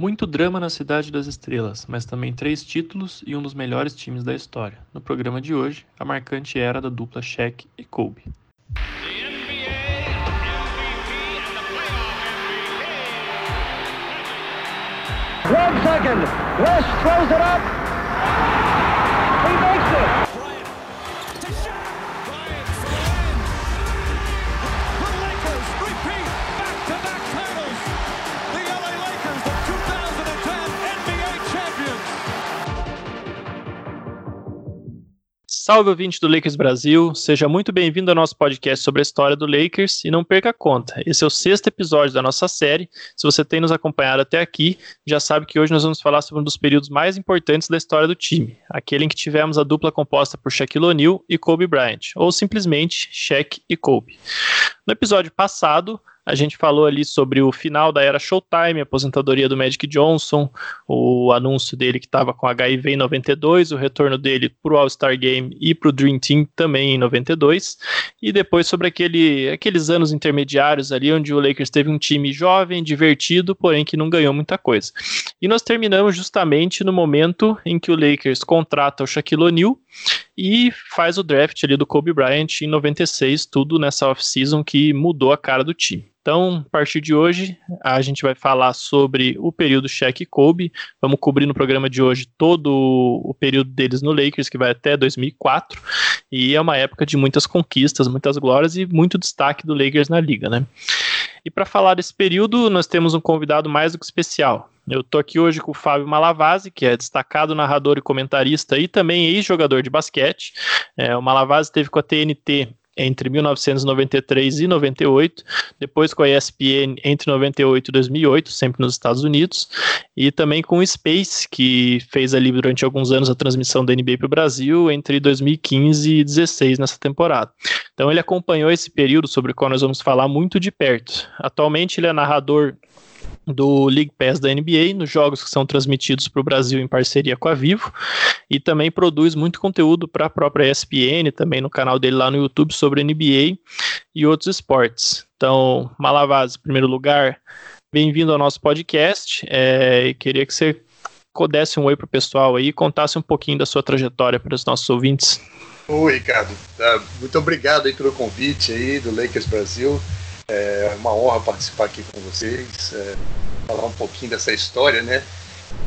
Muito drama na Cidade das Estrelas, mas também três títulos e um dos melhores times da história. No programa de hoje, a marcante era da dupla Shaq e Kobe. One second, West throws it up. Salve ouvinte do Lakers Brasil, seja muito bem-vindo ao nosso podcast sobre a história do Lakers e não perca a conta. Esse é o sexto episódio da nossa série. Se você tem nos acompanhado até aqui, já sabe que hoje nós vamos falar sobre um dos períodos mais importantes da história do time, aquele em que tivemos a dupla composta por Shaquille O'Neal e Kobe Bryant, ou simplesmente Shaq e Kobe. No episódio passado, a gente falou ali sobre o final da era Showtime, a aposentadoria do Magic Johnson, o anúncio dele que estava com HIV em 92, o retorno dele para o All-Star Game e para o Dream Team também em 92, e depois sobre aquele, aqueles anos intermediários ali onde o Lakers teve um time jovem, divertido, porém que não ganhou muita coisa. E nós terminamos justamente no momento em que o Lakers contrata o Shaquille O'Neal e faz o draft ali do Kobe Bryant em 96, tudo nessa off-season que mudou a cara do time. Então, a partir de hoje, a gente vai falar sobre o período Shaq e Kobe. Vamos cobrir no programa de hoje todo o período deles no Lakers, que vai até 2004. E é uma época de muitas conquistas, muitas glórias e muito destaque do Lakers na liga, né? E para falar desse período, nós temos um convidado mais do que especial. Eu tô aqui hoje com o Fábio Malavasi, que é destacado narrador e comentarista e também ex-jogador de basquete. É, o Malavasi teve com a TNT entre 1993 e 98, depois com a ESPN entre 98 e 2008, sempre nos Estados Unidos, e também com o Space, que fez ali durante alguns anos a transmissão da NBA para o Brasil entre 2015 e 2016 nessa temporada. Então ele acompanhou esse período sobre o qual nós vamos falar muito de perto. Atualmente ele é narrador do League Pass da NBA, nos jogos que são transmitidos para o Brasil em parceria com a Vivo, e também produz muito conteúdo para a própria ESPN, também no canal dele lá no YouTube sobre NBA e outros esportes. Então, Malavaz, em primeiro lugar, bem-vindo ao nosso podcast. É, queria que você desse um oi para o pessoal aí e contasse um pouquinho da sua trajetória para os nossos ouvintes. Oi, Ricardo. Tá, muito obrigado aí pelo convite aí do Lakers Brasil. É uma honra participar aqui com vocês, é, falar um pouquinho dessa história, né?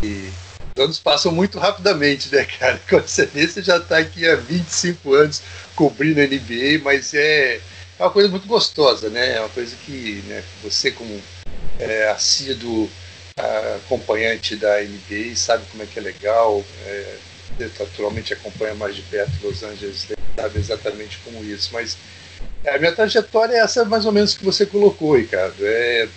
E os anos passam muito rapidamente, né, cara? Quando você vê, você já está aqui há 25 anos cobrindo a NBA, mas é, é uma coisa muito gostosa, né? É uma coisa que né, você, como é, assíduo acompanhante da NBA, sabe como é que é legal. É, naturalmente acompanha mais de perto Los Angeles, sabe exatamente como isso, mas a minha trajetória é essa mais ou menos que você colocou, Ricardo. É,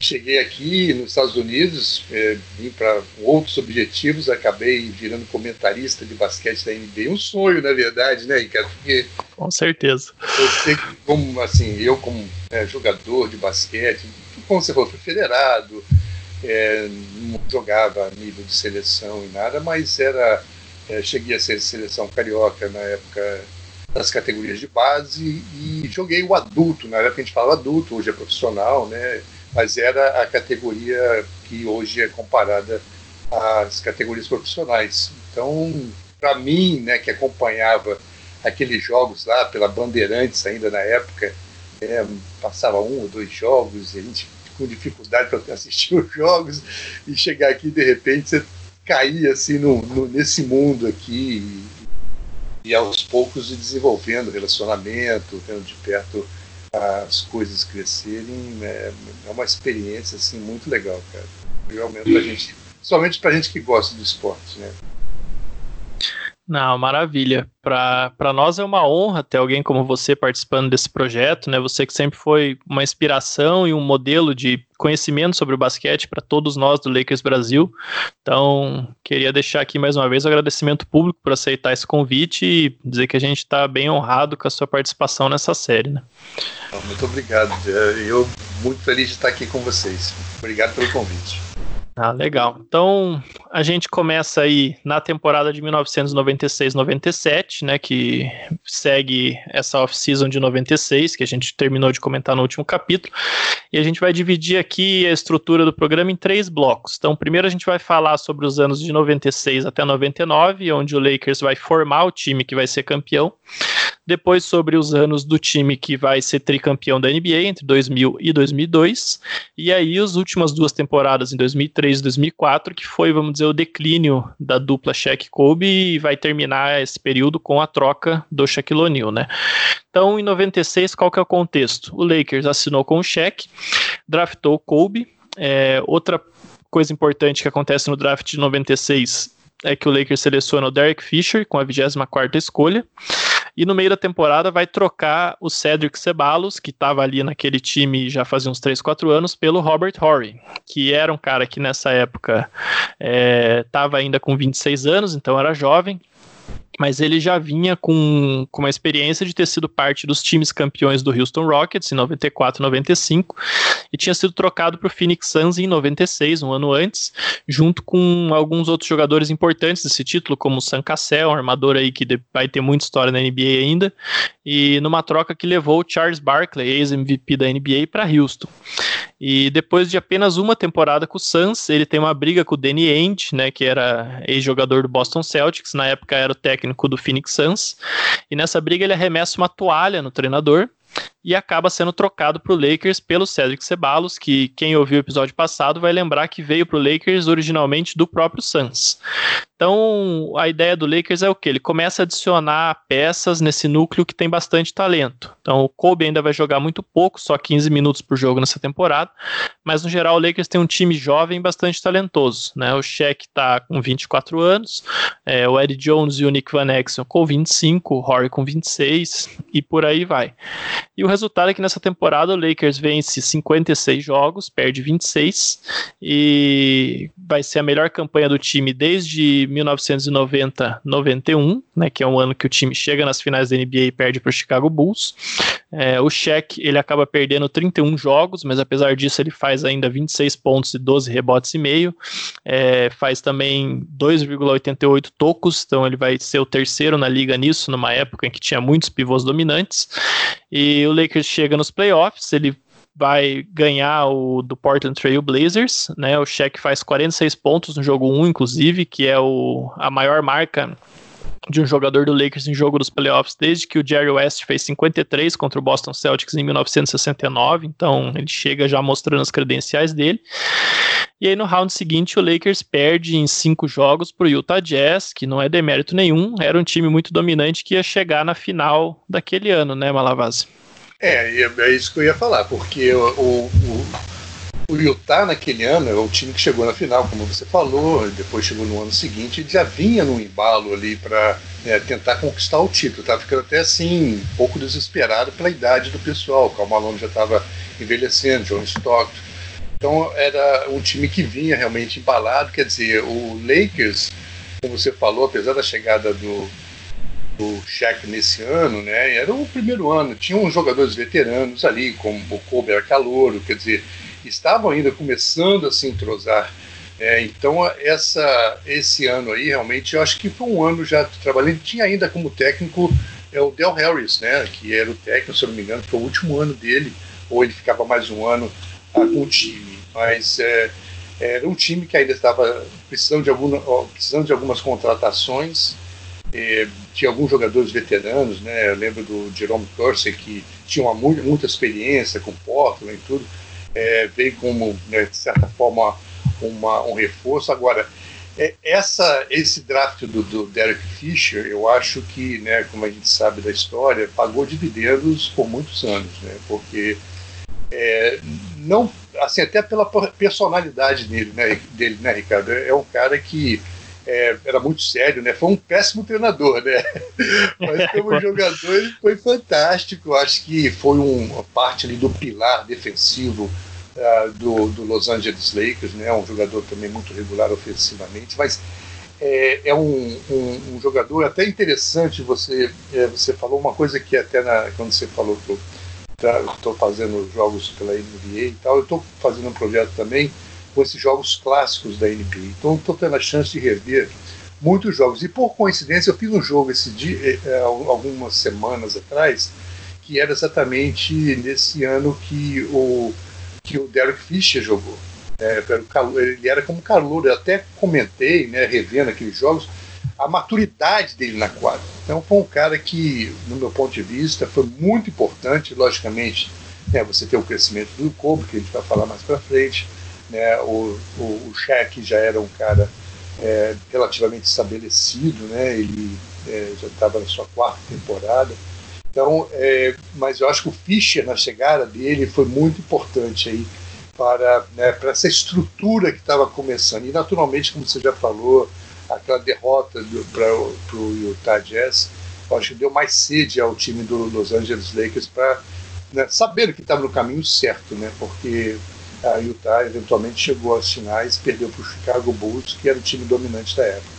cheguei aqui nos Estados Unidos, é, vim para outros objetivos, acabei virando comentarista de basquete da NBA. Um sonho, na verdade, né, Ricardo? Porque Com certeza. Eu sei como, assim, eu como é, jogador de basquete, como você falou, fui federado, é, não jogava a nível de seleção e nada, mas era é, cheguei a ser seleção carioca na época das categorias de base e joguei o adulto, na época a gente fala adulto, hoje é profissional, né? Mas era a categoria que hoje é comparada às categorias profissionais. Então, para mim, né, que acompanhava aqueles jogos lá pela Bandeirantes ainda na época, é, passava um ou dois jogos, e a gente com dificuldade para assistir os jogos e chegar aqui de repente você cair assim no, no, nesse mundo aqui e aos poucos ir desenvolvendo relacionamento, vendo de perto as coisas crescerem, é, é uma experiência assim muito legal, cara. Realmente pra gente, somente pra gente que gosta do esporte, né? Não, maravilha. Para nós é uma honra ter alguém como você participando desse projeto, né? Você que sempre foi uma inspiração e um modelo de conhecimento sobre o basquete para todos nós do Lakers Brasil. Então, queria deixar aqui mais uma vez o agradecimento público por aceitar esse convite e dizer que a gente está bem honrado com a sua participação nessa série, né? Muito obrigado. Eu muito feliz de estar aqui com vocês. Obrigado pelo convite. Ah, legal. Então, a gente começa aí na temporada de 1996-97, né, que segue essa off-season de 96, que a gente terminou de comentar no último capítulo, e a gente vai dividir aqui a estrutura do programa em três blocos. Então, primeiro a gente vai falar sobre os anos de 96 até 99, onde o Lakers vai formar o time que vai ser campeão depois sobre os anos do time que vai ser tricampeão da NBA entre 2000 e 2002, e aí as últimas duas temporadas em 2003 e 2004, que foi, vamos dizer, o declínio da dupla Shaq Kobe e vai terminar esse período com a troca do Shaquille O'Neal, né? Então, em 96, qual que é o contexto? O Lakers assinou com o Shaq, draftou o Kobe, é, outra coisa importante que acontece no draft de 96 é que o Lakers seleciona o Derek Fisher com a 24ª escolha. E no meio da temporada vai trocar o Cedric Ceballos, que estava ali naquele time já fazia uns 3, 4 anos, pelo Robert Horry, que era um cara que nessa época estava é, ainda com 26 anos, então era jovem, mas ele já vinha com, com uma experiência de ter sido parte dos times campeões do Houston Rockets em 94 95 e tinha sido trocado para o Phoenix Suns em 96, um ano antes, junto com alguns outros jogadores importantes desse título, como o Sam Cassell, um armador aí que vai ter muita história na NBA ainda, e numa troca que levou o Charles Barkley, ex-MVP da NBA, para Houston. E depois de apenas uma temporada com o Suns, ele tem uma briga com o Danny Ainge, né, que era ex-jogador do Boston Celtics, na época era o técnico do Phoenix Suns, e nessa briga ele arremessa uma toalha no treinador, e acaba sendo trocado para o Lakers pelo Cedric Ceballos, que quem ouviu o episódio passado vai lembrar que veio para o Lakers originalmente do próprio Suns. Então, a ideia do Lakers é o que? Ele começa a adicionar peças nesse núcleo que tem bastante talento. Então, o Kobe ainda vai jogar muito pouco, só 15 minutos por jogo nessa temporada, mas no geral o Lakers tem um time jovem bastante talentoso. Né? O Shaq está com 24 anos, é, o Eddie Jones e o Nick Van Exel com 25, o Horry com 26 e por aí vai. E o resultado é que nessa temporada o Lakers vence 56 jogos, perde 26 e vai ser a melhor campanha do time desde 1990-91, né, que é um ano que o time chega nas finais da NBA e perde para o Chicago Bulls. É, o Shaq ele acaba perdendo 31 jogos, mas apesar disso ele faz ainda 26 pontos e 12 rebotes e meio. É, faz também 2,88 tocos, então ele vai ser o terceiro na liga nisso, numa época em que tinha muitos pivôs dominantes. E o Lakers chega nos playoffs, ele vai ganhar o do Portland Trail Blazers, né? O Shaq faz 46 pontos no jogo 1, inclusive, que é o, a maior marca de um jogador do Lakers em jogo dos playoffs desde que o Jerry West fez 53 contra o Boston Celtics em 1969, então ele chega já mostrando as credenciais dele. E aí no round seguinte o Lakers perde em cinco jogos para o Utah Jazz, que não é demérito nenhum, era um time muito dominante que ia chegar na final daquele ano, né, Malavase? É, é isso que eu ia falar, porque o, o, o Utah naquele ano é o time que chegou na final, como você falou, depois chegou no ano seguinte e já vinha num embalo ali para né, tentar conquistar o título. Estava ficando até assim, um pouco desesperado pela idade do pessoal. O Cal Malone já estava envelhecendo, John Stockton. Então era um time que vinha realmente embalado. Quer dizer, o Lakers, como você falou, apesar da chegada do, do Shaq nesse ano, né? Era o primeiro ano, tinha uns jogadores veteranos ali, como o Kobe era calouro, quer dizer, estavam ainda começando a se entrosar. É, então essa, esse ano aí realmente eu acho que foi um ano já trabalhando. Tinha ainda como técnico é o Del Harris, né? Que era o técnico, se eu não me engano, foi o último ano dele, ou ele ficava mais um ano ah, com o time. Mas é, era um time que ainda estava precisando de, alguma, precisando de algumas contratações é, tinha alguns jogadores veteranos, né? Eu lembro do Jerome Kersey, que tinha uma muita experiência com Portland e tudo, é, veio como, né, de certa forma, uma, um reforço. Agora, é, essa, esse draft do, do, Derek Fisher, eu acho que, né, como a gente sabe da história, pagou dividendos por muitos anos, né? Porque é, não, assim, até pela personalidade dele, né, dele, né, Ricardo? É um cara que é, era muito sério, né? Foi um péssimo treinador, né? Mas como jogador ele foi fantástico. Acho que foi uma parte ali do pilar defensivo uh, do, do, Los Angeles Lakers, né? Um jogador também muito regular ofensivamente, mas é, é um, um, um, jogador até interessante. Você é, você falou uma coisa que até na, quando você falou que eu estou fazendo jogos pela NBA e tal, eu estou fazendo um projeto também com esses jogos clássicos da NBA. Então estou tendo a chance de rever muitos jogos. E por coincidência eu fiz um jogo esse dia, eh, eh, algumas semanas atrás, que era exatamente nesse ano que o, que o Derek Fisher jogou. É, ele era como calor, eu até comentei, né, revendo aqueles jogos, a maturidade dele na quadra. Então foi um cara que, no meu ponto de vista, foi muito importante, logicamente, né, você tem o crescimento do Kobe, que a gente vai falar mais para frente, né, o, o, o já era um cara é, relativamente estabelecido, né, ele é, já estava na sua quarta temporada, então, é, mas eu acho que o Fischer, na chegada dele, foi muito importante aí para, né, para essa estrutura que estava começando. E, naturalmente, como você já falou, aquela derrota para o Utah Jazz, eu acho que deu mais sede ao time do Los Angeles Lakers para né, saber que estava no caminho certo, né, porque a Utah eventualmente chegou às finais, perdeu para o Chicago Bulls, que era o time dominante da época.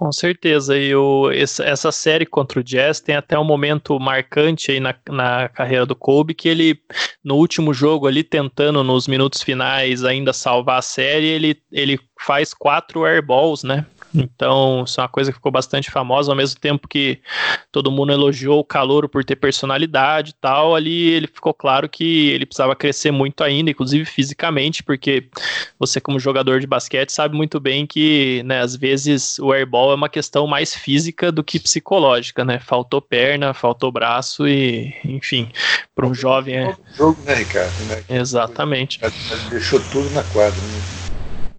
Com certeza, e o, essa série contra o Jazz tem até um momento marcante aí na, na carreira do Kobe, que ele, no último jogo ali, tentando nos minutos finais ainda salvar a série, ele, ele faz quatro airballs, né? Então, isso é uma coisa que ficou bastante famosa, ao mesmo tempo que todo mundo elogiou o Calouro por ter personalidade e tal, ali ele ficou claro que ele precisava crescer muito ainda, inclusive fisicamente, porque você como jogador de basquete sabe muito bem que, né, às vezes o airball é uma questão mais física do que psicológica, né? Faltou perna, faltou braço e, enfim, para um jovem é... jogo, né, Ricardo? Né? Exatamente. Deixou tudo na quadra, né?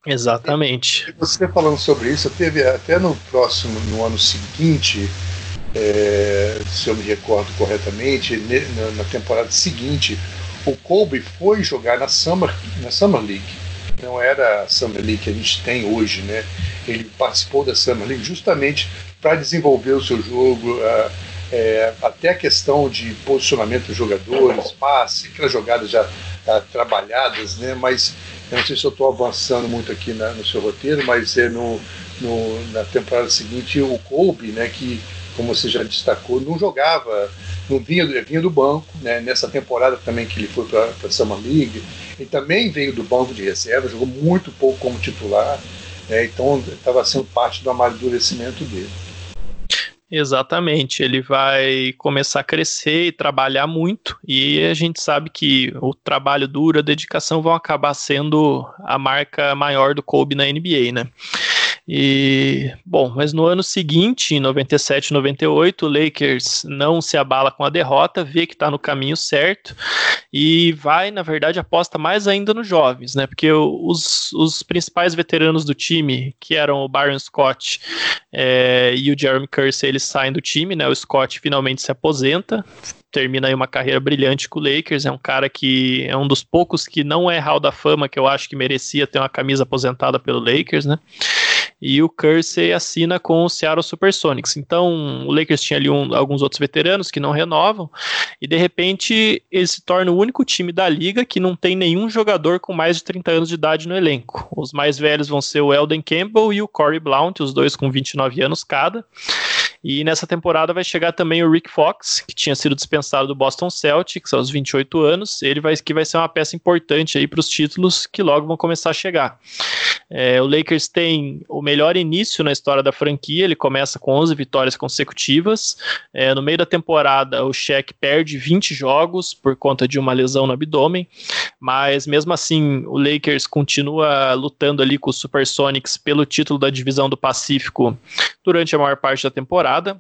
Exatamente. E você falando sobre isso, teve até no próximo, no ano seguinte, é, se eu me recordo corretamente, na, temporada seguinte, o Kobe foi jogar na Summer, na Summer League. Não era a Summer League que a gente tem hoje, né? Ele participou da Summer League justamente para desenvolver o seu jogo, é, até a questão de posicionamento dos jogadores, passe, aquelas jogadas já trabalhadas, né? Mas eu não sei se eu estou avançando muito aqui na, no seu roteiro, mas é no, no, na temporada seguinte o Kobe, né, que, como você já destacou, não jogava, não vinha, vinha do banco, né, nessa temporada também que ele foi para a Summer League, ele também veio do banco de reserva, jogou muito pouco como titular, né, então estava sendo parte do amadurecimento dele. Exatamente, ele vai começar a crescer e trabalhar muito, e a gente sabe que o trabalho duro, a dedicação vão acabar sendo a marca maior do Kobe na NBA, né? E, bom, mas no ano seguinte, em 97 98, o Lakers não se abala com a derrota, vê que está no caminho certo e vai, na verdade, aposta mais ainda nos jovens, né? Porque os, os principais veteranos do time, que eram o Byron Scott é, e o Jeremy Kersey, eles saem do time, né? O Scott finalmente se aposenta, termina aí uma carreira brilhante com o Lakers. É um cara que é um dos poucos que não é Hall da Fama, que eu acho que merecia ter uma camisa aposentada pelo Lakers, né? E o Kersey assina com o Seattle Supersonics. Então, o Lakers tinha ali um, alguns outros veteranos que não renovam, e de repente ele se torna o único time da liga que não tem nenhum jogador com mais de 30 anos de idade no elenco. Os mais velhos vão ser o Eldon Campbell e o Corey Blount, os dois com 29 anos cada. E nessa temporada vai chegar também o Rick Fox, que tinha sido dispensado do Boston Celtics aos 28 anos. Ele vai que vai ser uma peça importante aí para os títulos que logo vão começar a chegar. É, o Lakers tem o melhor início na história da franquia. Ele começa com 11 vitórias consecutivas. É, no meio da temporada, o Shaq perde 20 jogos por conta de uma lesão no abdômen. Mas mesmo assim, o Lakers continua lutando ali com os Supersonics pelo título da divisão do Pacífico durante a maior parte da temporada.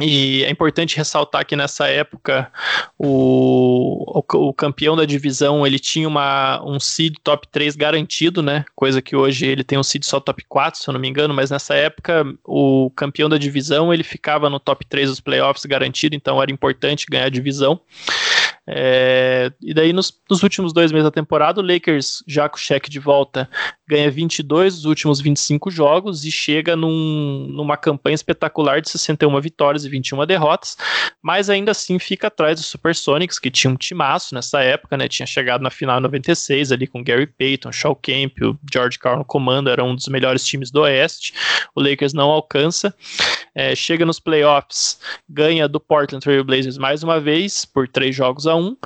E é importante ressaltar que nessa época o, o, o, campeão da divisão ele tinha uma, um seed top 3 garantido, né? Coisa que hoje ele tem um seed só top 4, se eu não me engano, mas nessa época o campeão da divisão ele ficava no top 3 dos playoffs garantido, então era importante ganhar a divisão. É, e daí, nos, nos, últimos dois meses da temporada, o Lakers, já com o cheque de volta, ganha 22 dos últimos 25 jogos e chega num, numa campanha espetacular de 61 vitórias e 21 derrotas, mas ainda assim fica atrás dos Supersonics, que tinha um timaço nessa época, né? Tinha chegado na final 96 ali com Gary Payton, Shaw Kemp, o George Karl no comando, era um dos melhores times do Oeste. O Lakers não alcança. É, chega nos playoffs, ganha do Portland Trail Blazers mais uma vez, por três jogos a um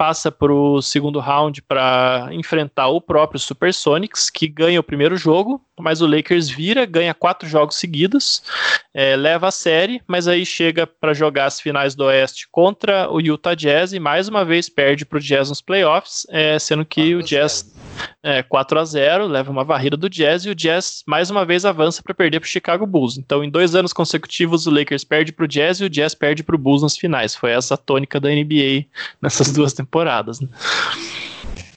passa para o segundo round para enfrentar o próprio Supersonics, que ganha o primeiro jogo, mas o Lakers vira, ganha quatro jogos seguidos, é, leva a série, mas aí chega para jogar as finais do Oeste contra o Utah Jazz e mais uma vez perde para o Jazz nos playoffs, é, sendo que o Jazz é, 4 a 0 leva uma varrida do Jazz e o Jazz mais uma vez avança para perder para o Chicago Bulls. Então, em dois anos consecutivos, o Lakers perde para o Jazz e o Jazz perde para o Bulls nas finais. Foi essa a tônica da NBA nessas duas temporadas. Né?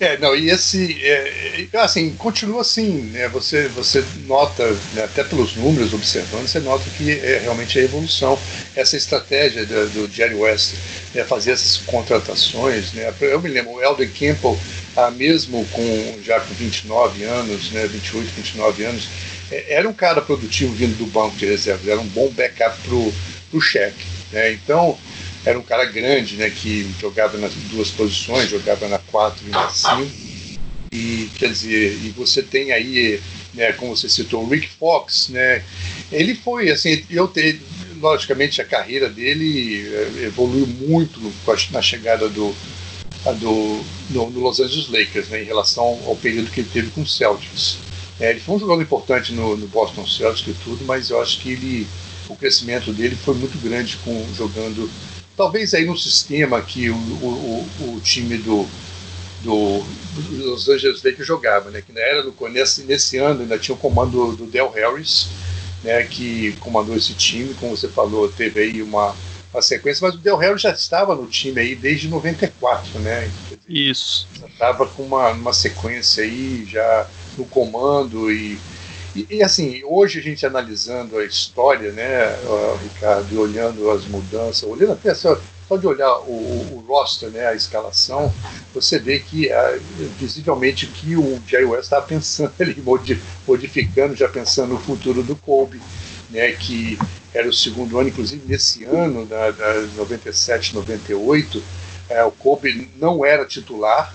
É, não, e esse, é, assim, continua assim, né, você, você nota, né, até pelos números observando, você nota que é realmente a evolução, essa estratégia do, do Jerry West, né, fazer essas contratações, né, eu me lembro, o Elden Campbell, ah, mesmo com, já com 29 anos, né, 28, 29 anos, é, era um cara produtivo vindo do banco de reservas, era um bom backup pro, pro cheque, né, então era um cara grande, né, que jogava nas duas posições, jogava na 4 e na 5. E quer dizer, e você tem aí, né, como você citou, o Rick Fox, né? Ele foi assim, eu tenho, logicamente a carreira dele eh, evoluiu muito na chegada do do no, no Los Angeles Lakers, né, em relação ao período que ele teve com o Celtics. É, ele foi um jogador importante no, no Boston Celtics e tudo, mas eu acho que ele o crescimento dele foi muito grande com jogando Talvez aí no sistema que o, o, o time do, do, Los Angeles Lakers jogava, né? Que na era do nesse, nesse ano ainda tinha o comando do, Del Harris, né? Que comandou esse time, como você falou, teve aí uma, uma sequência, mas o Del Harris já estava no time aí desde 94, né? Isso. Estava com uma, uma sequência aí já no comando e e, e, assim, hoje a gente analisando a história, né, Ricardo, e olhando as mudanças, olhando até só, só de olhar o, o, roster, né, a escalação, você vê que é, visivelmente que o Jerry West estava pensando ali, modificando, já pensando no futuro do Kobe, né, que era o segundo ano, inclusive nesse ano, da, da 97, 98, é, o Kobe não era titular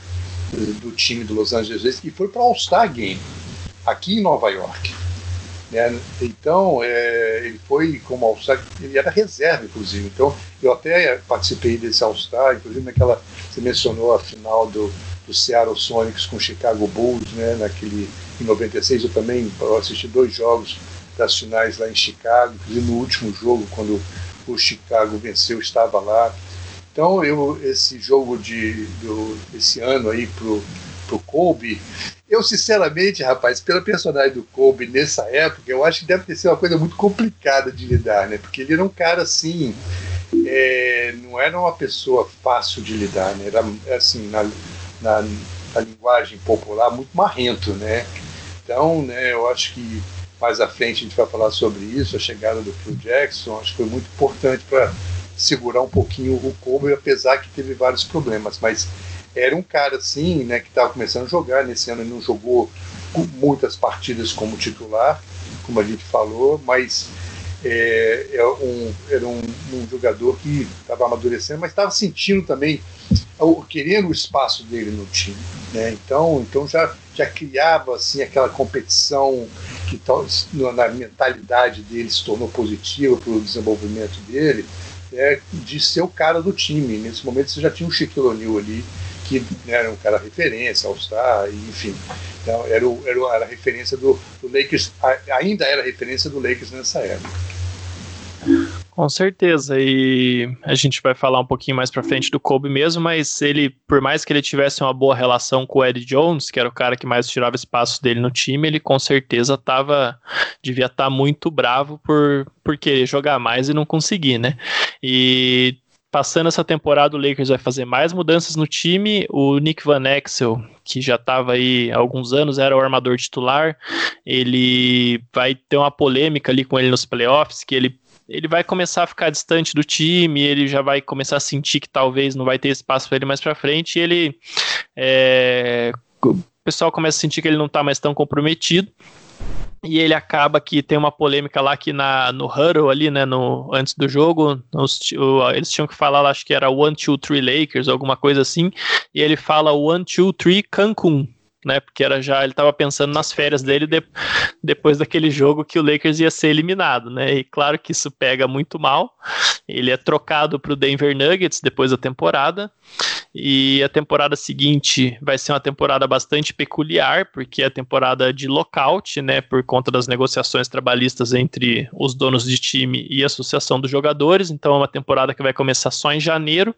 do time do Los Angeles e foi para o All-Star Game aqui em Nova York. Né? Então, é, ele foi como All-Star, ele era reserva, inclusive. Então, eu até participei desse All-Star, inclusive naquela. Você mencionou a final do, do Seattle Sonics com o Chicago Bulls, né? Naquele, em 96, eu também assisti dois jogos das finais lá em Chicago, inclusive no último jogo, quando o Chicago venceu, estava lá. Então, eu, esse jogo de, do, esse ano aí pro, pro Kobe, eu, sinceramente, rapaz, pela personagem do Kobe nessa época, eu acho que deve ter sido uma coisa muito complicada de lidar, né? Porque ele era um cara assim. É, não era uma pessoa fácil de lidar, né? Era, assim, na, na, na linguagem popular, muito marrento, né? Então, né, eu acho que mais à frente a gente vai falar sobre isso, a chegada do Phil Jackson, acho que foi muito importante para segurar um pouquinho o Kobe, apesar que teve vários problemas, mas era um cara assim, né, que estava começando a jogar. Nesse ano ele não jogou muitas partidas como titular, como a gente falou, mas é, é um, era um, um, jogador que estava amadurecendo, mas estava sentindo também, querendo o espaço dele no time. Né? Então, então já, já criava assim, aquela competição que na mentalidade dele se tornou positiva para o desenvolvimento dele, é, de ser o cara do time. Nesse momento você já tinha um Shaquille O'Neal ali, que né, era um cara referência, All-Star, enfim. Então, era, o, era, a referência do, do, Lakers, ainda era referência do Lakers nessa época. Com certeza, e a gente vai falar um pouquinho mais pra frente do Kobe mesmo, mas ele, por mais que ele tivesse uma boa relação com o Eddie Jones, que era o cara que mais tirava espaço dele no time, ele com certeza tava, devia estar tá muito bravo por, por querer jogar mais e não conseguir, né? E Passando essa temporada, o Lakers vai fazer mais mudanças no time. O Nick Van Exel, que já estava aí há alguns anos, era o armador titular. Ele vai ter uma polêmica ali com ele nos playoffs, que ele ele vai começar a ficar distante do time, ele já vai começar a sentir que talvez não vai ter espaço para ele mais para frente, e ele é, o pessoal começa a sentir que ele não está mais tão comprometido e ele acaba que tem uma polêmica lá que na, no huddle ali, né, no, antes do jogo, o, eles tinham que falar, acho que era one, two, three Lakers, alguma coisa assim, e ele fala one, two, three Cancun, né? Porque era já ele estava pensando nas férias dele de, depois daquele jogo que o Lakers ia ser eliminado, né? E claro que isso pega muito mal. Ele é trocado para o Denver Nuggets depois da temporada. E a temporada seguinte vai ser uma temporada bastante peculiar, porque é a temporada de lockout, né, por conta das negociações trabalhistas entre os donos de time e a associação dos jogadores. Então é uma temporada que vai começar só em janeiro.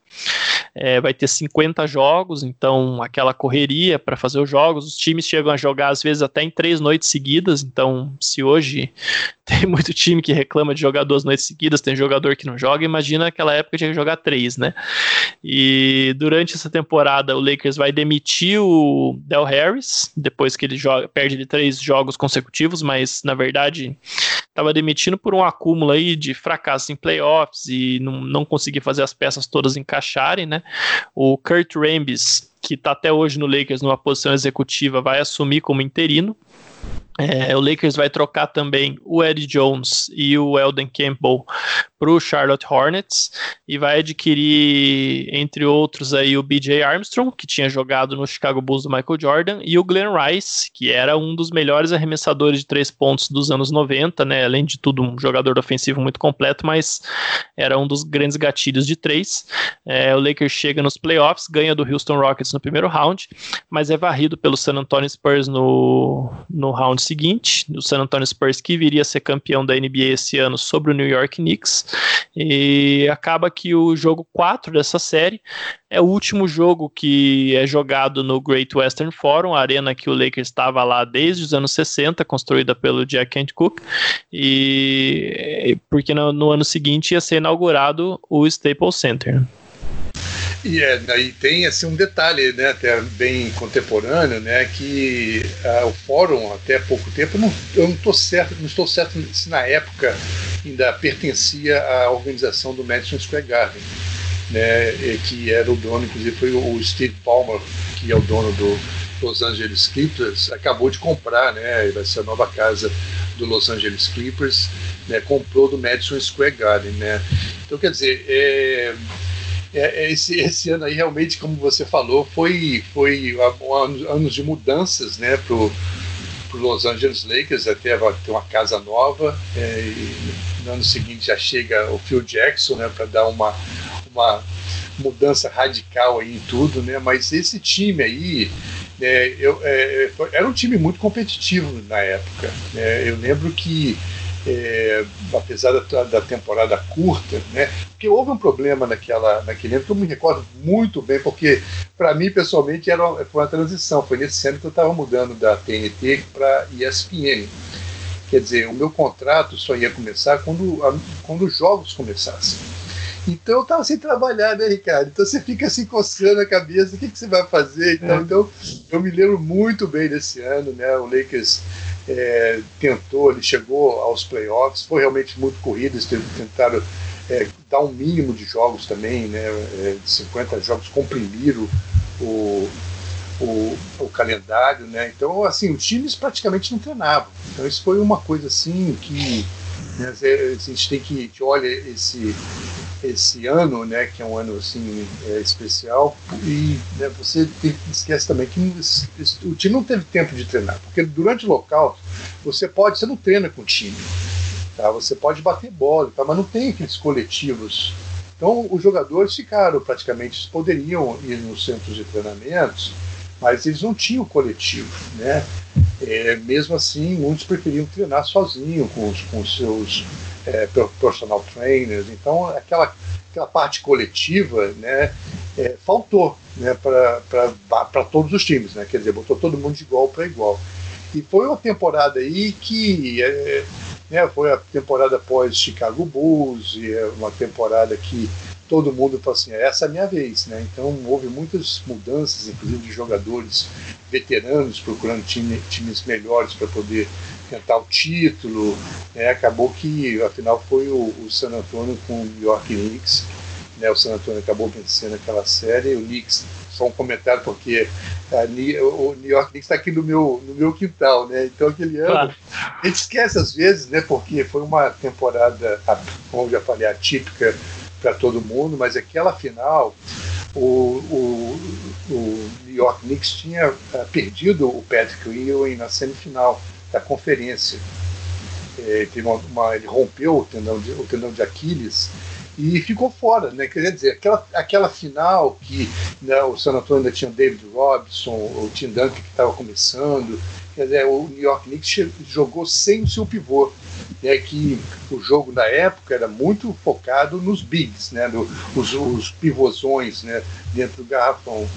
É, vai ter 50 jogos, então aquela correria para fazer os jogos. Os times chegam a jogar às vezes até em três noites seguidas. Então, se hoje tem muito time que reclama de jogar duas noites seguidas, tem jogador que não joga, imagina aquela época tinha que jogar três, né? E durante essa temporada o Lakers vai demitir o Del Harris, depois que ele joga, perde de três jogos consecutivos, mas na verdade estava demitindo por um acúmulo aí de fracassos em playoffs e não, não conseguir fazer as peças todas encaixarem, né? O Kurt Rambis, que está até hoje no Lakers numa posição executiva, vai assumir como interino. É, o Lakers vai trocar também o Eddie Jones e o Eldon Campbell para o Charlotte Hornets e vai adquirir, entre outros, aí o BJ Armstrong, que tinha jogado no Chicago Bulls do Michael Jordan, e o Glenn Rice, que era um dos melhores arremessadores de três pontos dos anos 90, né? Além de tudo, um jogador ofensivo muito completo, mas era um dos grandes gatilhos de três. É, o Lakers chega nos playoffs, ganha do Houston Rockets no primeiro round, mas é varrido pelo San Antonio Spurs no, no round seguinte. O San Antonio Spurs que viria a ser campeão da NBA esse ano sobre o New York Knicks. E acaba que o jogo 4 dessa série é o último jogo que é jogado no Great Western Forum, a arena que o Lakers estava lá desde os anos 60, construída pelo Jack Kent Cook, e porque no, no ano seguinte ia ser inaugurado o Staples Center. E é, aí tem assim um detalhe, né, até bem contemporâneo, né, que uh, o fórum até pouco tempo não, eu não estou certo, não estou certo se na época ainda pertencia à organização do Madison Square Garden, né, que era o dono, inclusive foi o Steve Ballmer, que é o dono do Los Angeles Clippers, acabou de comprar, né, vai ser a nova casa do Los Angeles Clippers, né, comprou do Madison Square Garden, né. Então quer dizer, é, é, é, esse, esse ano aí realmente, como você falou, foi, foi anos de mudanças né, para o Los Angeles Lakers, até ter uma casa nova, é, e no ano seguinte já chega o Phil Jackson né, para dar uma, uma mudança radical aí em tudo, né, mas esse time aí, né, eu, é, era um time muito competitivo na época. Né, eu lembro que é, apesar da, da, temporada curta, né? Porque houve um problema naquela, naquele ano que eu me recordo muito bem, porque para mim pessoalmente era uma, foi uma transição. Foi nesse ano que eu estava mudando da TNT para ESPN. Quer dizer, o meu contrato só ia começar quando, a, quando os jogos começassem. Então eu estava sem trabalhar, né, Ricardo? Então você fica assim coçando a cabeça, o que, que você vai fazer? Então, é. então eu me lembro muito bem desse ano, né? O Lakers é, tentou, ele chegou aos playoffs, foi realmente muito corrido, eles tentaram é, dar um mínimo de jogos também, né, é, de 50 jogos, comprimiram o, o, o, calendário, né, então assim, os times praticamente não treinavam, então isso foi uma coisa assim que né, a gente tem que, a gente olha esse, esse ano, né, que é um ano assim é, especial, e né, você tem, esquece também que o time não teve tempo de treinar, porque durante o local você pode, você não treina com o time, tá? Você pode bater bola, tá? mas não tem aqueles coletivos. Então os jogadores ficaram praticamente, poderiam ir nos centros de treinamentos, mas eles não tinham coletivo, né? É, mesmo assim, muitos preferiam treinar sozinho com os, com os seus é, personal trainers. Então, aquela, aquela parte coletiva né, é, faltou né, para todos os times. Né? Quer dizer, botou todo mundo de igual para igual. E foi uma temporada aí que é, né, foi a temporada pós Chicago Bulls, e é uma temporada que todo mundo falou assim, essa é a minha vez, né? Então houve muitas mudanças, inclusive de jogadores veteranos procurando time, times melhores para poder tentar o título. Né? Acabou que, afinal, foi o, o San Antonio com o New York Knicks. Né? O San Antonio acabou vencendo aquela série. O Knicks, só um comentário, porque a, o New York Knicks está aqui no meu, no meu quintal. Né? Então, aquele ano, claro. a gente esquece às vezes, né? porque foi uma temporada, como eu já falei, atípica para todo mundo, mas aquela final, o, o, o New York Knicks tinha uh, perdido o Patrick Ewing na semifinal da conferência. É, uma, uma, ele rompeu o tendão, de, o tendão de Aquiles e ficou fora, né? Quer dizer, aquela, aquela final que né, o San Antonio ainda tinha David Robson, o Tim Duncan que estava começando, quer dizer, o New York Knicks jogou sem o seu pivô, né? Que o jogo da época era muito focado nos bigs, né? No, os, os pivôzões, né? Dentro do garrafão.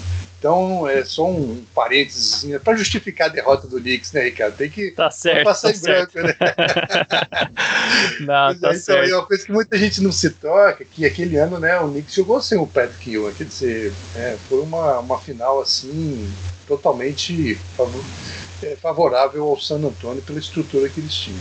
Então, é só um parênteses para justificar a derrota do Knicks, né, Ricardo? Tem que tá certo, passar tá em branco, né? não, tá então, certo. é uma coisa que muita gente não se toca, que aquele ano, né, o Knicks jogou sem o Patrick Ewing, quer dizer, é, foi uma, uma final, assim, totalmente é, favorável ao San Antonio pela estrutura que eles tinham.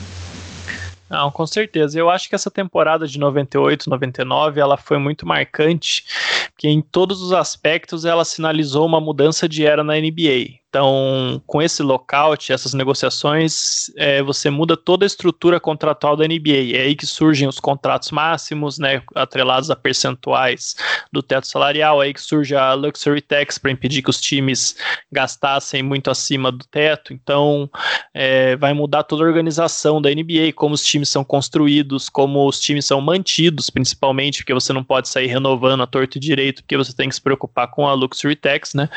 Não, com certeza. Eu acho que essa temporada de 98, 99, ela foi muito marcante, porque em todos os aspectos ela sinalizou uma mudança de era na NBA. Então, com esse lockout, essas negociações, é, você muda toda a estrutura contratual da NBA. É aí que surgem os contratos máximos, né, atrelados a percentuais do teto salarial. É aí que surge a Luxury Tax para impedir que os times gastassem muito acima do teto. Então, é, vai mudar toda a organização da NBA, como os times são construídos, como os times são mantidos, principalmente, porque você não pode sair renovando a torto e direito, porque você tem que se preocupar com a Luxury Tax, né?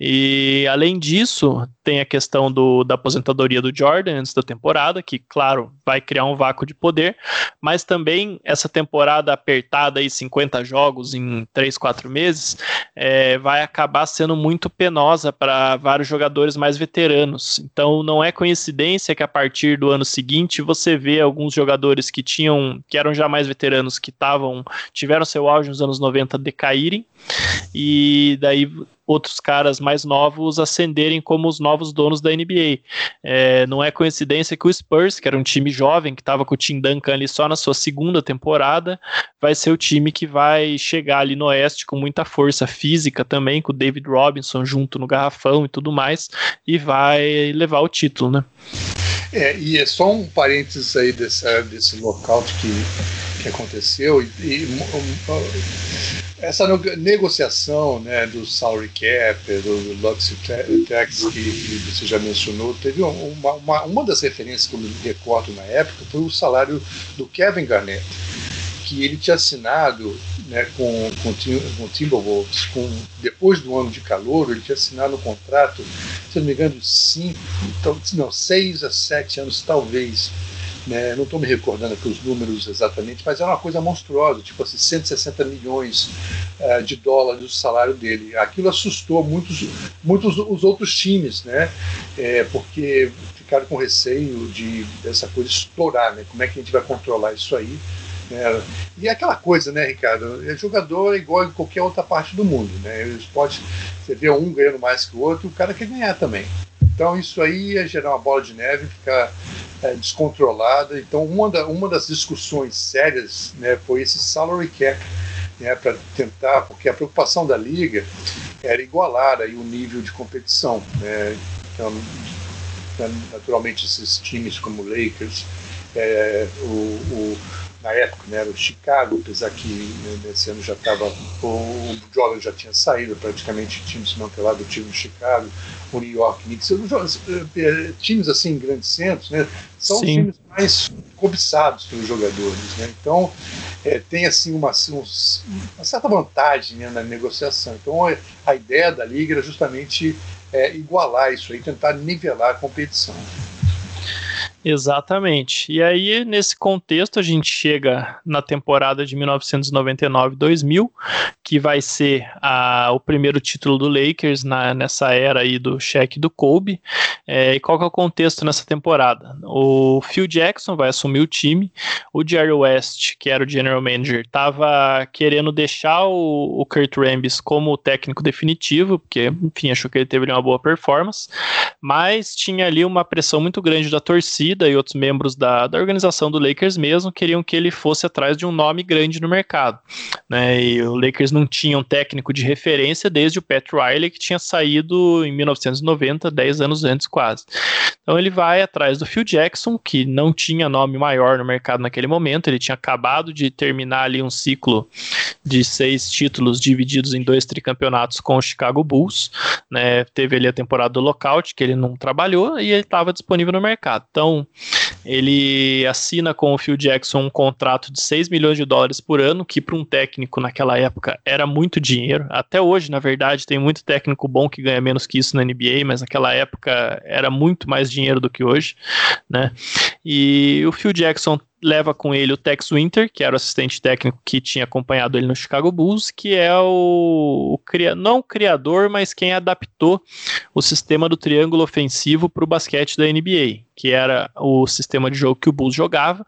E além disso, disso, tem a questão do, da aposentadoria do Jordan antes da temporada, que, claro, vai criar um vácuo de poder, mas também essa temporada apertada aí, 50 jogos em 3, 4 meses, é, vai acabar sendo muito penosa para vários jogadores mais veteranos. Então, não é coincidência que a partir do ano seguinte você vê alguns jogadores que tinham, que eram já mais veteranos, que estavam, tiveram seu auge nos anos 90 decaírem, e daí outros caras mais novos ascenderem como os novos donos da NBA. É, não é coincidência que o Spurs, que era um time jovem, que estava com o Tim Duncan ali só na sua segunda temporada, vai ser o time que vai chegar ali no Oeste com muita força física também, com o David Robinson junto no garrafão e tudo mais, e vai levar o título, né? É, e é só um parênteses aí desse, desse lockout que, que aconteceu, e, e essa negociação né, do salary cap, do luxury tax que, que, você já mencionou, teve uma, uma, uma das referências que eu me recordo na época foi o salário do Kevin Garnett, que ele tinha assinado né, com, com, com o Timberwolves, com, depois do ano de calor, ele tinha assinado um contrato, se não me engano, cinco, então, não, seis a sete anos talvez, né, não estou me recordando aqui os números exatamente, mas era uma coisa monstruosa, tipo assim, 160 milhões uh, de dólares o salário dele. Aquilo assustou muitos, muitos os outros times, né, é, porque ficaram com receio de dessa coisa estourar, né, como é que a gente vai controlar isso aí. Né? E é aquela coisa, né, Ricardo? É jogador é igual em qualquer outra parte do mundo, né? O esporte, você vê um ganhando mais que o outro, o cara quer ganhar também. Então isso aí ia gerar uma bola de neve, ficar é, descontrolada. Então uma, da, uma das discussões sérias né, foi esse salary cap, né, para tentar, porque a preocupação da liga era igualar aí o nível de competição. Né? Então, naturalmente esses times como Lakers, é, o, o na época, né, era o Chicago, apesar que né, nesse ano já estava. O Jordan já tinha saído, praticamente time desmantelado do time do Chicago, o New York Knicks, eh, eh, times assim, grandes centros, né, são Sim. os times mais cobiçados pelos jogadores. Né, então, é, tem assim uma, uns, uma certa vantagem né, na negociação. Então, a ideia da Liga era justamente é, igualar isso aí, tentar nivelar a competição. Exatamente. E aí, nesse contexto, a gente chega na temporada de 1999-2000, que vai ser a, o primeiro título do Lakers na, nessa era aí do cheque do Kobe. É, e qual que é o contexto nessa temporada? O Phil Jackson vai assumir o time, o Jerry West, que era o general manager, estava querendo deixar o, o Kurt Rambis como técnico definitivo, porque, enfim, achou que ele teve uma boa performance, mas tinha ali uma pressão muito grande da torcida torcida e outros membros da, da organização do Lakers mesmo queriam que ele fosse atrás de um nome grande no mercado. Né? E o Lakers não tinha um técnico de referência desde o Pat Riley, que tinha saído em 1990, 10 anos antes quase. Então ele vai atrás do Phil Jackson, que não tinha nome maior no mercado naquele momento, ele tinha acabado de terminar ali um ciclo de seis títulos divididos em dois tricampeonatos com o Chicago Bulls, né? Teve ali a temporada do lockout, que ele não trabalhou, e ele estava disponível no mercado. Então, ele assina com o Phil Jackson um contrato de 6 milhões de dólares por ano, que para um técnico naquela época era muito dinheiro. Até hoje, na verdade, tem muito técnico bom que ganha menos que isso na NBA, mas naquela época era muito mais dinheiro do que hoje, né? E o Phil Jackson leva com ele o Tex Winter, que era o assistente técnico que tinha acompanhado ele no Chicago Bulls, que é o, o não o criador, mas quem adaptou o sistema do triângulo ofensivo para o basquete da NBA, que era o sistema de jogo que o Bulls jogava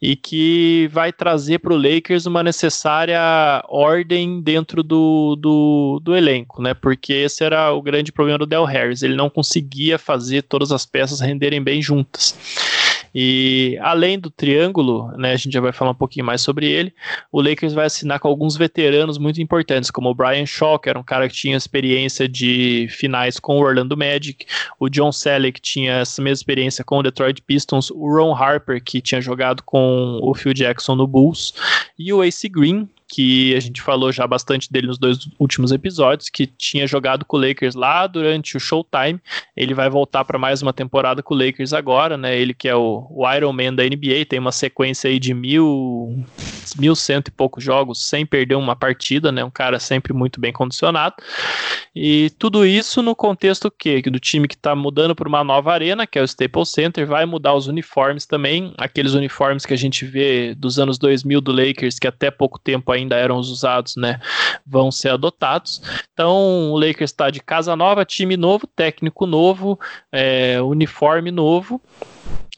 e que vai trazer para o Lakers uma necessária ordem dentro do, do, do elenco, né? Porque esse era o grande problema do Del Harris, ele não conseguia fazer todas as peças renderem bem juntas. E além do triângulo, né, a gente já vai falar um pouquinho mais sobre ele, o Lakers vai assinar com alguns veteranos muito importantes, como o Brian Shaw, que era um cara que tinha experiência de finais com o Orlando Magic, o John Selleck, tinha essa mesma experiência com o Detroit Pistons, o Ron Harper, que tinha jogado com o Phil Jackson no Bulls, e o Ace Green, que a gente falou já bastante dele nos dois últimos episódios, que tinha jogado com o Lakers lá durante o Showtime. Ele vai voltar para mais uma temporada com o Lakers agora, né? Ele que é o, o Iron Man da NBA, tem uma sequência aí de mil, mil cento e poucos jogos sem perder uma partida, né? Um cara sempre muito bem condicionado. E tudo isso no contexto que do time que está mudando para uma nova arena, que é o Staples Center, vai mudar os uniformes também, aqueles uniformes que a gente vê dos anos 2000 do Lakers, que até pouco tempo ainda eram usados, né, vão ser adotados. Então o Lakers está de casa nova, time novo, técnico novo, é, uniforme novo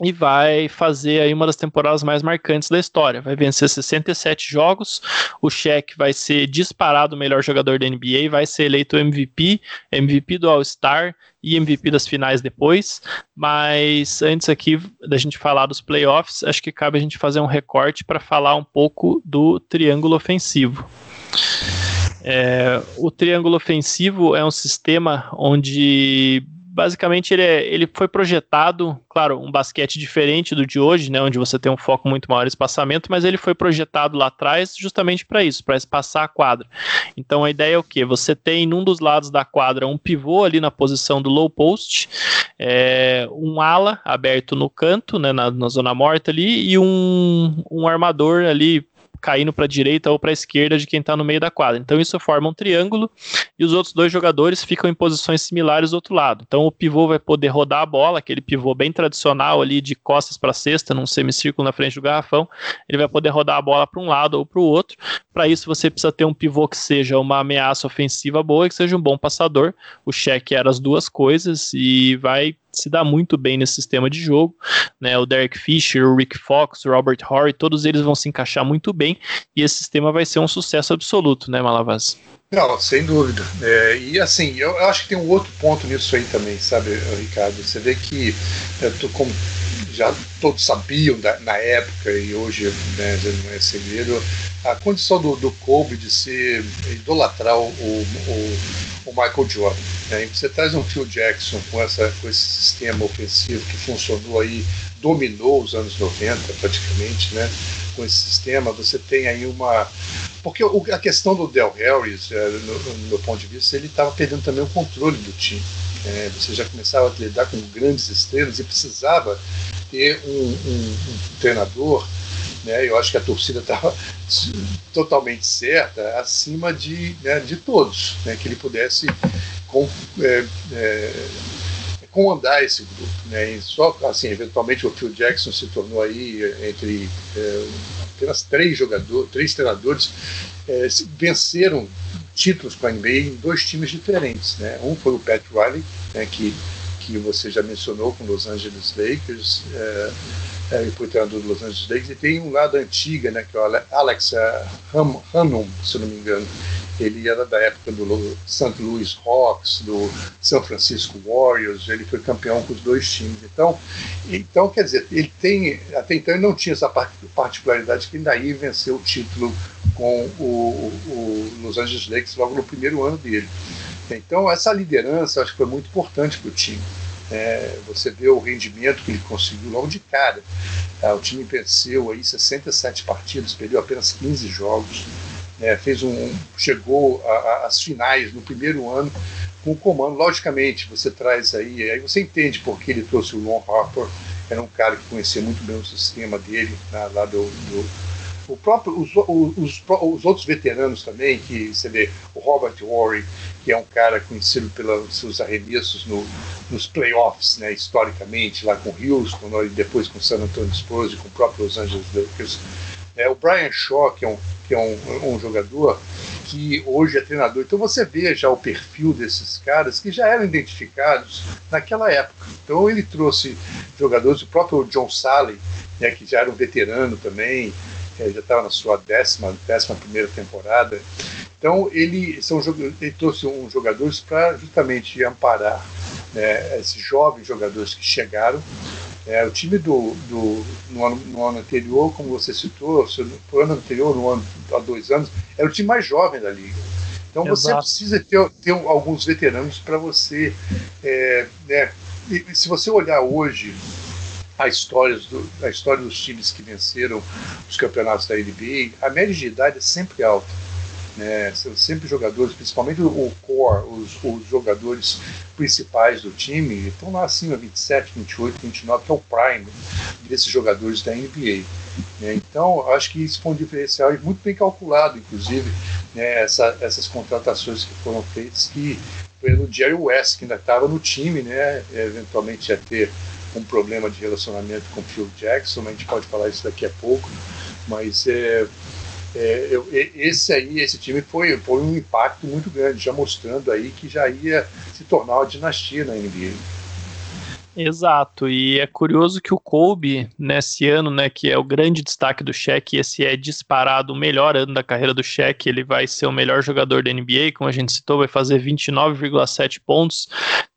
e vai fazer aí uma das temporadas mais marcantes da história. Vai vencer 67 jogos, o Shaq vai ser disparado o melhor jogador da NBA, vai ser eleito MVP, MVP do All-Star e MVP das finais depois. Mas antes aqui da gente falar dos playoffs, acho que cabe a gente fazer um recorte para falar um pouco do triângulo ofensivo. É, o triângulo ofensivo é um sistema onde basicamente ele, é, ele foi projetado, claro, um basquete diferente do de hoje, né, onde você tem um foco muito maior em espaçamento, mas ele foi projetado lá atrás justamente para isso, para espaçar a quadra. Então a ideia é o que? Você tem num dos lados da quadra um pivô ali na posição do low post, é, um ala aberto no canto, né, na, na zona morta ali, e um, um armador ali caindo para a direita ou para a esquerda de quem está no meio da quadra. Então isso forma um triângulo e os outros dois jogadores ficam em posições similares do outro lado. Então o pivô vai poder rodar a bola, aquele pivô bem tradicional ali de costas para cesta, num semicírculo na frente do garrafão. Ele vai poder rodar a bola para um lado ou para o outro. Para isso você precisa ter um pivô que seja uma ameaça ofensiva boa e que seja um bom passador. O cheque era as duas coisas e vai se dá muito bem nesse sistema de jogo. Né? O Derek Fisher, o Rick Fox, o Robert Horry, todos eles vão se encaixar muito bem e esse sistema vai ser um sucesso absoluto, né, Malavaz? Não, sem dúvida. É, e assim, eu, eu, acho que tem um outro ponto nisso aí também, sabe, Ricardo? Você vê que, é, tu, como já todos sabiam da, na época e hoje né, não é segredo, a condição do, do Kobe de ser idolatrar o, o, o Michael Jordan. Né? Você traz um Phil Jackson com, essa, com esse sistema ofensivo que funcionou aí, dominou os anos 90 praticamente, né? com esse sistema, você tem aí uma. Porque a questão do Del Harris, é, no, no, meu ponto de vista, ele estava perdendo também o controle do time. É, você já começava a lidar com grandes estrelas e precisava ter um, um, um treinador né, eu acho que a torcida estava totalmente certa, acima de, né, de todos, né, que ele pudesse com, é, é, comandar esse grupo. Né, e só, assim, eventualmente o Phil Jackson se tornou aí entre é, apenas três jogadores, três treinadores é, venceram títulos com a NBA em dois times diferentes. Né? Um foi o Pat Riley, né, que, que você já mencionou com Los Angeles Lakers, é, é, foi treinador do Los Angeles Lakers, e tem um lado antiga, né, que é o Alex Hanum, se não me engano, ele era da época do St. Louis Hawks, do San Francisco Warriors, ele foi campeão com os dois times. Então, então quer dizer, ele tem, até então ele não tinha essa particularidade que daí venceu o título com o, o Los Angeles Lakers logo no primeiro ano dele. Então, essa liderança acho que foi muito importante para o time. É, você vê o rendimento que ele conseguiu logo de cara. Tá? O time venceu aí 67 partidas, perdeu apenas 15 jogos. É, fez um, chegou às finais no primeiro ano com o comando. Logicamente, você traz aí, aí você entende por que ele trouxe o Lon Harper, era um cara que conhecia muito bem o sistema dele, né, lá do, do o próprio, os, os, os, outros veteranos também, que você vê o Robert Horry, que é um cara conhecido pelos seus arremessos no, nos playoffs, né, historicamente, lá com Houston, e depois com San Antonio Spurs e com o próprio Los Angeles Lakers. É, o Brian Shaw, que é, um, que é um, um jogador que hoje é treinador. Então você vê já o perfil desses caras que já eram identificados naquela época. Então ele trouxe jogadores, o próprio John Sally, né, que já era um veterano também, é, já estava na sua décima, décima primeira temporada. Então ele, são, ele trouxe uns jogadores para justamente amparar né, esses jovens jogadores que chegaram. É, o time do, do no, ano, no ano anterior, como você citou, no ano anterior, no ano, há dois anos, era o time mais jovem da liga. Então Exato. você precisa ter, ter alguns veteranos para você. É, né, se você olhar hoje a história, do, a história dos times que venceram os campeonatos da NBA, a média de idade é sempre alta. Né? São sempre jogadores, principalmente o core, os, os jogadores principais do time, estão lá acima, 27, 28, 29, que é o prime desses jogadores da NBA. Né? Então, acho que isso foi um diferencial e muito bem calculado, inclusive, né, essa, essas contratações que foram feitas, que pelo Jerry West, que ainda estava no time, né, eventualmente ia ter um problema de relacionamento com Phil Jackson, a gente pode falar isso daqui a pouco, mas é, é, eu, esse aí, esse time foi, foi um impacto muito grande, já mostrando aí que já ia se tornar uma dinastia na NBA. Exato, e é curioso que o Kobe, nesse ano, né, que é o grande destaque do Shaq, esse é disparado o melhor ano da carreira do Shaq, ele vai ser o melhor jogador da NBA, como a gente citou, vai fazer 29,7 pontos,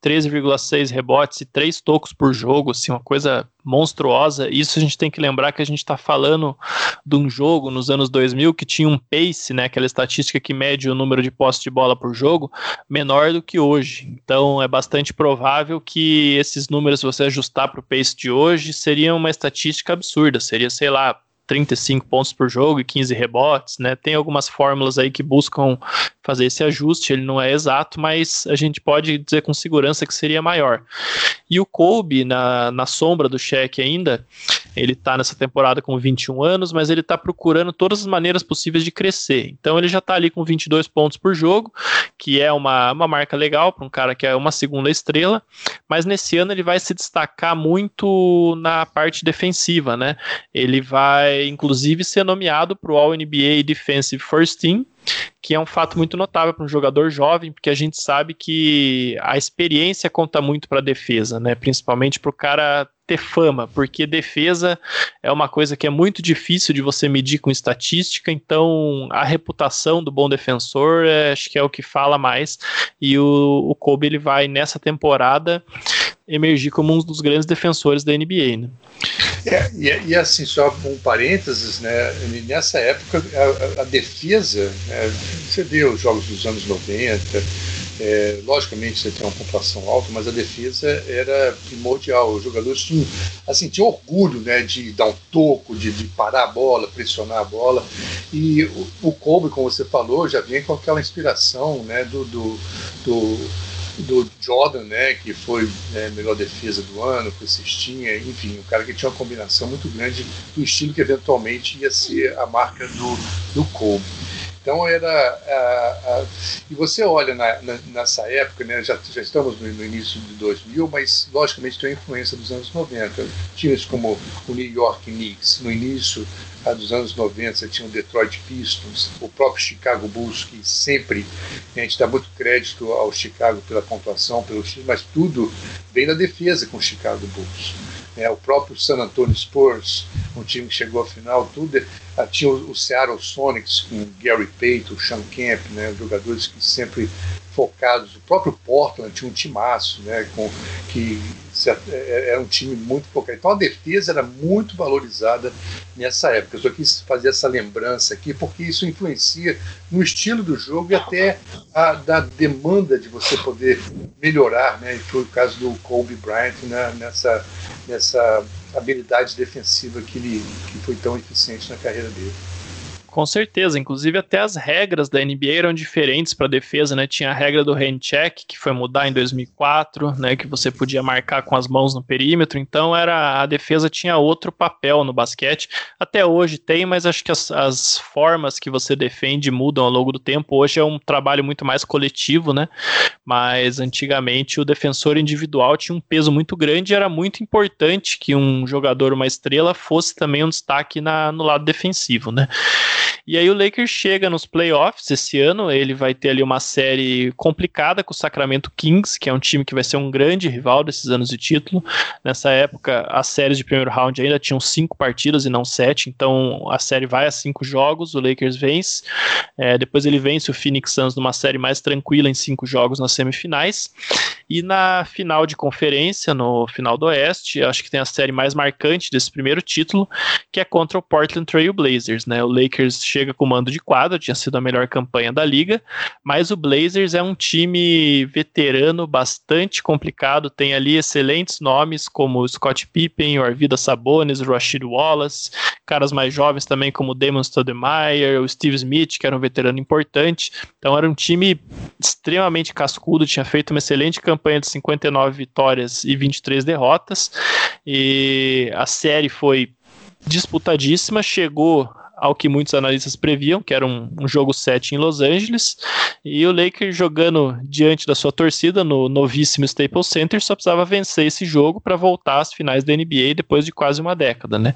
13,6 rebotes e 3 tocos por jogo, assim, uma coisa monstruosa. Isso a gente tem que lembrar que a gente está falando de um jogo nos anos 2000 que tinha um pace, né, aquela estatística que mede o número de postes de bola por jogo, menor do que hoje. Então é bastante provável que esses números, se você ajustar para o pace de hoje, seriam uma estatística absurda. Seria, sei lá, 35 pontos por jogo e 15 rebotes, né? Tem algumas fórmulas aí que buscam fazer esse ajuste, ele não é exato, mas a gente pode dizer com segurança que seria maior. E o Kobe, na, na sombra do cheque ainda, ele está nessa temporada com 21 anos, mas ele está procurando todas as maneiras possíveis de crescer. Então ele já está ali com 22 pontos por jogo, que é uma, uma marca legal para um cara que é uma segunda estrela, mas nesse ano ele vai se destacar muito na parte defensiva, né? Ele vai, inclusive, ser nomeado para o All-NBA Defensive First Team, que é um fato muito notável para um jogador jovem, porque a gente sabe que a experiência conta muito para a defesa, né? Principalmente para o cara ter fama, porque defesa é uma coisa que é muito difícil de você medir com estatística, então a reputação do bom defensor é, acho que é o que fala mais. E o, o Kobe ele vai nessa temporada emergir como um dos grandes defensores da NBA, né? É, e, e, assim, só um parênteses, né, nessa época a, a defesa, né, você vê os jogos dos anos 90, é, logicamente você tem uma pontuação alta, mas a defesa era primordial. Os jogadores tinham, assim, tinham orgulho né, de dar um toco, de, de parar a bola, pressionar a bola. E o, o Kobe, como você falou, já vinha com aquela inspiração né, do, do, do do Jordan, né, que foi né, melhor defesa do ano, com cestinha, enfim, um cara que tinha uma combinação muito grande do estilo que eventualmente ia ser a marca do, do Kobe. Então era. A, a, e você olha na, na, nessa época, né, já, já estamos no, no, início de 2000, mas logicamente tem a influência dos anos 90. Times como o New York Knicks, no início dos anos 90, você tinha o Detroit Pistons, o próprio Chicago Bulls, que sempre a gente dá muito crédito ao Chicago pela pontuação, pelo time, mas tudo vem da defesa com o Chicago Bulls. É, o próprio San Antonio Spurs, um time que chegou à final, tudo. Ah, tinha o, o Seattle Sonics com Gary Payton, Sean Kemp, né, jogadores que sempre focados. O próprio Portland tinha um timaço, né, com, que era é, é um time muito focado. Então a defesa era muito valorizada nessa época. Eu só quis fazer essa lembrança aqui, porque isso influencia no estilo do jogo e até a, da demanda de você poder melhorar, né? E foi o caso do Kobe Bryant né, nessa, nessa habilidade defensiva que, ele, que foi tão eficiente na carreira dele. Com certeza, inclusive até as regras da NBA eram diferentes para defesa, né? Tinha a regra do hand check, que foi mudar em 2004, né, que você podia marcar com as mãos no perímetro, então era a defesa tinha outro papel no basquete. Até hoje tem, mas acho que as, as formas que você defende mudam ao longo do tempo. Hoje é um trabalho muito mais coletivo, né? Mas antigamente o defensor individual tinha um peso muito grande e era muito importante que um jogador, uma estrela, fosse também um destaque na, no lado defensivo, né? E aí o Lakers chega nos playoffs esse ano, ele vai ter ali uma série complicada com o Sacramento Kings, que é um time que vai ser um grande rival desses anos de título. Nessa época, as séries de primeiro round ainda tinham cinco partidas e não sete, então a série vai a cinco jogos, o Lakers vence. É, depois ele vence o Phoenix Suns numa série mais tranquila em cinco jogos nas semifinais. E na final de conferência, no final do Oeste, acho que tem a série mais marcante desse primeiro título, que é contra o Portland Trail Blazers. Né? O Lakers chega com mando de quadra, tinha sido a melhor campanha da liga, mas o Blazers é um time veterano bastante complicado, tem ali excelentes nomes como Scott Pippen, o Arvida Sabonis, Rashid Wallace, caras mais jovens também como Damon Stoudemire, o Steve Smith, que era um veterano importante. Então era um time extremamente cascudo, tinha feito uma excelente campanha de 59 vitórias e 23 derrotas. E a série foi disputadíssima, chegou ao que muitos analistas previam, que era um, um, jogo 7 em Los Angeles, e o Lakers jogando diante da sua torcida no novíssimo Staples Center só precisava vencer esse jogo para voltar às finais da NBA depois de quase uma década, né?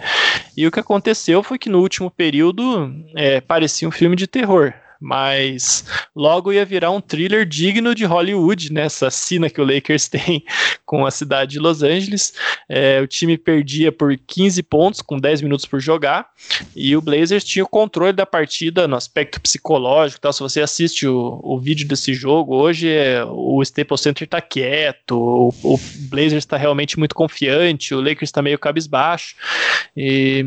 E o que aconteceu foi que no último período é, parecia um filme de terror mas logo ia virar um thriller digno de Hollywood, nessa né? cena que o Lakers tem com a cidade de Los Angeles. É, o time perdia por 15 pontos, com 10 minutos por jogar, e o Blazers tinha o controle da partida no aspecto psicológico. Tal. Se você assiste o, o vídeo desse jogo, hoje é, o Staples Center está quieto, o, o Blazers está realmente muito confiante, o Lakers está meio cabisbaixo. E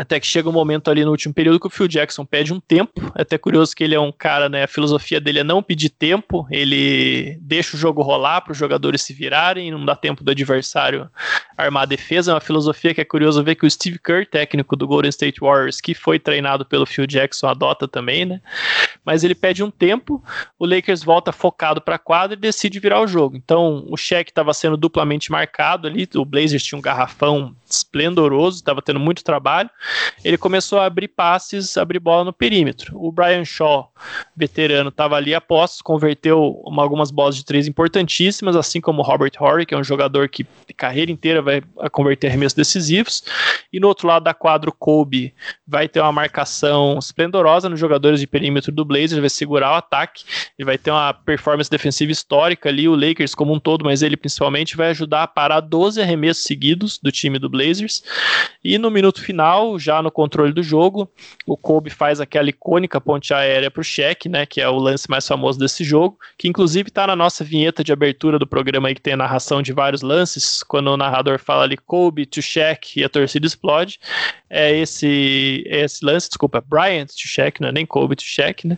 até que chega um momento ali no último período que o Phil Jackson pede um tempo. É até curioso que ele é um cara, né? A filosofia dele é não pedir tempo, ele deixa o jogo rolar para os jogadores se virarem, não dá tempo do adversário armar a defesa. É uma filosofia que é curioso ver que o Steve Kerr, técnico do Golden State Warriors, que foi treinado pelo Phil Jackson, adota também, né? Mas ele pede um tempo, o Lakers volta focado para a quadra e decide virar o jogo. Então o cheque estava sendo duplamente marcado ali, o Blazers tinha um garrafão esplendoroso, estava tendo muito trabalho. Ele começou a abrir passes, abrir bola no perímetro. O Brian Shaw, veterano, estava ali a postos, converteu uma, algumas bolas de três importantíssimas, assim como o Robert Horry, que é um jogador que carreira inteira vai converter arremessos decisivos. E no outro lado da quadra, o Kobe vai ter uma marcação esplendorosa nos jogadores de perímetro do Blazers, vai segurar o ataque, e vai ter uma performance defensiva histórica ali, o Lakers como um todo, mas ele principalmente vai ajudar a parar 12 arremessos seguidos do time do Blazers Blazers. E no minuto final, já no controle do jogo, o Kobe faz aquela icônica ponte aérea para o cheque, né, que é o lance mais famoso desse jogo, que inclusive está na nossa vinheta de abertura do programa aí que tem a narração de vários lances, quando o narrador fala ali Kobe to check e a torcida explode. É esse, é esse lance, desculpa, Bryant to check, não é nem Kobe to check, né?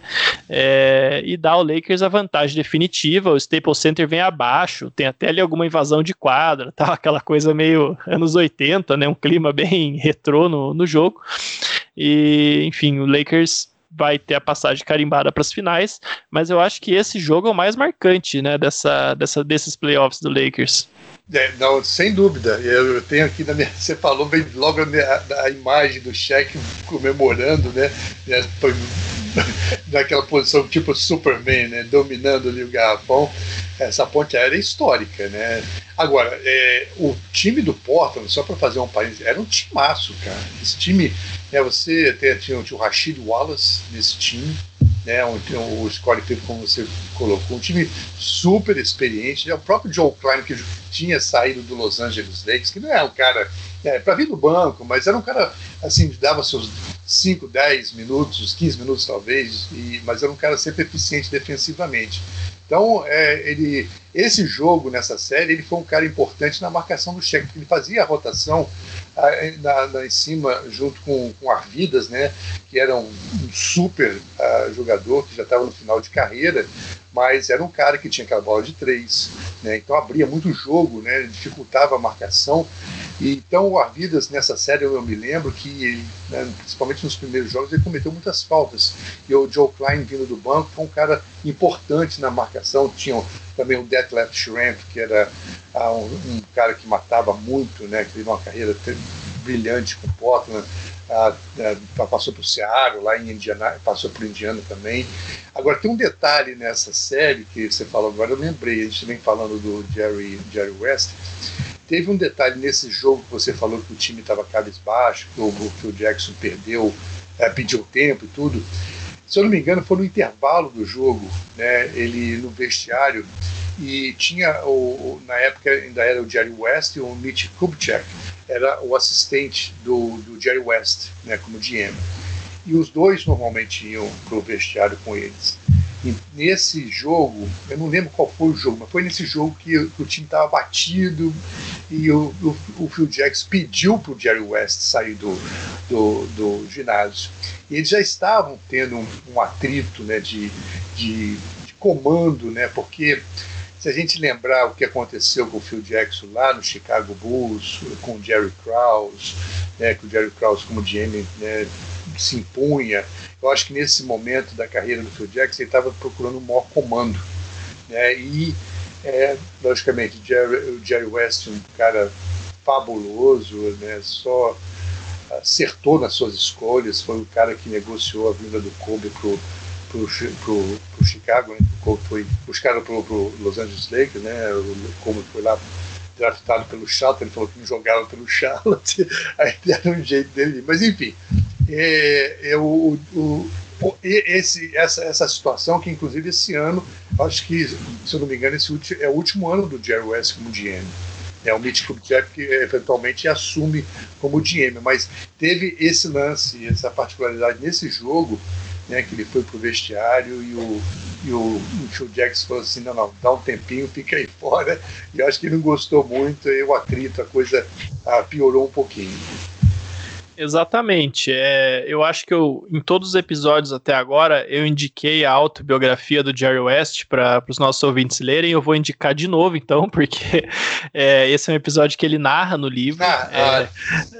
É, e dá ao Lakers a vantagem definitiva. O Staples Center vem abaixo, tem até ali alguma invasão de quadra, tá? aquela coisa meio anos 80 né? Um clima bem retrô no, no jogo. E, enfim, o Lakers vai ter a passagem carimbada para as finais, mas eu acho que esse jogo é o mais marcante, né, dessa, dessa, desses playoffs do Lakers. É, não, sem dúvida. Eu, eu, tenho aqui na minha. Você falou bem logo a, a imagem do cheque comemorando, né? Naquela posição tipo Superman, né? Dominando ali o garrafão. Essa ponte aérea é histórica, né? Agora, é, o time do Portland, só para fazer um país, era um timaço, cara. Esse time, né, você tem, tinha, tinha o Rashid Wallace nesse time, né, um, o Scottie Pippen, como você colocou, um time super experiente. Né, o próprio Joe Klein, que tinha saído do Los Angeles Lakers, que não é um cara é, para vir do banco, mas era um cara assim, dava seus 5, 10 minutos, 15 minutos talvez, e, mas era um cara sempre eficiente defensivamente. Então, é, ele, esse jogo nessa série, ele foi um cara importante na marcação do cheque, porque ele fazia a rotação na, na, em cima, junto com, Arvidas, né, que era um, um super uh, jogador, que já estava no final de carreira, mas era um cara que tinha aquela bola de três, né, então abria muito jogo, né, dificultava a marcação. E, então o Arvidas nessa série eu me lembro que, ele, né, principalmente nos primeiros jogos, ele cometeu muitas faltas. E o Joe Klein vindo do banco foi um cara importante na marcação. Tinha também o Detlef Schrempf, que era ah, um, um, cara que matava muito, né, que teve uma carreira brilhante com Portland. Ah, ah, passou para o Seattle, lá em Indiana, passou para o Indiana também. Agora, tem um detalhe nessa série que você falou agora, eu lembrei, a gente vem falando do Jerry, Jerry West. Teve um detalhe nesse jogo que você falou que o time estava cabisbaixo, que o, que o Jackson perdeu, é, pediu tempo e tudo. Se eu não me engano, foi no intervalo do jogo, né, ele no vestiário, e tinha, o, na época ainda era o Jerry West e o Mitch Kubchak, era o assistente do, do Jerry West, né, como GM. E os dois normalmente iam para o vestiário com eles. E nesse jogo, eu não lembro qual foi o jogo, mas foi nesse jogo que, que o time estava batido e o, o, o Phil Jackson pediu para o Jerry West sair do, do, do, ginásio. E eles já estavam tendo um, um atrito né, de, de, de comando, né, porque se a gente lembrar o que aconteceu com o Phil Jackson lá no Chicago Bulls, com o Jerry Krause, né, com o Jerry Krause como GM né, se impunha, eu acho que nesse momento da carreira do Phil Jackson ele estava procurando um maior comando. Né, e, é, logicamente, o Jerry West, um cara fabuloso, né, só acertou nas suas escolhas, foi o cara que negociou a vinda do Kobe pro pro, pro, Chicago, né? O foi buscado pro, pro Los Angeles Lakers, né? O Kobe foi lá draftado pelo Charlotte, ele falou que não jogava pelo Charlotte, aí deram um jeito dele. Mas enfim, é, é o, o, esse, essa, essa situação que inclusive esse ano, acho que, se eu não me engano, esse é o último ano do Jerry West como GM. É o Mitch Kubchak que eventualmente assume como GM, mas teve esse lance, essa particularidade nesse jogo né, que ele foi pro vestiário e o, e o, Phil Jackson falou assim, não, não, dá um tempinho, fica aí fora. E acho que ele não gostou muito, e o atrito, a coisa ah, piorou um pouquinho. Exatamente. É, eu acho que eu, em todos os episódios até agora, eu indiquei a autobiografia do Jerry West para os nossos ouvintes lerem. Eu vou indicar de novo, então, porque é, esse é um episódio que ele narra no livro. Ah, é, ah,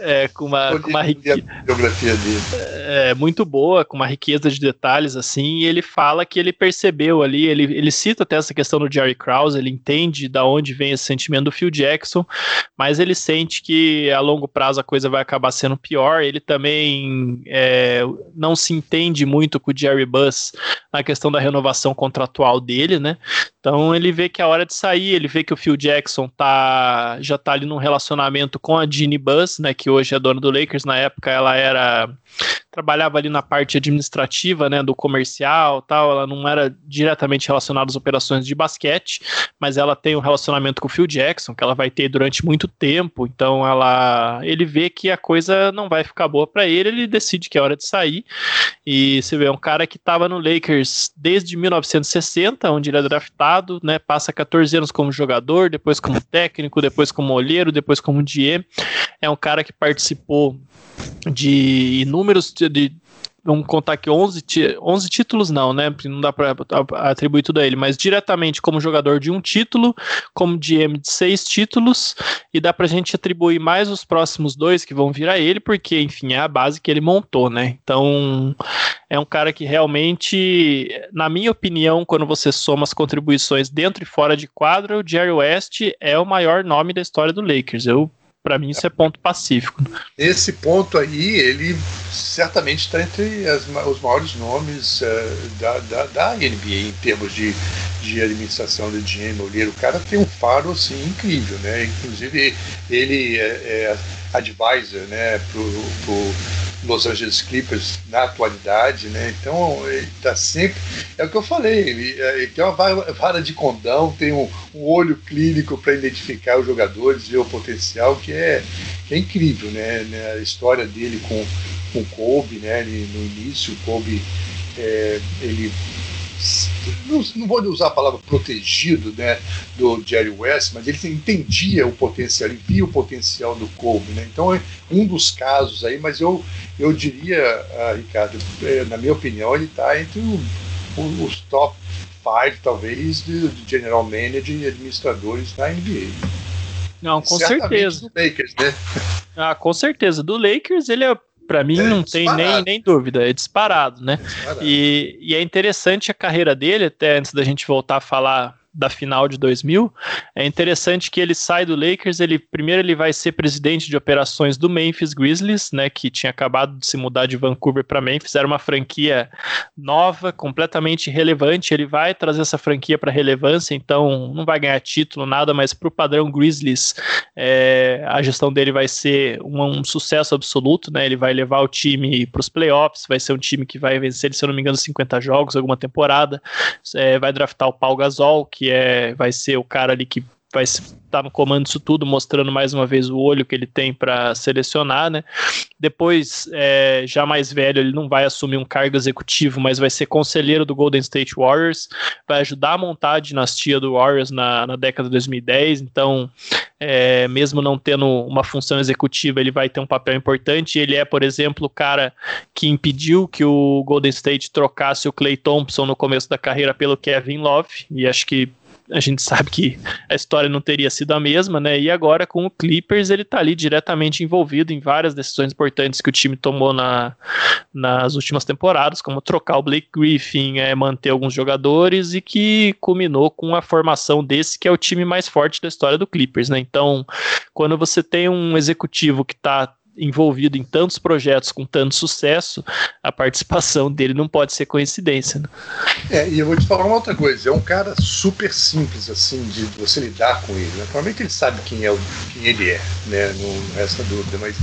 é, com uma, com uma riqueza. biografia dele. É, muito boa, com uma riqueza de detalhes, assim. E ele fala que ele percebeu ali, ele, ele cita até essa questão do Jerry Krause, ele entende da onde vem esse sentimento do Phil Jackson, mas ele sente que a longo prazo a coisa vai acabar sendo pior ele também é, não se entende muito com o Jerry Buss na questão da renovação contratual dele, né? Então ele vê que é hora de sair, ele vê que o Phil Jackson tá, já tá ali num relacionamento com a Jeannie Buss, né, que hoje é dona do Lakers, na época ela era trabalhava ali na parte administrativa, né, do comercial, tal, ela não era diretamente relacionada às operações de basquete, mas ela tem um relacionamento com o Phil Jackson, que ela vai ter durante muito tempo, então ela ele vê que a coisa não vai ficar boa para ele, ele decide que é hora de sair. E você vê é um cara que estava no Lakers desde 1960, onde ele é draftado, né, passa 14 anos como jogador, depois como técnico, depois como olheiro, depois como GM. É um cara que participou de inúmeros de, vamos contar aqui 11, 11 títulos não, né? Não dá para atribuir tudo a ele, mas diretamente como jogador de um título, como GM de seis títulos, e dá pra gente atribuir mais os próximos dois que vão vir a ele, porque, enfim, é a base que ele montou, né? Então, é um cara que realmente, na minha opinião, quando você soma as contribuições dentro e fora de quadro, o Jerry West é o maior nome da história do Lakers. Eu para mim isso é ponto pacífico. Esse ponto aí, ele certamente está entre as, os maiores nomes uh, da, da, da, NBA em termos de, de administração de dinheiro. O cara tem um faro assim incrível, né? Inclusive ele é, é advisor, né, pro, pro Los Angeles Clippers na atualidade, né? Então ele está sempre. É o que eu falei, ele, é, ele tem uma vara de condão, tem um, um olho clínico para identificar os jogadores, ver o potencial, que é, que é incrível, né? A história dele com, com o Kobe, né? Ele, no início, o Kobe é, ele não, não, vou usar a palavra protegido né, do Jerry West, mas ele entendia o potencial, ele via o potencial do Kobe. Né? Então é um dos casos aí, mas eu, eu diria, ah, Ricardo, é, na minha opinião, ele está entre o, o, os top five, talvez, de, de, general manager e administradores da NBA. Não, com certeza. Do Lakers, né? Ah, com certeza. Do Lakers, ele é para mim é, não tem nem, nem dúvida, é disparado, né? Disparado. E, e é interessante a carreira dele, até antes da gente voltar a falar da final de 2000. É interessante que ele sai do Lakers, ele primeiro ele vai ser presidente de operações do Memphis Grizzlies, né, que tinha acabado de se mudar de Vancouver para Memphis, era uma franquia nova, completamente relevante. Ele vai trazer essa franquia para relevância, então não vai ganhar título nada, mas para o padrão Grizzlies, é, a gestão dele vai ser um, um, sucesso absoluto, né? Ele vai levar o time para os playoffs, vai ser um time que vai vencer, se eu não me engano, 50 jogos alguma temporada. É, vai draftar o Paul Gasol, que que é vai ser o cara ali que vai estar tá no comando disso tudo, mostrando mais uma vez o olho que ele tem para selecionar, né? Depois, é, já mais velho, ele não vai assumir um cargo executivo, mas vai ser conselheiro do Golden State Warriors, vai ajudar a montar a dinastia do Warriors na, na década de 2010, então, é, mesmo não tendo uma função executiva, ele vai ter um papel importante. Ele é, por exemplo, o cara que impediu que o Golden State trocasse o Clay Thompson no começo da carreira pelo Kevin Love, e acho que a gente sabe que a história não teria sido a mesma, né? E agora com o Clippers ele tá ali diretamente envolvido em várias decisões importantes que o time tomou na, nas últimas temporadas, como trocar o Blake Griffin, é, manter alguns jogadores e que culminou com a formação desse que é o time mais forte da história do Clippers, né? Então, quando você tem um executivo que está envolvido em tantos projetos com tanto sucesso, a participação dele não pode ser coincidência. Né? É, e eu vou te falar uma outra coisa, é um cara super simples assim de você lidar com ele. Né? Provavelmente ele sabe quem é o, quem ele é, né? Não resta dúvida, mas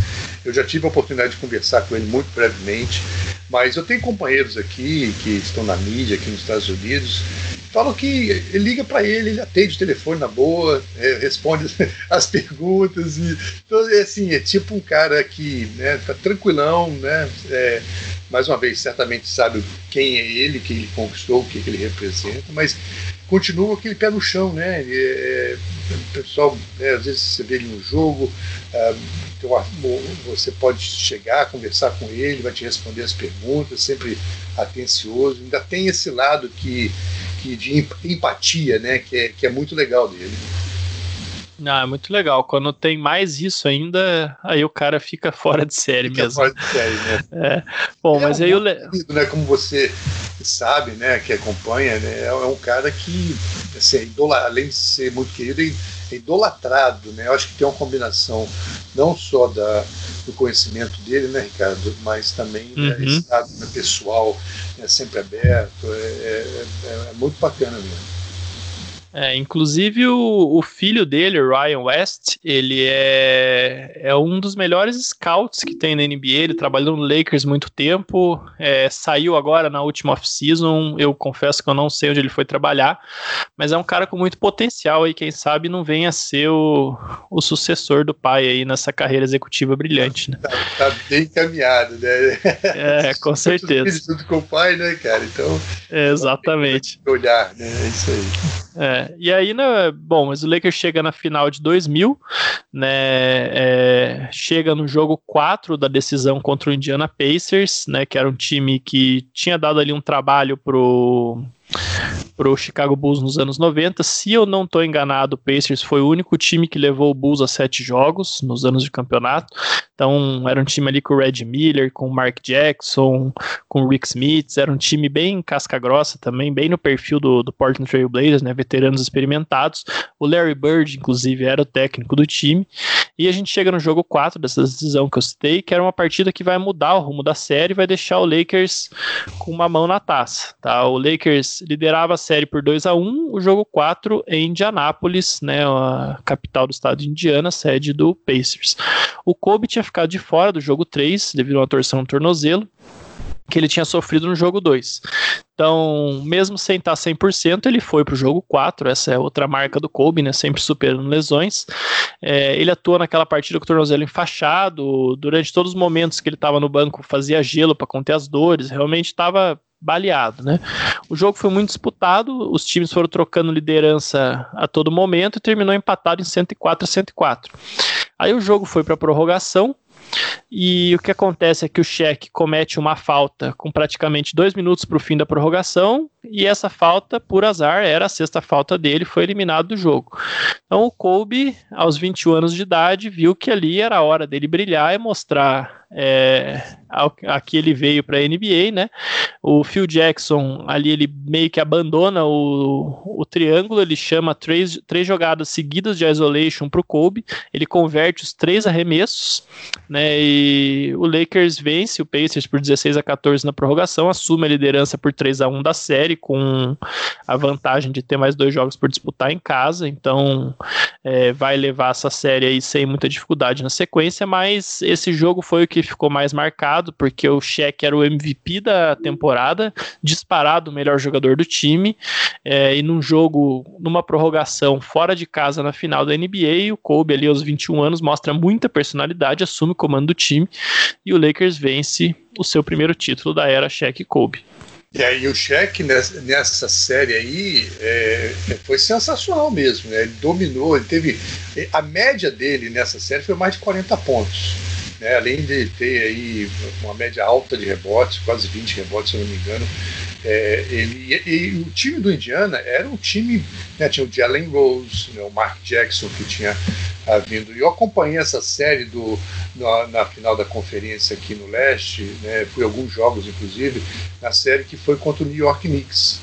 eu já tive a oportunidade de conversar com ele muito brevemente, mas eu tenho companheiros aqui que estão na mídia aqui nos Estados Unidos falam que liga para ele, ele atende o telefone na boa, é, responde as perguntas. E, então, é assim, é tipo um cara que né, tá tranquilão, né? É, mais uma vez, certamente sabe quem é ele, quem ele conquistou, o que, que ele representa, mas continua aquele pé no chão, né? É, o pessoal, né, às vezes você vê ele no jogo, ah, você pode chegar, conversar com ele, vai te responder as perguntas, sempre atencioso. Ainda tem esse lado que que de empatia, né? Que é, que é muito legal dele. Ah, é muito legal. Quando tem mais isso ainda, aí o cara fica fora de série fica mesmo. Fora de série, né? É. Bom, Ele mas é um aí o. Le... né, como você sabe, né, que acompanha, né, é um cara que, assim, além de ser muito querido, é idolatrado, né? Eu acho que tem uma combinação não só da, do conhecimento dele, né, Ricardo, mas também né, uhum. né, né, pessoal, é sempre aberto, é, é, é, é muito bacana mesmo. É, inclusive o, o, filho dele, Ryan West, ele é, é um dos melhores scouts que tem na NBA. Ele trabalhou no Lakers muito tempo, é, saiu agora na última off-season. Eu confesso que eu não sei onde ele foi trabalhar, mas é um cara com muito potencial e quem sabe não venha a ser o, o sucessor do pai aí nessa carreira executiva brilhante. Né? Tá, tá bem encaminhado, né? É, com certeza. Junto com o pai, né, cara? Então. É, exatamente. Olhar, né? É isso aí. É, e aí, né, bom, mas o Lakers chega na final de 2000, né, é, chega no jogo 4 da decisão contra o Indiana Pacers, né, que era um time que tinha dado ali um trabalho pro para o Chicago Bulls nos anos 90. Se eu não estou enganado, o Pacers foi o único time que levou o Bulls a sete jogos nos anos de campeonato. Então, era um time ali com o Red Miller, com o Mark Jackson, com o Rick Smith. Era um time bem casca-grossa também, bem no perfil do, do Portland Trail Blazers, né? Veteranos experimentados. O Larry Bird, inclusive, era o técnico do time. E a gente chega no jogo 4 dessa decisão que eu citei, que era uma partida que vai mudar o rumo da série e vai deixar o Lakers com uma mão na taça. Tá? O Lakers liderava série por 2 a 1 o jogo 4 em Indianápolis, né, a capital do estado de Indiana, sede do Pacers. O Kobe tinha ficado de fora do jogo 3 devido a uma torção no tornozelo que ele tinha sofrido no jogo 2. Então, mesmo sem estar 100%, ele foi para o jogo 4, essa é outra marca do Kobe, né, sempre superando lesões. É, ele atua naquela partida com o tornozelo enfaixado, durante todos os momentos que ele estava no banco fazia gelo para conter as dores, realmente estava baleado, né? O jogo foi muito disputado, os times foram trocando liderança a todo momento e terminou empatado em 104 a 104. Aí o jogo foi para prorrogação, e o que acontece é que o Cheque comete uma falta com praticamente dois minutos para o fim da prorrogação, e essa falta, por azar, era a sexta falta dele, foi eliminado do jogo. Então o Kobe, aos 21 anos de idade, viu que ali era a hora dele brilhar e mostrar é, aqui ele veio para a NBA, né? O Phil Jackson ali ele meio que abandona o, o triângulo, ele chama três, três jogadas seguidas de isolation para o Kobe, ele converte os três arremessos, né? E o Lakers vence o Pacers por 16 a 14 na prorrogação, assume a liderança por 3 a 1 da série com a vantagem de ter mais dois jogos por disputar em casa, então é, vai levar essa série aí sem muita dificuldade na sequência, mas esse jogo foi o que ficou mais marcado, porque o Shaq era o MVP da temporada, disparado o melhor jogador do time, é, e num jogo, numa prorrogação fora de casa na final da NBA, o Kobe ali aos 21 anos mostra muita personalidade, assume o comando do time, e o Lakers vence o seu primeiro título da era Shaq Kobe. E aí o Shaq nessa, série aí é, foi sensacional mesmo, né? Ele dominou, ele teve. A média dele nessa série foi mais de 40 pontos né? além de ter aí uma média alta de rebotes, quase 20 rebotes, se eu não me engano. É, ele, e, o time do Indiana era um time, né, tinha o Jalen Rose, né, o Mark Jackson que tinha ah, vindo. E eu acompanhei essa série do, na, na, final da conferência aqui no leste, né, fui alguns jogos inclusive, na série que foi contra o New York Knicks.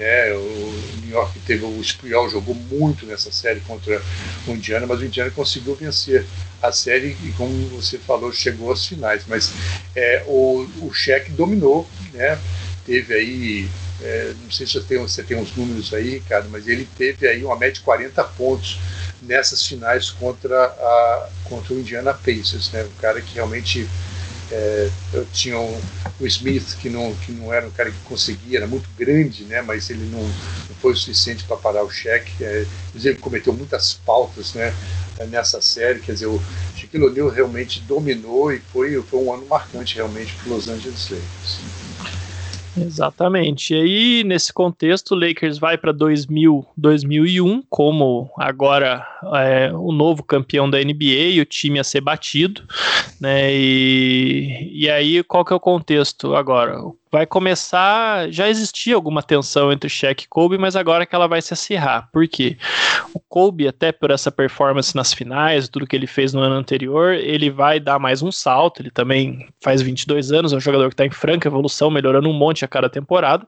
É, o New York teve o Spriol jogou muito nessa série contra o Indiana, mas o Indiana conseguiu vencer a série e, como você falou, chegou às finais. Mas é, o, o Cheque dominou, né? Teve aí, é, não sei se você tem, você tem uns números aí, cara, mas ele teve aí uma média de 40 pontos nessas finais contra, a, contra o Indiana Pacers, né? Um cara que realmente é, eu tinha um, o Smith, que não, que não era um cara que conseguia, era muito grande, né, mas ele não, não foi o suficiente para parar o cheque. É, ele cometeu muitas faltas né, nessa série. Quer dizer, o Shaquille O'Neal realmente dominou e foi, foi um ano marcante realmente para os Los Angeles Lakers. Exatamente. E aí, nesse contexto, o Lakers vai para 2000, 2001 como agora é, o novo campeão da NBA e o time a ser batido, né? E, e aí, qual que é o contexto agora? Vai começar. Já existia alguma tensão entre Shaq e Kobe, mas agora que ela vai se acirrar. Por quê? O Kobe, até por essa performance nas finais, tudo que ele fez no ano anterior, ele vai dar mais um salto. Ele também faz 22 anos, é um jogador que está em franca evolução, melhorando um monte a cada temporada.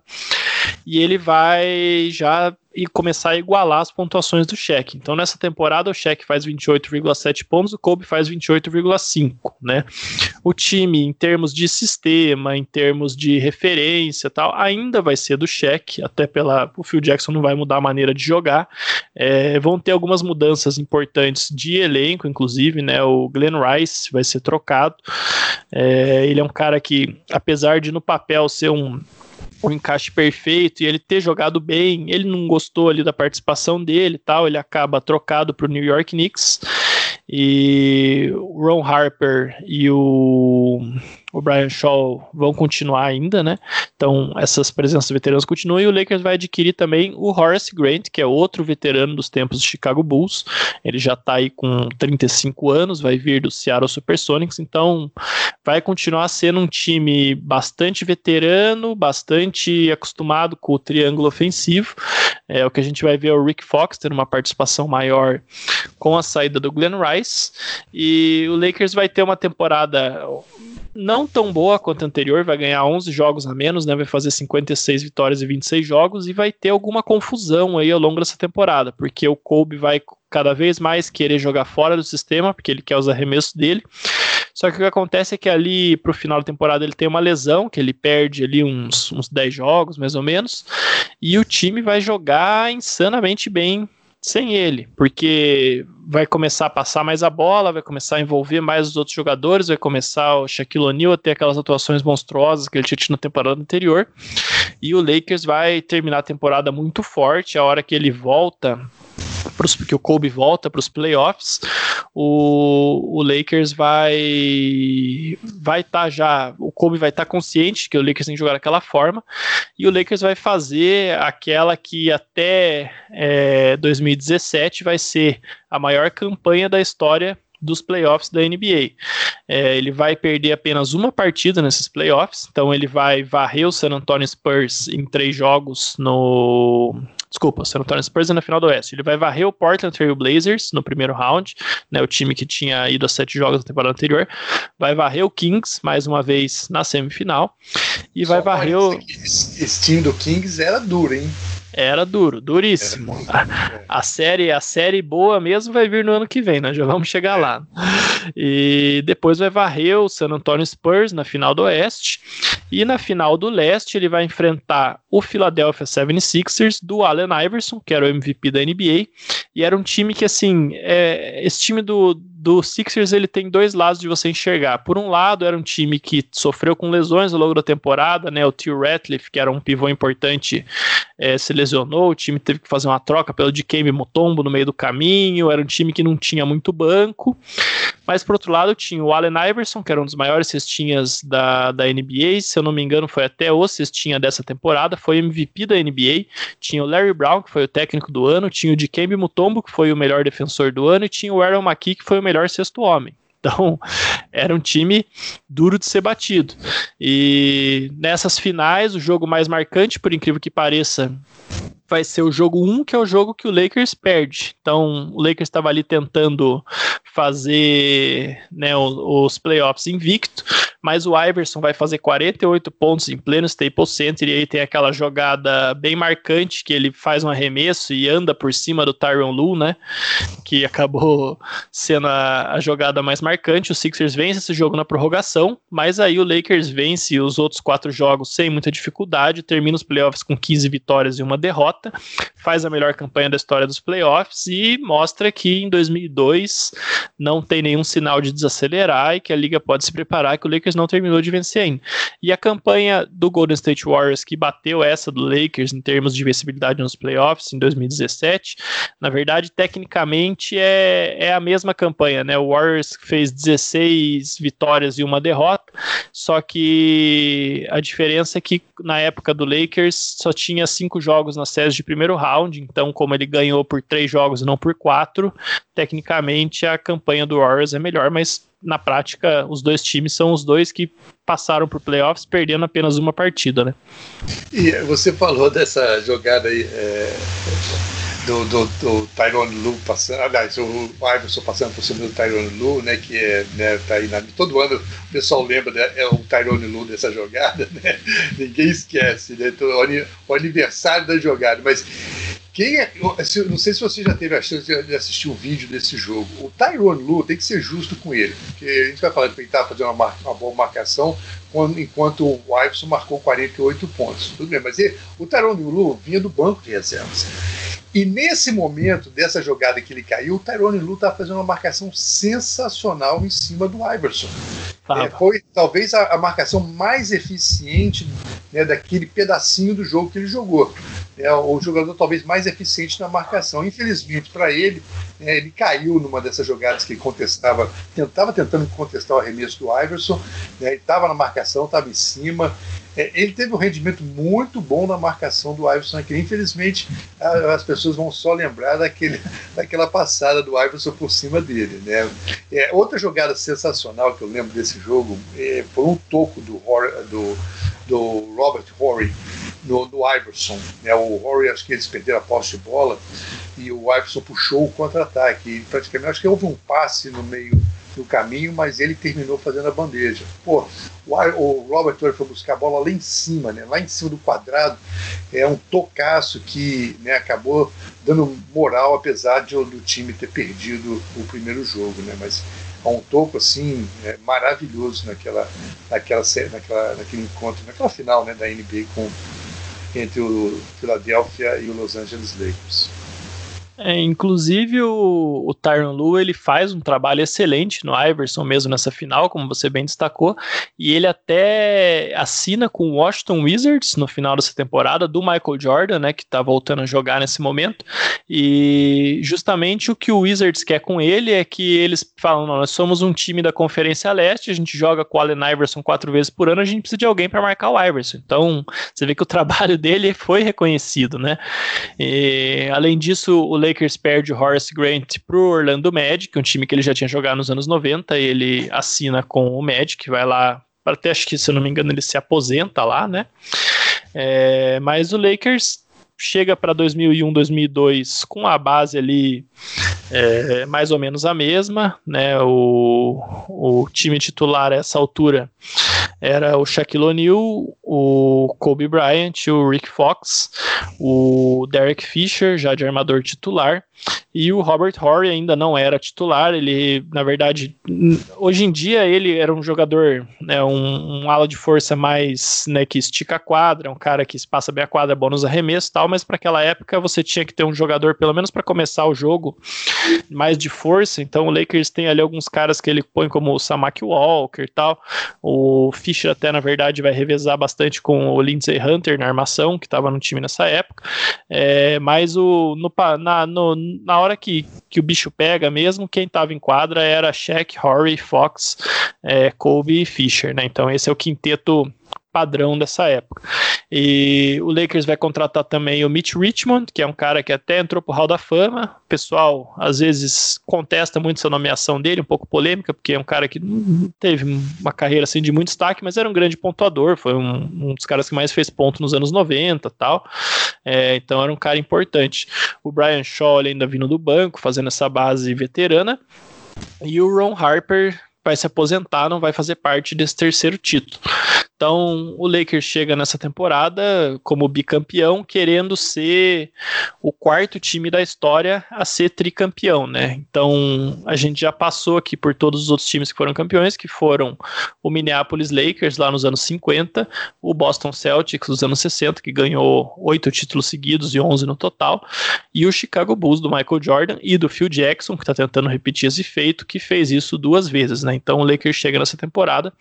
E ele vai já e começar a igualar as pontuações do cheque. Então, nessa temporada, o cheque faz 28,7 pontos, o Kobe faz 28,5, né? O time, em termos de sistema, em termos de referência tal, ainda vai ser do cheque, até pela. O Phil Jackson não vai mudar a maneira de jogar. É, vão ter algumas mudanças importantes de elenco, inclusive, né? O Glenn Rice vai ser trocado. É, ele é um cara que, apesar de no papel ser um o encaixe perfeito e ele ter jogado bem, ele não gostou ali da participação dele tal, ele acaba trocado para o New York Knicks. E o Ron Harper e o o Brian Shaw vão continuar ainda, né? Então, essas presenças veteranas continuam e o Lakers vai adquirir também o Horace Grant, que é outro veterano dos tempos do Chicago Bulls. Ele já está aí com 35 anos, vai vir do Seattle Supersonics, então vai continuar sendo um time bastante veterano, bastante acostumado com o triângulo ofensivo. É o que a gente vai ver é o Rick Fox tendo uma participação maior com a saída do Glenn Rice e o Lakers vai ter uma temporada não tão boa quanto a anterior, vai ganhar 11 jogos a menos, né? Vai fazer 56 vitórias e 26 jogos e vai ter alguma confusão aí ao longo dessa temporada, porque o Kobe vai cada vez mais querer jogar fora do sistema, porque ele quer os arremessos dele. Só que o que acontece é que ali pro final da temporada ele tem uma lesão, que ele perde ali uns, uns 10 jogos, mais ou menos, e o time vai jogar insanamente bem sem ele, porque vai começar a passar mais a bola, vai começar a envolver mais os outros jogadores, vai começar o Shaquille O'Neal a ter aquelas atuações monstruosas que ele tinha tido na temporada anterior, e o Lakers vai terminar a temporada muito forte, a hora que ele volta pros, que o Kobe volta para os playoffs, o, o Lakers vai vai estar tá já, o Kobe vai estar tá consciente que o Lakers tem que jogar daquela forma, e o Lakers vai fazer aquela que até é, 2017 vai ser a maior campanha da história dos playoffs da NBA. É, ele vai perder apenas uma partida nesses playoffs, então ele vai varrer o San Antonio Spurs em três jogos no Desculpa, o San Antonio Spurs é na final do Oeste. Ele vai varrer o Portland Trail Blazers no primeiro round, né, o time que tinha ido a sete jogos na temporada anterior. Vai varrer o Kings, mais uma vez, na semifinal. E Só vai varrer o... Esse time do Kings era duro, hein? Era duro, duríssimo. A, a, série, a série boa mesmo vai vir no ano que vem, nós já vamos chegar lá. E depois vai varrer o San Antonio Spurs na final do Oeste. E na final do Leste ele vai enfrentar o Philadelphia 76ers do Allen Iverson, que era o MVP da NBA. E era um time que, assim, é, esse time do, do Sixers ele tem dois lados de você enxergar. Por um lado, era um time que sofreu com lesões ao longo da temporada, né? O Tio Ratliff, que era um pivô importante, é, se lesionou. O time teve que fazer uma troca pelo Dikembe Mutombo no meio do caminho. Era um time que não tinha muito banco. Mas por outro lado, tinha o Allen Iverson, que era um dos maiores cestinhas da, da NBA. Se eu não me engano, foi até o cestinha dessa temporada. Foi MVP da NBA. Tinha o Larry Brown, que foi o técnico do ano. Tinha o Dikembe Mutombo, que foi o melhor defensor do ano. E tinha o Aaron McKee, que foi o melhor melhor sexto homem. Então, era um time duro de ser batido. E nessas finais, o jogo mais marcante, por incrível que pareça, vai ser o jogo 1, que é o jogo que o Lakers perde. Então, o Lakers estava ali tentando fazer né, os playoffs invicto, mas o Iverson vai fazer 48 pontos em pleno Staples Center e aí tem aquela jogada bem marcante que ele faz um arremesso e anda por cima do Tyron Lu, né? Que acabou sendo a, a jogada mais marcante. O Sixers vence esse jogo na prorrogação, mas aí o Lakers vence os outros quatro jogos sem muita dificuldade, termina os playoffs com 15 vitórias e uma derrota, faz a melhor campanha da história dos playoffs e mostra que em 2002 não tem nenhum sinal de desacelerar e que a liga pode se preparar, que o Lakers não terminou de vencer ainda. E a campanha do Golden State Warriors, que bateu essa do Lakers em termos de vencibilidade nos playoffs em 2017, na verdade, tecnicamente é, é a mesma campanha, né? O Warriors fez 16 vitórias e uma derrota, só que a diferença é que na época do Lakers só tinha cinco jogos na série de primeiro round, então, como ele ganhou por três jogos e não por quatro, tecnicamente a campanha do Warriors é melhor, mas na prática os dois times são os dois que passaram por playoffs perdendo apenas uma partida, né? E você falou dessa jogada aí é, do, do, do Tyrone Lu passando, aliás, o Iverson passando por cima do Tyrone Lu, né, que é, né, tá aí na, todo ano o pessoal lembra, né, é o Tyrone Lu dessa jogada, né? Ninguém esquece, né? Então, o aniversário da jogada, mas quem é, não sei se você já teve a chance de assistir um vídeo desse jogo. O Tyrone Lu tem que ser justo com ele, porque a gente vai falar que ele estava fazendo uma, uma, boa marcação, enquanto o Iverson marcou 48 pontos. Tudo bem, mas ele, o Tyrone Lu vinha do banco de reservas. E nesse momento dessa jogada que ele caiu, o Tyrone Lu estava fazendo uma marcação sensacional em cima do Iverson. É, foi talvez a, a, marcação mais eficiente né, daquele pedacinho do jogo que ele jogou. É, o jogador talvez mais eficiente na marcação. Infelizmente para ele, é, ele caiu numa dessas jogadas que contestava, tentava tentando contestar o arremesso do Iverson, né, estava na marcação, estava em cima. É, ele teve um rendimento muito bom na marcação do Iverson aqui. Infelizmente, a, as pessoas vão só lembrar daquele, daquela passada do Iverson por cima dele. Né? É, outra jogada sensacional que eu lembro desse jogo é, foi um toco do, do, do Robert Horry no, no Iverson. Né? O acho que eles perderam a posse de bola e o Iverson puxou o contra-ataque. Praticamente, acho que houve um passe no meio no caminho, mas ele terminou fazendo a bandeja. Pô, o, Robert Torrey foi buscar a bola lá em cima, né? Lá em cima do quadrado. É um tocaço que né, acabou dando moral, apesar de, do time ter perdido o primeiro jogo, né? Mas a um topo assim é, maravilhoso naquela, naquela, naquela, naquele encontro, naquela final né, da NBA com, entre o Philadelphia e o Los Angeles Lakers. É, inclusive o, o Tyron Lu ele faz um trabalho excelente no Iverson mesmo nessa final, como você bem destacou, e ele até assina com o Washington Wizards no final dessa temporada do Michael Jordan, né, que está voltando a jogar nesse momento. E justamente o que o Wizards quer com ele é que eles falam: nós somos um time da Conferência Leste, a gente joga com o Allen Iverson quatro vezes por ano, a gente precisa de alguém para marcar o Iverson. Então você vê que o trabalho dele foi reconhecido, né? E, além disso, o Lakers perde Horace Grant pro Orlando Magic, um time que ele já tinha jogado nos anos 90. Ele assina com o Magic, vai lá, até acho que, se eu não me engano, ele se aposenta lá, né? É, mas o Lakers chega para 2001, 2002 com a base ali é, mais ou menos a mesma, né? O, o time titular a essa altura era o Shaquille O'Neal, o Kobe Bryant, o Rick Fox, o Derek Fisher, já de armador titular, e o Robert Horry ainda não era titular. Ele, na verdade, hoje em dia ele era um jogador, né, um, um ala de força mais, né, que estica a quadra, um cara que passa bem a quadra, bom nos arremessos e tal, mas para aquela época você tinha que ter um jogador, pelo menos para começar o jogo, mais de força. Então o Lakers tem ali alguns caras que ele põe como o Samaki Walker e tal. O Fischer até, na verdade, vai revezar bastante com o Lindsey Hunter na armação, que estava no time nessa época. É, mas o, no, na, no, na hora que, que o bicho pega mesmo, quem estava em quadra era Shaq, Horry, Fox, é, Kobe e Fisher, né? Então esse é o quinteto padrão dessa época. E o Lakers vai contratar também o Mitch Richmond, que é um cara que até entrou pro Hall da Fama. O pessoal às vezes contesta muito essa nomeação dele, um pouco polêmica, porque é um cara que teve uma carreira assim de muito destaque, mas era um grande pontuador, foi um, um dos caras que mais fez ponto nos anos 90 tal. É, então era um cara importante. O Brian Shaw ainda vindo do banco, fazendo essa base veterana. E o Ron Harper vai se aposentar, não vai fazer parte desse terceiro título. Então, o Lakers chega nessa temporada como bicampeão, querendo ser o quarto time da história a ser tricampeão, né? Então, a gente já passou aqui por todos os outros times que foram campeões, que foram o Minneapolis Lakers lá nos anos 50, o Boston Celtics nos anos 60, que ganhou oito títulos seguidos e 11 no total, e o Chicago Bulls do Michael Jordan e do Phil Jackson, que está tentando repetir esse feito, que fez isso duas vezes, né? Então, o Lakers chega nessa temporada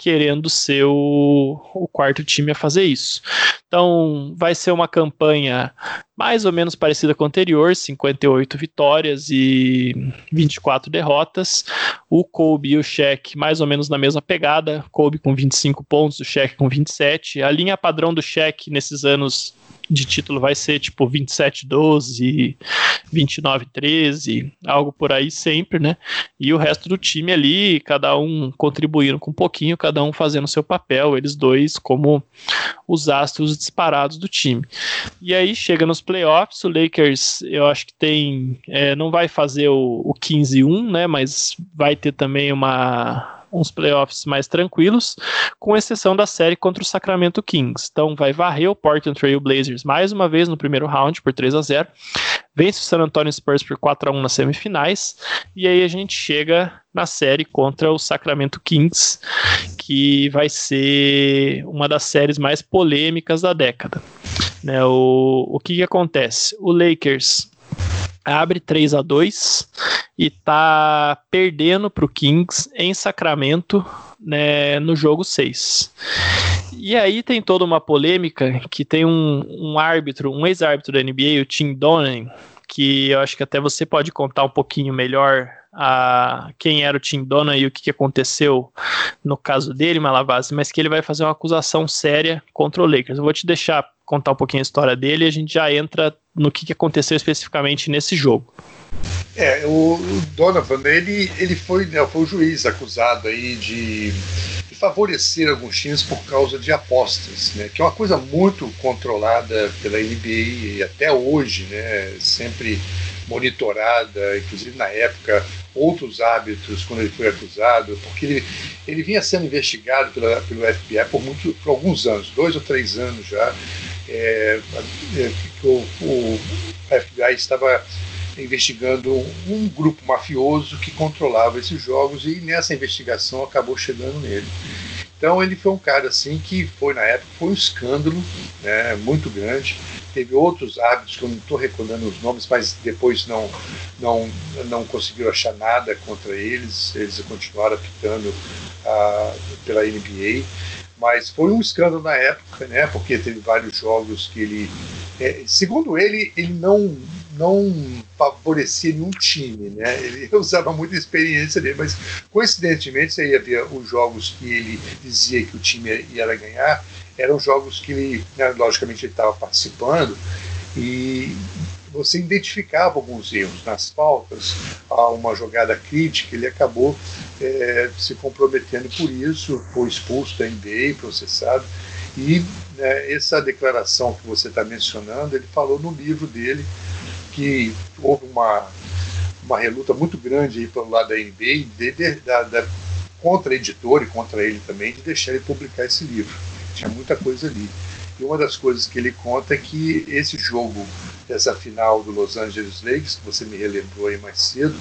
querendo ser o, o quarto time a fazer isso. Então, vai ser uma campanha mais ou menos parecida com a anterior, 58 vitórias e 24 derrotas. O Kobe e o Shaq mais ou menos na mesma pegada, Kobe com 25 pontos, o Shaq com 27. A linha padrão do Shaq nesses anos de título vai ser tipo 27-12, 29-13, algo por aí sempre, né? E o resto do time ali, cada um contribuindo com um pouquinho, cada um fazendo seu papel, eles dois como os astros disparados do time. E aí chega nos playoffs, o Lakers eu acho que tem, é, não vai fazer o, o 15-1, né? Mas vai ter também uma uns playoffs mais tranquilos, com exceção da série contra o Sacramento Kings. Então vai varrer o Portland Trail Blazers mais uma vez no primeiro round por 3 a 0 vence o San Antonio Spurs por 4 a 1 nas semifinais, e aí a gente chega na série contra o Sacramento Kings, que vai ser uma das séries mais polêmicas da década. Né, o, o que, que acontece? O Lakers abre 3 a 2 e tá perdendo para o Kings em Sacramento né, no jogo 6. E aí tem toda uma polêmica que tem um, um árbitro, um ex-árbitro da NBA, o Tim Donen, que eu acho que até você pode contar um pouquinho melhor a quem era o Tim Donan e o que, aconteceu no caso dele, Malavase, mas que ele vai fazer uma acusação séria contra o Lakers. Eu vou te deixar contar um pouquinho a história dele e a gente já entra no que aconteceu especificamente nesse jogo. É, o, Donovan, ele, ele foi, né, foi o juiz acusado aí de, de, favorecer alguns times por causa de apostas, né, que é uma coisa muito controlada pela NBA e até hoje, né, sempre monitorada, inclusive na época outros hábitos quando ele foi acusado, porque ele, ele vinha sendo investigado pela, pelo FBI por, muito, por alguns anos, dois ou três anos já, é, é, o, o FBI estava investigando um grupo mafioso que controlava esses jogos e nessa investigação acabou chegando nele. Então ele foi um cara assim que foi na época foi um escândalo, né, muito grande. Teve outros árbitros que eu não estou recordando os nomes, mas depois não não não conseguiram achar nada contra eles. Eles continuaram apitando ah, pela NBA. Mas foi um escândalo na época, né? Porque teve vários jogos que ele, é, segundo ele, ele não não favorecia nenhum time, né? Ele usava muita experiência dele, mas coincidentemente você ia ver os jogos que ele dizia que o time ia ganhar, eram jogos que ele, né, logicamente, ele estava participando e você identificava alguns erros nas faltas, a uma jogada crítica, ele acabou é, se comprometendo por isso, foi expulso da NBA, processado. E né, essa declaração que você está mencionando, ele falou no livro dele que houve uma, uma reluta muito grande aí pelo lado da NBA, de, de, da, da, contra a editora e contra ele também, de deixar ele publicar esse livro. Tinha muita coisa ali. E uma das coisas que ele conta é que esse jogo dessa final do Los Angeles Lakers, que você me relembrou aí mais cedo,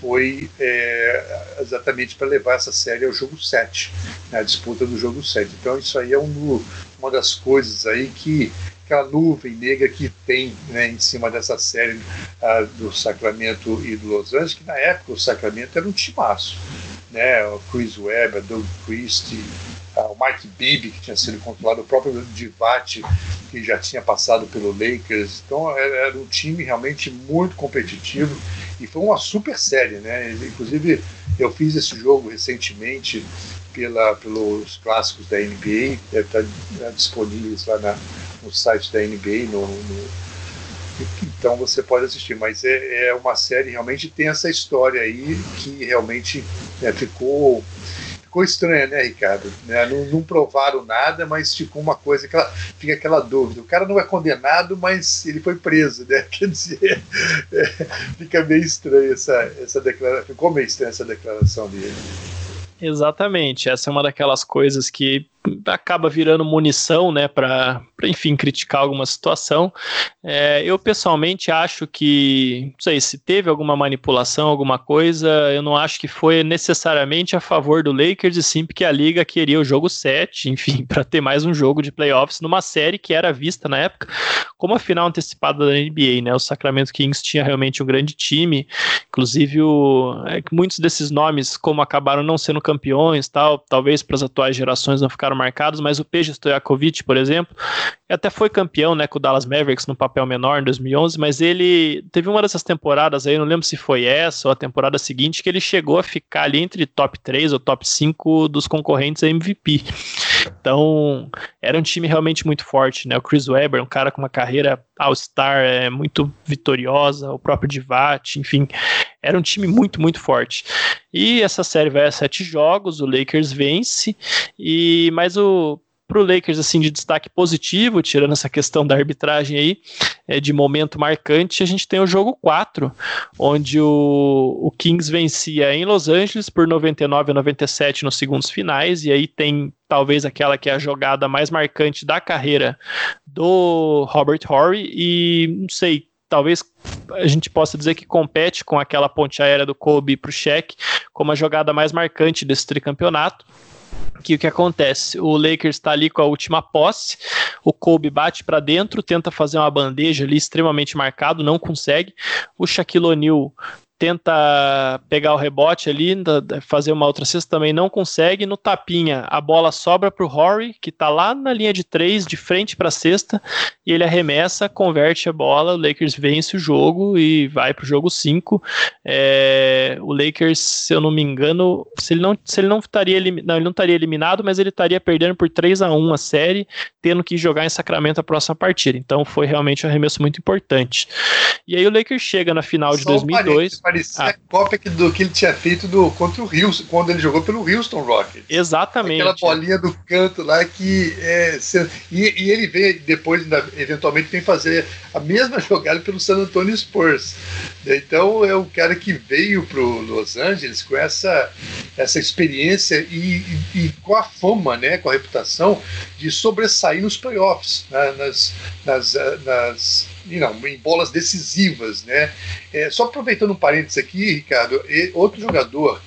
foi é, exatamente para levar essa série ao jogo 7, né, a disputa do jogo 7. Então isso aí é um, uma das coisas aí que aquela nuvem negra que tem né, em cima dessa série uh, do Sacramento e do Los Angeles, que na época o Sacramento era um timaço. Né, o Chris Webber, Doug Christie, uh, o Mike Bibby, que tinha sido controlado, o próprio Divati, que já tinha passado pelo Lakers. Então era, era um time realmente muito competitivo e foi uma super série. Né? Inclusive, eu fiz esse jogo recentemente pela, pelos clássicos da NBA, deve estar disponíveis lá na, no site da NBA, no, no, então você pode assistir. Mas é, é, uma série realmente tem essa história aí que realmente né, ficou ficou estranha, né, Ricardo? Né, não, não, provaram nada, mas ficou uma coisa que fica aquela dúvida. O cara não é condenado, mas ele foi preso, né? Quer dizer, é, fica meio estranha essa, essa declaração. Ficou meio estranha essa declaração dele. Exatamente, essa é uma daquelas coisas que acaba virando munição, né, para, enfim, criticar alguma situação. É, eu pessoalmente acho que, não sei, se teve alguma manipulação, alguma coisa, eu não acho que foi necessariamente a favor do Lakers, e sim porque a liga queria o jogo 7, enfim, para ter mais um jogo de playoffs numa série que era vista na época como a final antecipada da NBA, né? O Sacramento Kings tinha realmente um grande time, inclusive o, é, muitos desses nomes, como acabaram não sendo campeões, tal, talvez para as atuais gerações não ficaram marcados, mas o Peja Stojakovic, por exemplo, até foi campeão, né, com o Dallas Mavericks no papel menor em 2011, mas ele teve uma dessas temporadas aí, não lembro se foi essa ou a temporada seguinte, que ele chegou a ficar ali entre top 3 ou top 5 dos concorrentes a MVP. Então, era um time realmente muito forte, né? O Chris Webber, um cara com uma carreira all-star é, muito vitoriosa, o próprio Divat, enfim, era um time muito, muito forte. E essa série vai a sete jogos, o Lakers vence, e mas o pro Lakers, assim, de destaque positivo, tirando essa questão da arbitragem aí, é, de momento marcante, a gente tem o jogo 4, onde o, o Kings vencia em Los Angeles por 99 a 97 nos segundos finais, e aí tem talvez aquela que é a jogada mais marcante da carreira do Robert Horry, e não sei, talvez a gente possa dizer que compete com aquela ponte aérea do Kobe para o Shaq como a jogada mais marcante desse tricampeonato que o que acontece? O Lakers está ali com a última posse, o Kobe bate para dentro, tenta fazer uma bandeja ali extremamente marcado, não consegue. O Shaquille O'Neal tenta pegar o rebote ali, fazer uma outra cesta também não consegue. No tapinha, a bola sobra para o Horry, que está lá na linha de três, de frente para a cesta, e ele arremessa, converte a bola. O Lakers vence o jogo e vai para o jogo 5. É, o Lakers, se eu não me engano, se ele não, se ele não estaria eliminado, ele não estaria eliminado, mas ele estaria perdendo por 3 a 1 a série, tendo que jogar em Sacramento a próxima partida. Então foi realmente um arremesso muito importante. E aí o Lakers chega na final de Só 2002 parecia ah. a cópia do que ele tinha feito do, contra o Houston, quando ele jogou pelo Houston Rockets. Exatamente. Aquela bolinha do canto lá que. É, e, e, ele vem depois, eventualmente, vem fazer a mesma jogada pelo San Antonio Spurs. Então é o cara que veio para Los Angeles com essa, essa experiência e, e, e, com a fama, né, com a reputação de sobressair nos playoffs, né, nas, nas, nas não, em bolas decisivas, né? É, só aproveitando um parênteses aqui, Ricardo, outro jogador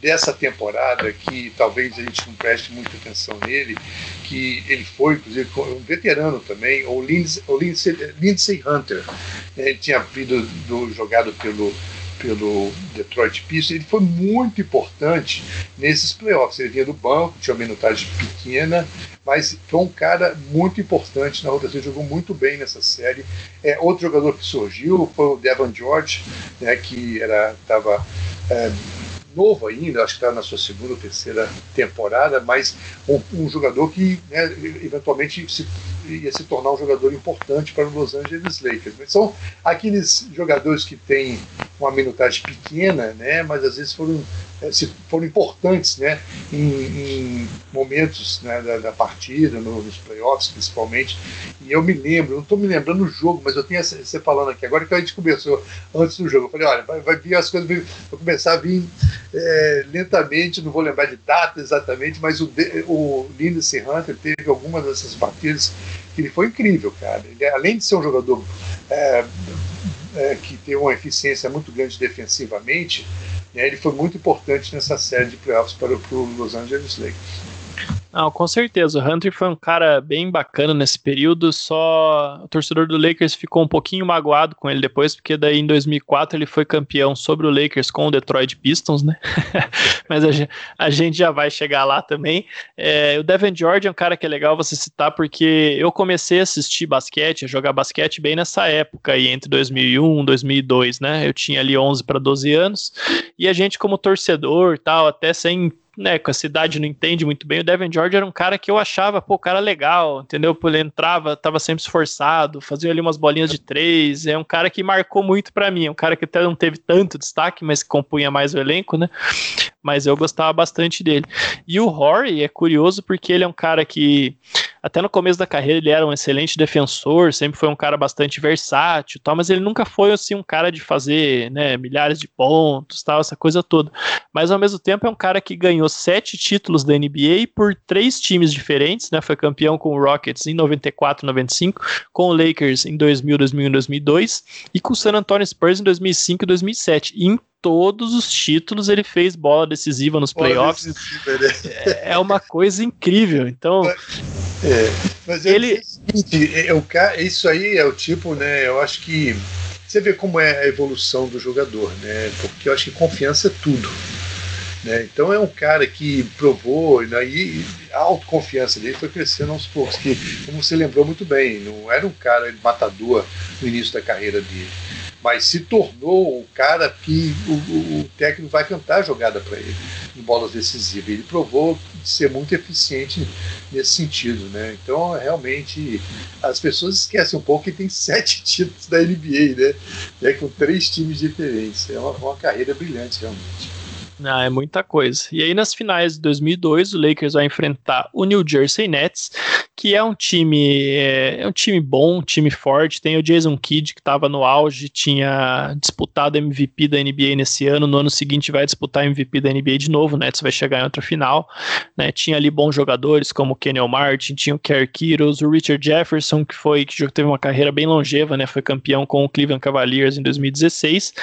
dessa temporada que talvez a gente não preste muita atenção nele, que ele foi, inclusive, um veterano também, o Lindsay, o Lindsay, Lindsay Hunter. Ele tinha vindo do, jogado pelo pelo Detroit Pistons, ele foi muito importante nesses playoffs. Ele vinha do banco, tinha uma minutagem pequena, mas foi um cara muito importante na rotação, jogou muito bem nessa série. É, outro jogador que surgiu foi o Devon George, né, que estava é, novo ainda, acho que está na sua segunda ou terceira temporada, mas um, um jogador que né, eventualmente se, ia se tornar um jogador importante para os Los Angeles Lakers. São aqueles jogadores que têm uma minutagem pequena, né, mas às vezes foram se foram importantes né, em, em momentos né, da, da, partida, no, nos playoffs principalmente. E eu me lembro, não estou me lembrando do jogo, mas eu tenho você falando aqui, agora que a gente começou antes do jogo, eu falei: olha, vai, vai vir as coisas, vão começar a vir é, lentamente, não vou lembrar de data exatamente, mas o, o Lindsey Hunter teve algumas dessas partidas que ele foi incrível, cara. Ele, além de ser um jogador. É, é, que tem uma eficiência muito grande defensivamente, né, ele foi muito importante nessa série de playoffs para o Los Angeles Lakers. Não, com certeza. O Hunter foi um cara bem bacana nesse período, só o torcedor do Lakers ficou um pouquinho magoado com ele depois, porque daí em 2004 ele foi campeão sobre o Lakers com o Detroit Pistons, né? Mas a gente, já vai chegar lá também. É, o Devin George é um cara que é legal você citar, porque eu comecei a assistir basquete, a jogar basquete bem nessa época aí, entre 2001 e 2002, né? Eu tinha ali 11 para 12 anos, e a gente como torcedor, tal, até sem né, com a cidade não entende muito bem, o Devin George era um cara que eu achava, pô, cara legal, entendeu? Ele entrava, tava sempre esforçado, fazia ali umas bolinhas de três, é um cara que marcou muito para mim, é um cara que até não teve tanto destaque, mas que compunha mais o elenco, né? Mas eu gostava bastante dele. E o Rory é curioso porque ele é um cara que até no começo da carreira ele era um excelente defensor, sempre foi um cara bastante versátil, tal, mas ele nunca foi assim um cara de fazer, né, milhares de pontos, tal, essa coisa toda. Mas ao mesmo tempo é um cara que ganhou sete títulos da NBA por três times diferentes, né? Foi campeão com o Rockets em 94, 95, com o Lakers em 2000, 2001, 2002 e com o San Antonio Spurs em 2005 e 2007. E em todos os títulos ele fez bola decisiva nos playoffs. Decisiva, né? é, é uma coisa incrível. Então, é, mas ele é, o cara, isso aí é o tipo, né? Eu acho que você vê como é a evolução do jogador, né? Porque eu acho que confiança é tudo. Né? Então é um cara que provou, né, e a autoconfiança dele foi crescendo aos poucos, que, como você lembrou muito bem, não era um cara matador no início da carreira dele, mas se tornou um cara que o, o técnico vai cantar a jogada para ele em bolas decisivas. Ele provou ser muito eficiente nesse sentido. Né? Então, realmente, as pessoas esquecem um pouco que tem sete títulos da NBA, né? né? com três times diferentes. É uma, uma carreira brilhante, realmente. Ah, é muita coisa. E aí nas finais de 2002, o Lakers vai enfrentar o New Jersey Nets, que é um time é, é um time bom, um time forte. Tem o Jason Kidd que estava no auge, tinha disputado MVP da NBA nesse ano. No ano seguinte vai disputar MVP da NBA de novo. O Nets vai chegar em outra final. Né? Tinha ali bons jogadores como o Kenny Martin, tinha o Kerr Kittles, o Richard Jefferson que foi que teve uma carreira bem longeva, né? Foi campeão com o Cleveland Cavaliers em 2016.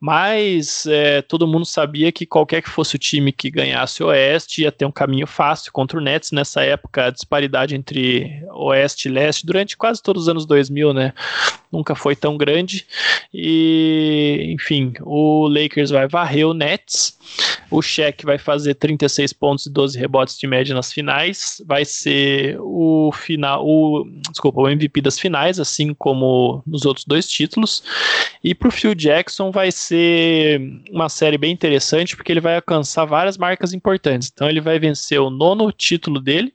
Mas é, todo mundo sabia que qualquer que fosse o time que ganhasse o Oeste ia ter um caminho fácil contra o Nets. Nessa época, a disparidade entre Oeste e Leste, durante quase todos os anos 2000, né? Nunca foi tão grande. E, enfim, o Lakers vai varrer o Nets. O Shaq vai fazer 36 pontos e 12 rebotes de média nas finais. Vai ser o final, o, desculpa, o MVP das finais, assim como nos outros dois títulos. E para o Phil Jackson vai ser uma série bem interessante, porque ele vai alcançar várias marcas importantes. Então ele vai vencer o nono título dele,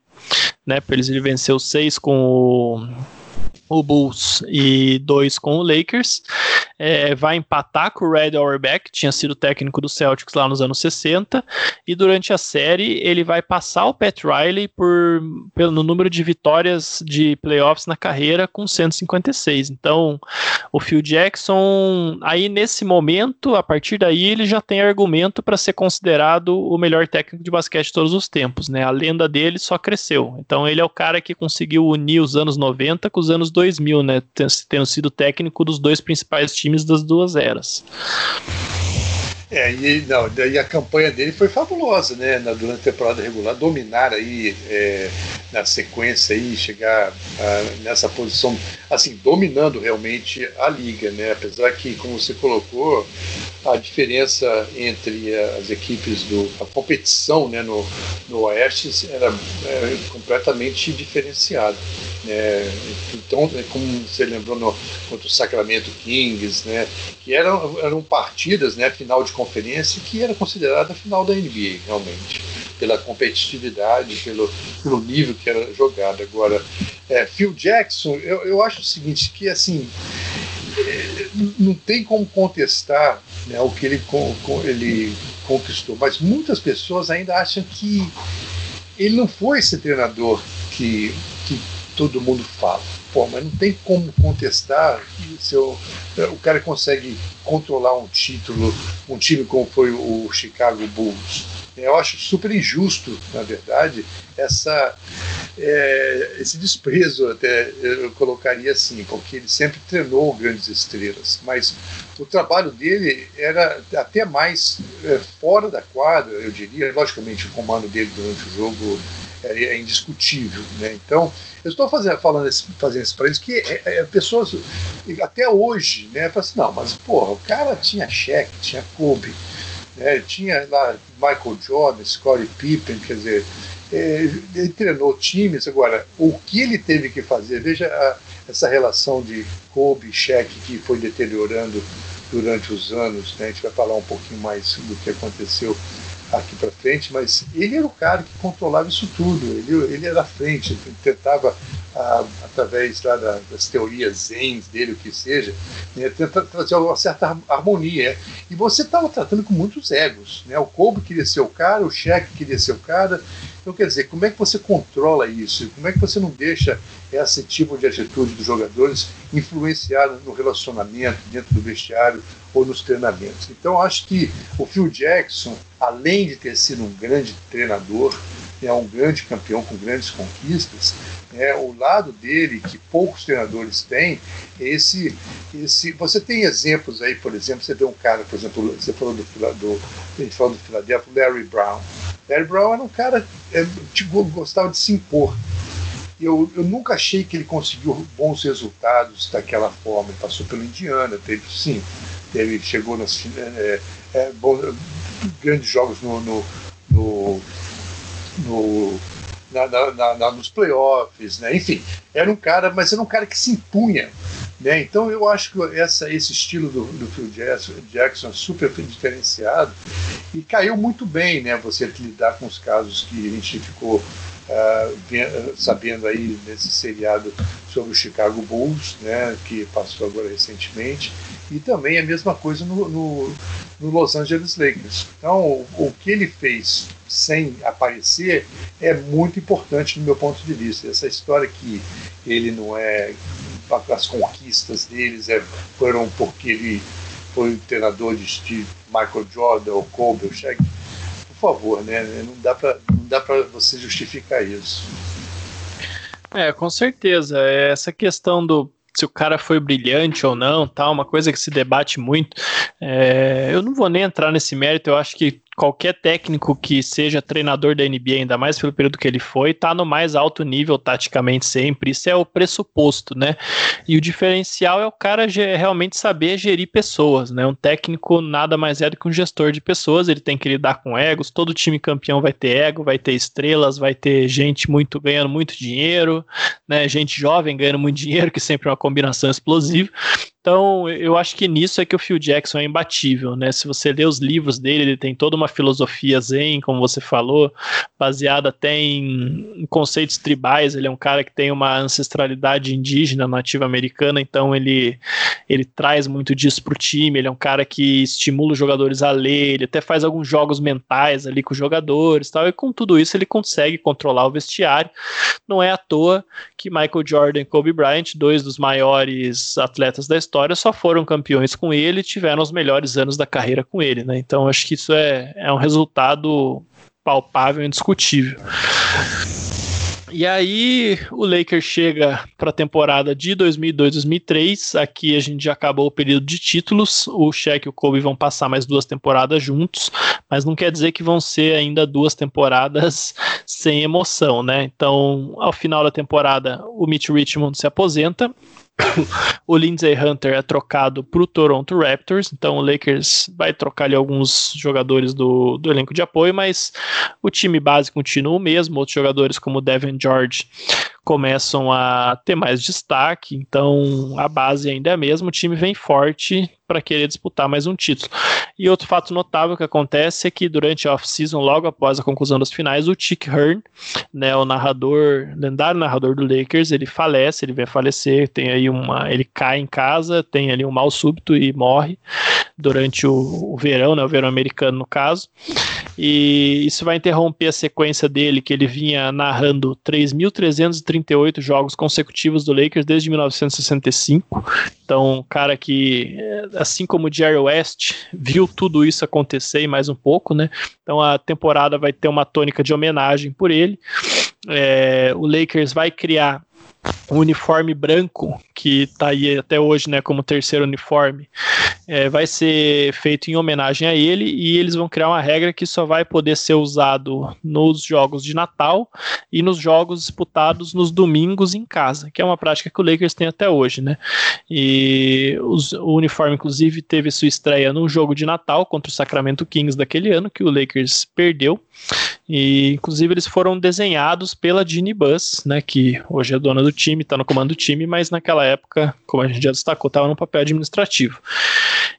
né? Ele venceu seis com o o Bulls e dois com o Lakers. É, vai empatar com o Red Auerbach, que tinha sido técnico do Celtics lá nos anos 60. E durante a série, ele vai passar o Pat Riley por, pelo, número de vitórias de playoffs na carreira, com 156. Então, o Phil Jackson, aí nesse momento, a partir daí, ele já tem argumento para ser considerado o melhor técnico de basquete de todos os tempos. Né? A lenda dele só cresceu. Então, ele é o cara que conseguiu unir os anos 90 com os anos 2000, né? Tendo sido técnico dos dois principais times das duas eras. É, e, não, e a campanha dele foi fabulosa, né? Na, durante a temporada regular, dominar aí é, na sequência aí, chegar ah, nessa posição, assim, dominando realmente a liga, né? Apesar que, como você colocou, a diferença entre as equipes do a competição, né, no, no Oeste era, era completamente diferenciada. Né? Então, é como você lembrou no, contra o Sacramento Kings, né? Que eram, eram partidas, né? Final de conferência que era considerada a final da NBA, realmente, pela competitividade, pelo, pelo nível que era jogado. Agora, é, Phil Jackson, eu, eu acho o seguinte, que assim, é, não tem como contestar né, o que ele, com, com, ele conquistou, mas muitas pessoas ainda acham que ele não foi esse treinador que todo mundo fala. Pô, mas não tem como contestar se o cara consegue controlar um título, um time como foi o Chicago Bulls. Eu acho super injusto, na verdade, essa, é, esse desprezo, até eu colocaria assim, porque ele sempre treinou grandes estrelas, mas o trabalho dele era até mais é, fora da quadra, eu diria. Logicamente, o comando dele durante o jogo é, é indiscutível. Né? Então, eu estou fazendo, falando esse, fazendo isso para eles que é, é, pessoas, até hoje, né, falam assim, não, mas porra, o cara tinha cheque, tinha Kobe, né, tinha lá Michael Jordan, Scottie Pippen, quer dizer, é, ele treinou times, agora, o que ele teve que fazer, veja a, essa relação de Kobe e Shaq que foi deteriorando durante os anos, né, a gente vai falar um pouquinho mais do que aconteceu aqui para frente, mas ele era o cara que controlava isso tudo, ele, ele era à frente, ele tentava, ah, através lá da, das teorias zen dele, o que seja, né, tentar trazer uma certa harmonia. E você estava tratando com muitos egos. Né? O Kobe queria ser o cara, o Shaq queria ser o cara. Então, quer dizer, como é que você controla isso? Como é que você não deixa esse tipo de atitude dos jogadores influenciar no relacionamento, dentro do vestiário ou nos treinamentos? Então, acho que o Phil Jackson além de ter sido um grande treinador, é um grande campeão com grandes conquistas, é o lado dele que poucos treinadores têm, esse, esse. Você tem exemplos aí, por exemplo, você vê um cara, por exemplo, você falou do, do, a gente falou do Philadelphia, Larry Brown. Larry Brown era um cara é, tipo, gostava de se impor. Eu, eu nunca achei que ele conseguiu bons resultados daquela forma. Ele passou pelo Indiana, teve sim, teve, chegou nas é, é, bom, grandes jogos no, no, no, no na, na, na, nos playoffs, né? enfim, era um cara, mas era um cara que se impunha. Né? Então eu acho que essa, esse estilo do, do Phil Jackson é super diferenciado e caiu muito bem né? você lidar com os casos que a gente ficou uh, sabendo aí nesse seriado sobre o Chicago Bulls, né? que passou agora recentemente, e também a mesma coisa no, no, no Los Angeles Lakers. Então, o, o, que ele fez sem aparecer é muito importante no meu ponto de vista. Essa história que ele não é. As conquistas deles é, foram porque ele foi o treinador de Steve, Michael Jordan, ou Kobe, ou Shaq. Por favor, né? Não dá para dá para você justificar isso. É, com certeza. Essa questão do se o cara foi brilhante ou não, tal, uma coisa que se debate muito. É, eu não vou nem entrar nesse mérito, eu acho que qualquer técnico que seja treinador da NBA, ainda mais pelo período que ele foi, está no mais alto nível taticamente sempre. Isso é o pressuposto, né? E o diferencial é o cara realmente saber gerir pessoas, né? Um técnico nada mais é do que um gestor de pessoas, ele tem que lidar com egos. Todo time campeão vai ter ego, vai ter estrelas, vai ter gente muito ganhando muito dinheiro, né? Gente jovem ganhando muito dinheiro, que sempre é uma combinação explosiva. Então, eu acho que nisso é que o Phil Jackson é imbatível, né? Se você lê os livros dele, ele tem toda uma filosofia zen, como você falou, baseada até em, conceitos tribais. Ele é um cara que tem uma ancestralidade indígena, nativa americana, então ele, ele traz muito disso pro time. Ele é um cara que estimula os jogadores a ler, ele até faz alguns jogos mentais ali com os jogadores tal, e com tudo isso ele consegue controlar o vestiário. Não é à toa que Michael Jordan e Kobe Bryant, dois dos maiores atletas da história, história só foram campeões com ele e tiveram os melhores anos da carreira com ele, né? Então acho que isso é, é um resultado palpável e indiscutível. E aí o Lakers chega para a temporada de 2002-2003. Aqui a gente já acabou o período de títulos. O Shaq e o Kobe vão passar mais duas temporadas juntos, mas não quer dizer que vão ser ainda duas temporadas sem emoção, né? Então, ao final da temporada, o Mitch Richmond se aposenta o Lindsey Hunter é trocado para o Toronto Raptors, então o Lakers vai trocar ali alguns jogadores do, do elenco de apoio, mas o time base continua o mesmo. Outros jogadores, como Devin George, começam a ter mais destaque, então a base ainda é a mesma. O time vem forte para querer disputar mais um título. E outro fato notável que acontece é que durante a off-season, logo após a conclusão das finais, o Chick Hearn, né, o narrador, lendário narrador do Lakers, ele falece, ele vem a falecer, tem aí uma, ele cai em casa, tem ali um mal súbito e morre durante o, o verão, né, o verão americano no caso. E isso vai interromper a sequência dele, que ele vinha narrando 3.338 jogos consecutivos do Lakers desde 1965. Então, um cara que, assim como o Jerry West, viu tudo isso acontecer e mais um pouco, né? Então a temporada vai ter uma tônica de homenagem por ele. É, o Lakers vai criar o uniforme branco, que está aí até hoje né, como terceiro uniforme, é, vai ser feito em homenagem a ele e eles vão criar uma regra que só vai poder ser usado nos jogos de Natal e nos jogos disputados nos domingos em casa, que é uma prática que o Lakers tem até hoje. Né? E os, o uniforme, inclusive, teve sua estreia num jogo de Natal contra o Sacramento Kings daquele ano, que o Lakers perdeu. E, inclusive, eles foram desenhados pela Ginny Buss, né, que hoje é dona do time, está no comando do time, mas naquela época, como a gente já destacou, estava no papel administrativo.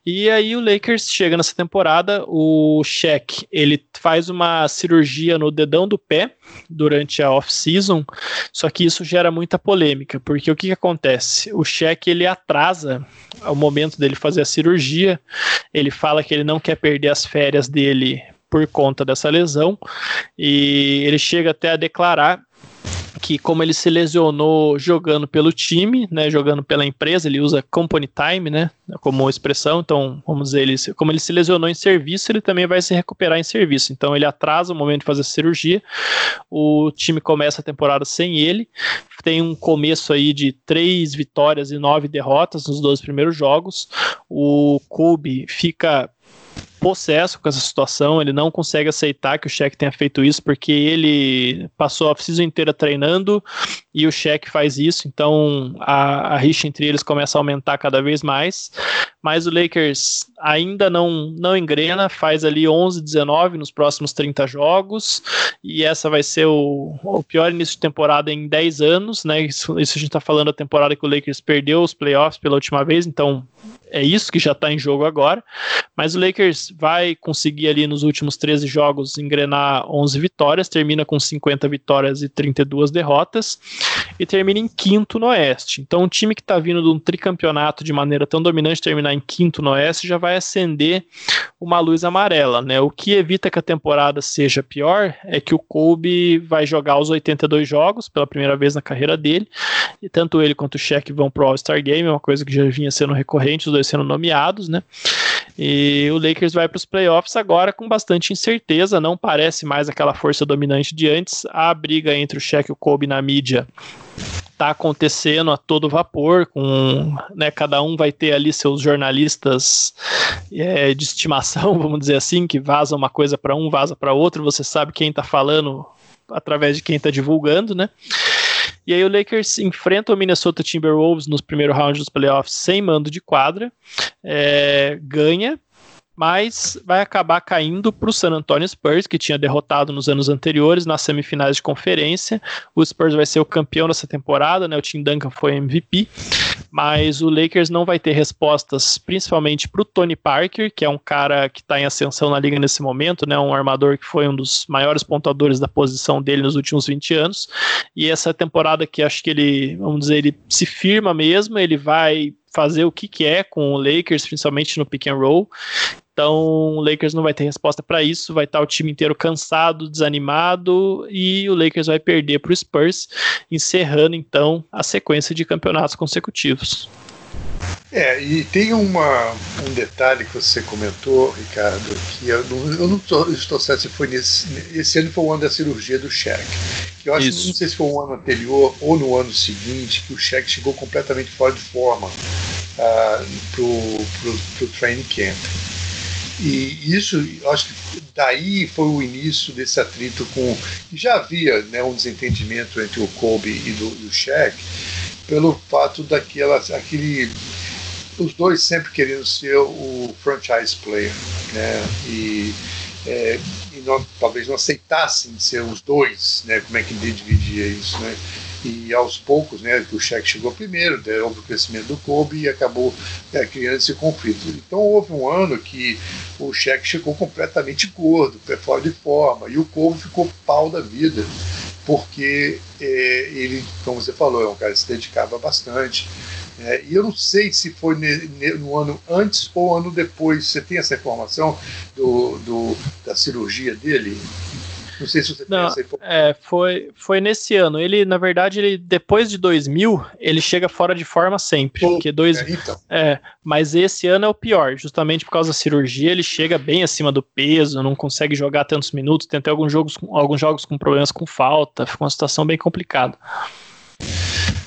E aí o Lakers chega nessa temporada, o Shaq, ele faz uma cirurgia no dedão do pé durante a off-season, só que isso gera muita polêmica, porque o que, que acontece? O Shaq, ele atrasa o momento dele fazer a cirurgia, ele fala que ele não quer perder as férias dele por conta dessa lesão, e ele chega até a declarar que como ele se lesionou jogando pelo time, né, jogando pela empresa, ele usa company time, né, como expressão, então, vamos dizer, ele, como ele se lesionou em serviço, ele também vai se recuperar em serviço, então ele atrasa o momento de fazer a cirurgia, o time começa a temporada sem ele, tem um começo aí de três vitórias e nove derrotas nos dois primeiros jogos, o Kobe fica possesso com essa situação, ele não consegue aceitar que o Shaq tenha feito isso, porque ele passou a season inteira treinando e o Shaq faz isso, então a, a rixa entre eles começa a aumentar cada vez mais, mas o Lakers ainda não, não engrena, faz ali 11, 19 nos próximos 30 jogos, e essa vai ser o, o pior início de temporada em 10 anos, né, isso, isso a gente tá falando da temporada que o Lakers perdeu os playoffs pela última vez, então é isso que já está em jogo agora. Mas o Lakers vai conseguir ali nos últimos 13 jogos engrenar 11 vitórias, termina com 50 vitórias e 32 derrotas e termina em quinto no Oeste. Então, um time que está vindo de um tricampeonato de maneira tão dominante terminar em quinto no Oeste já vai acender uma luz amarela, né? O que evita que a temporada seja pior é que o Kobe vai jogar os 82 jogos pela primeira vez na carreira dele, e tanto ele quanto o Shaq vão pro All-Star Game, uma coisa que já vinha sendo recorrente, os dois sendo nomeados, né? E o Lakers vai para os playoffs agora com bastante incerteza, não parece mais aquela força dominante de antes. A briga entre o Shaq e o Kobe na mídia está acontecendo a todo vapor, com né, cada um vai ter ali seus jornalistas é, de estimação, vamos dizer assim, que vazam uma coisa para um, vaza para outro, você sabe quem está falando através de quem está divulgando, né? E aí o Lakers enfrenta o Minnesota Timberwolves nos primeiros rounds dos playoffs sem mando de quadra, é, ganha, mas vai acabar caindo para o San Antonio Spurs, que tinha derrotado nos anos anteriores nas semifinais de conferência. O Spurs vai ser o campeão dessa temporada, né? O Tim Duncan foi MVP, mas o Lakers não vai ter respostas, principalmente para o Tony Parker, que é um cara que está em ascensão na liga nesse momento, né? Um armador que foi um dos maiores pontuadores da posição dele nos últimos 20 anos. E essa temporada que acho que ele, vamos dizer, ele se firma mesmo, ele vai fazer o que quer com o Lakers, principalmente no pick and roll. Então, o Lakers não vai ter resposta para isso, vai estar tá o time inteiro cansado, desanimado e o Lakers vai perder para o Spurs, encerrando então a sequência de campeonatos consecutivos. É, e tem uma, um detalhe que você comentou, Ricardo, que eu não, eu não tô, estou certo se foi nesse. Esse ano foi o ano da cirurgia do Shaq. Que eu acho que não sei se foi o ano anterior ou no ano seguinte, que o Shaq chegou completamente fora de forma uh, pro, pro training camp. E isso, acho que daí foi o início desse atrito com. Já havia né, um desentendimento entre o Kobe e, do, e o Shaq, pelo fato daquela, aquele os dois sempre querendo ser o franchise player, né? E, é, e não, talvez não aceitassem ser os dois, né? Como é que dividia isso, né? E aos poucos, né, o Shaq chegou primeiro, houve o crescimento do Kobe e acabou é, criando esse conflito. Então houve um ano que o Shaq chegou completamente gordo, fora de forma, e o Kobe ficou pau da vida, porque é, ele, como você falou, é um cara que se dedicava bastante, é, e eu não sei se foi no ano antes ou ano depois. Você tem essa informação do, do da cirurgia dele? Não sei se você tem essa informação. É, foi, foi nesse ano. Ele, na verdade, ele depois de 2000, ele chega fora de forma sempre. Pô, porque dois, é, então. é, mas esse ano é o pior, justamente por causa da cirurgia. Ele chega bem acima do peso, não consegue jogar tantos minutos. Tem até alguns jogos, alguns jogos com problemas com falta. Fica uma situação bem complicada.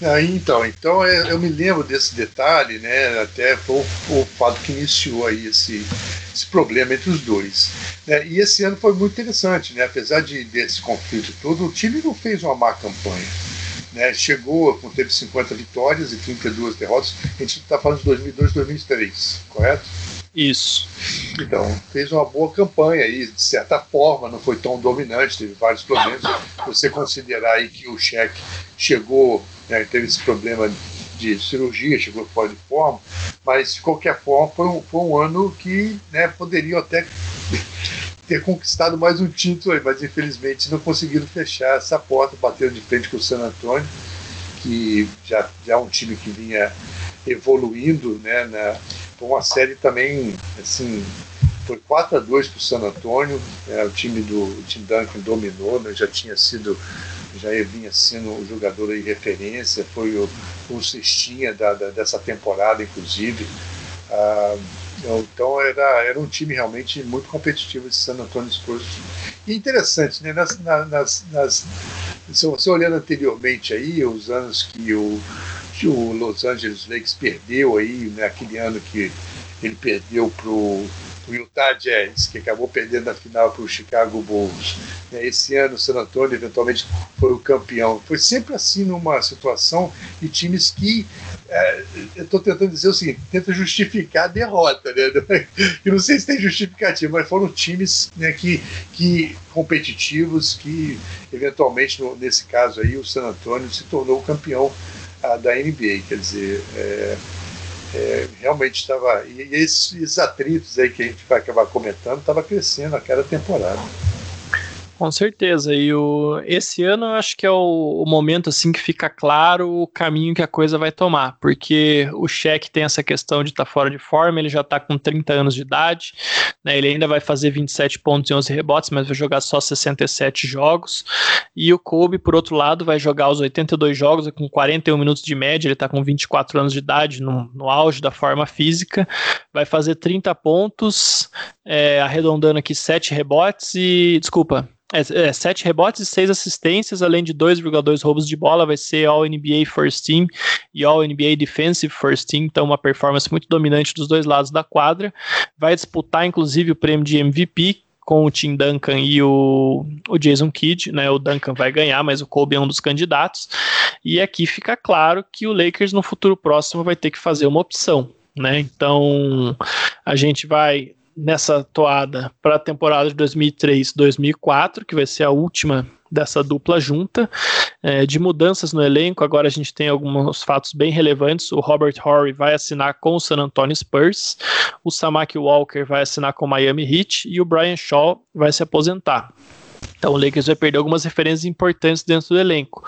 Aí, então, então é, eu me lembro desse detalhe, né? Até foi o, o fato que iniciou aí esse, esse problema entre os dois. Né, e esse ano foi muito interessante, né? Apesar de, desse conflito todo, o time não fez uma má campanha. Né, chegou, teve 50 vitórias e 32 derrotas. A gente está falando de 2002, 2003, correto? Isso. Então, fez uma boa campanha aí, de certa forma, não foi tão dominante, teve vários problemas. Você considerar aí que o cheque chegou, né, teve esse problema de cirurgia, chegou fora de forma, mas de qualquer forma foi um, foi um ano que né, poderiam até ter conquistado mais um título aí, mas infelizmente não conseguiram fechar essa porta, bateram de frente com o San Antonio, que já, já é um time que vinha evoluindo né, na, uma série também, assim, foi 4 a 2 para o San Antônio, é, o time do Tim Duncan dominou, né, já tinha sido, já vinha sendo o jogador de referência, foi o, o cestinha da, da, dessa temporada, inclusive. Ah, então era, era um time realmente muito competitivo esse San Antonio Spurs. E interessante, né? Nas, nas, nas, se você olhando anteriormente aí, os anos que o que o Los Angeles Lakers perdeu aí, naquele né, ano que ele perdeu para o Utah Jazz, que acabou perdendo a final para o Chicago Bulls. Né, esse ano o San Antonio eventualmente foi o campeão. Foi sempre assim numa situação de times que, é, eu estou tentando dizer o seguinte, tenta justificar a derrota, né? E não sei se tem justificativa, mas foram times né, que, que competitivos que eventualmente, nesse caso aí, o San Antonio se tornou o campeão a, da NBA. Quer dizer, é, é, realmente estava. E, esses, esses, atritos aí que a gente vai acabar comentando estava crescendo a cada temporada. Com certeza. E o, esse ano eu acho que é o, o, momento assim que fica claro o caminho que a coisa vai tomar. Porque o Shaq tem essa questão de estar tá fora de forma, ele já está com 30 anos de idade, né, ele ainda vai fazer 27 pontos e 11 rebotes, mas vai jogar só 67 jogos. E o Kobe, por outro lado, vai jogar os 82 jogos com 41 minutos de média, ele está com 24 anos de idade, no, no auge da forma física, vai fazer 30 pontos, é, arredondando aqui 7 rebotes e. Desculpa, é, é, rebotes e seis assistências, além de 2,2 roubos de bola, vai ser All NBA First Team e All NBA Defensive First Team, então uma performance muito dominante dos dois lados da quadra. Vai disputar, inclusive, o prêmio de MVP com o Tim Duncan e o, o Jason Kidd, né? O Duncan vai ganhar, mas o Kobe é um dos candidatos. E aqui fica claro que o Lakers no futuro próximo vai ter que fazer uma opção, né? Então a gente vai nessa toada para a temporada de 2003-2004, que vai ser a última dessa dupla junta. É, de mudanças no elenco, agora a gente tem alguns fatos bem relevantes. O Robert Horry vai assinar com o San Antonio Spurs, o Samaki Walker vai assinar com o Miami Heat e o Brian Shaw vai se aposentar. Então o Lakers vai perder algumas referências importantes dentro do elenco.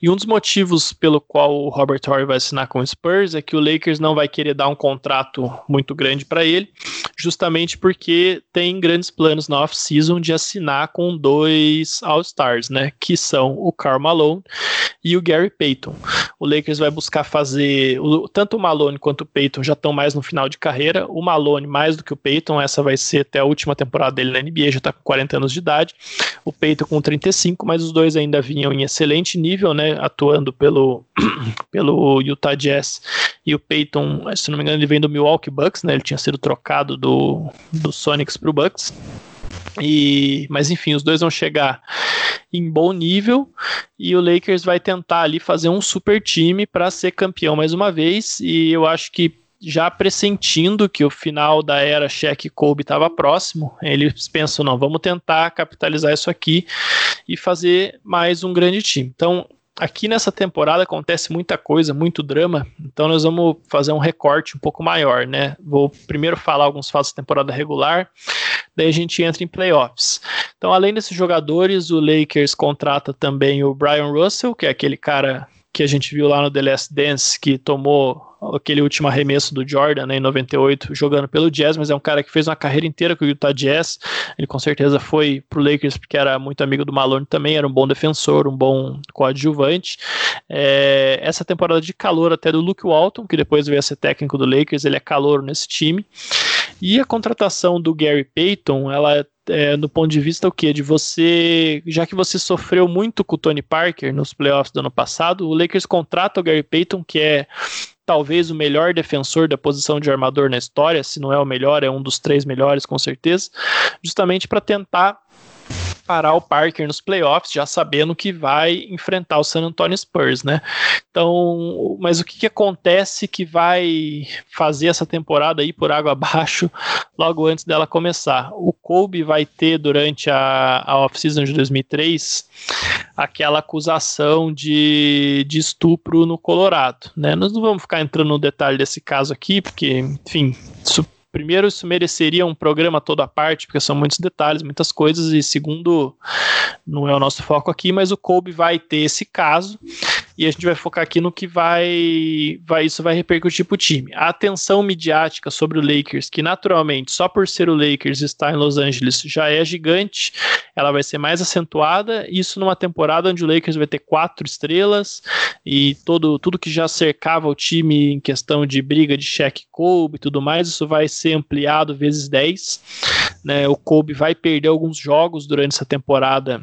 E um dos motivos pelo qual o Robert Horry vai assinar com o Spurs é que o Lakers não vai querer dar um contrato muito grande para ele, justamente porque tem grandes planos na off-season de assinar com dois All-Stars, né? Que são o Karl Malone e o Gary Payton. O Lakers vai buscar fazer. Tanto o Malone quanto o Peyton já estão mais no final de carreira. O Malone mais do que o Peyton, essa vai ser até a última temporada dele na NBA, já está com 40 anos de idade. O Peyton com 35, mas os dois ainda vinham em excelente nível, né? Atuando pelo, pelo Utah Jazz. E o Peyton, se não me engano, ele vem do Milwaukee Bucks, né? Ele tinha sido trocado do, do Sonics para o Bucks. E, mas enfim, os dois vão chegar em bom nível e o Lakers vai tentar ali fazer um super time para ser campeão mais uma vez. E eu acho que já pressentindo que o final da era Shaq Kobe estava próximo, eles pensam, não, vamos tentar capitalizar isso aqui e fazer mais um grande time. Então, aqui nessa temporada acontece muita coisa, muito drama, então nós vamos fazer um recorte um pouco maior, né? Vou primeiro falar alguns fatos da temporada regular, daí a gente entra em playoffs. Então, além desses jogadores, o Lakers contrata também o Brian Russell, que é aquele cara que a gente viu lá no The Last Dance, que tomou aquele último arremesso do Jordan né, em 98, jogando pelo Jazz, mas é um cara que fez uma carreira inteira com o Utah Jazz. Ele com certeza foi pro Lakers porque era muito amigo do Malone também, era um bom defensor, um bom coadjuvante. É, essa temporada de calor até do Luke Walton, que depois veio a ser técnico do Lakers, ele é calor nesse time. E a contratação do Gary Payton, ela é, no ponto de vista o que? De você, já que você sofreu muito com o Tony Parker nos playoffs do ano passado, o Lakers contrata o Gary Payton, que é talvez o melhor defensor da posição de armador na história, se não é o melhor, é um dos três melhores com certeza, justamente para tentar parar o Parker nos playoffs, já sabendo que vai enfrentar o San Antonio Spurs, né? Então, mas o que, que acontece que vai fazer essa temporada aí por água abaixo logo antes dela começar? O Kobe vai ter durante a, a off-season de 2003 aquela acusação de, de estupro no Colorado, né? Nós não vamos ficar entrando no detalhe desse caso aqui, porque, enfim, isso primeiro, isso mereceria um programa todo à parte, porque são muitos detalhes, muitas coisas, e segundo, não é o nosso foco aqui, mas o Kobe vai ter esse caso, e a gente vai focar aqui no que vai, vai isso vai repercutir para o time. A atenção midiática sobre o Lakers, que naturalmente, só por ser o Lakers estar em Los Angeles, já é gigante, ela vai ser mais acentuada, isso numa temporada onde o Lakers vai ter quatro estrelas, e todo, tudo que já cercava o time em questão de briga de cheque Kobe e tudo mais, isso vai ser ampliado vezes 10. Né? O Kobe vai perder alguns jogos durante essa temporada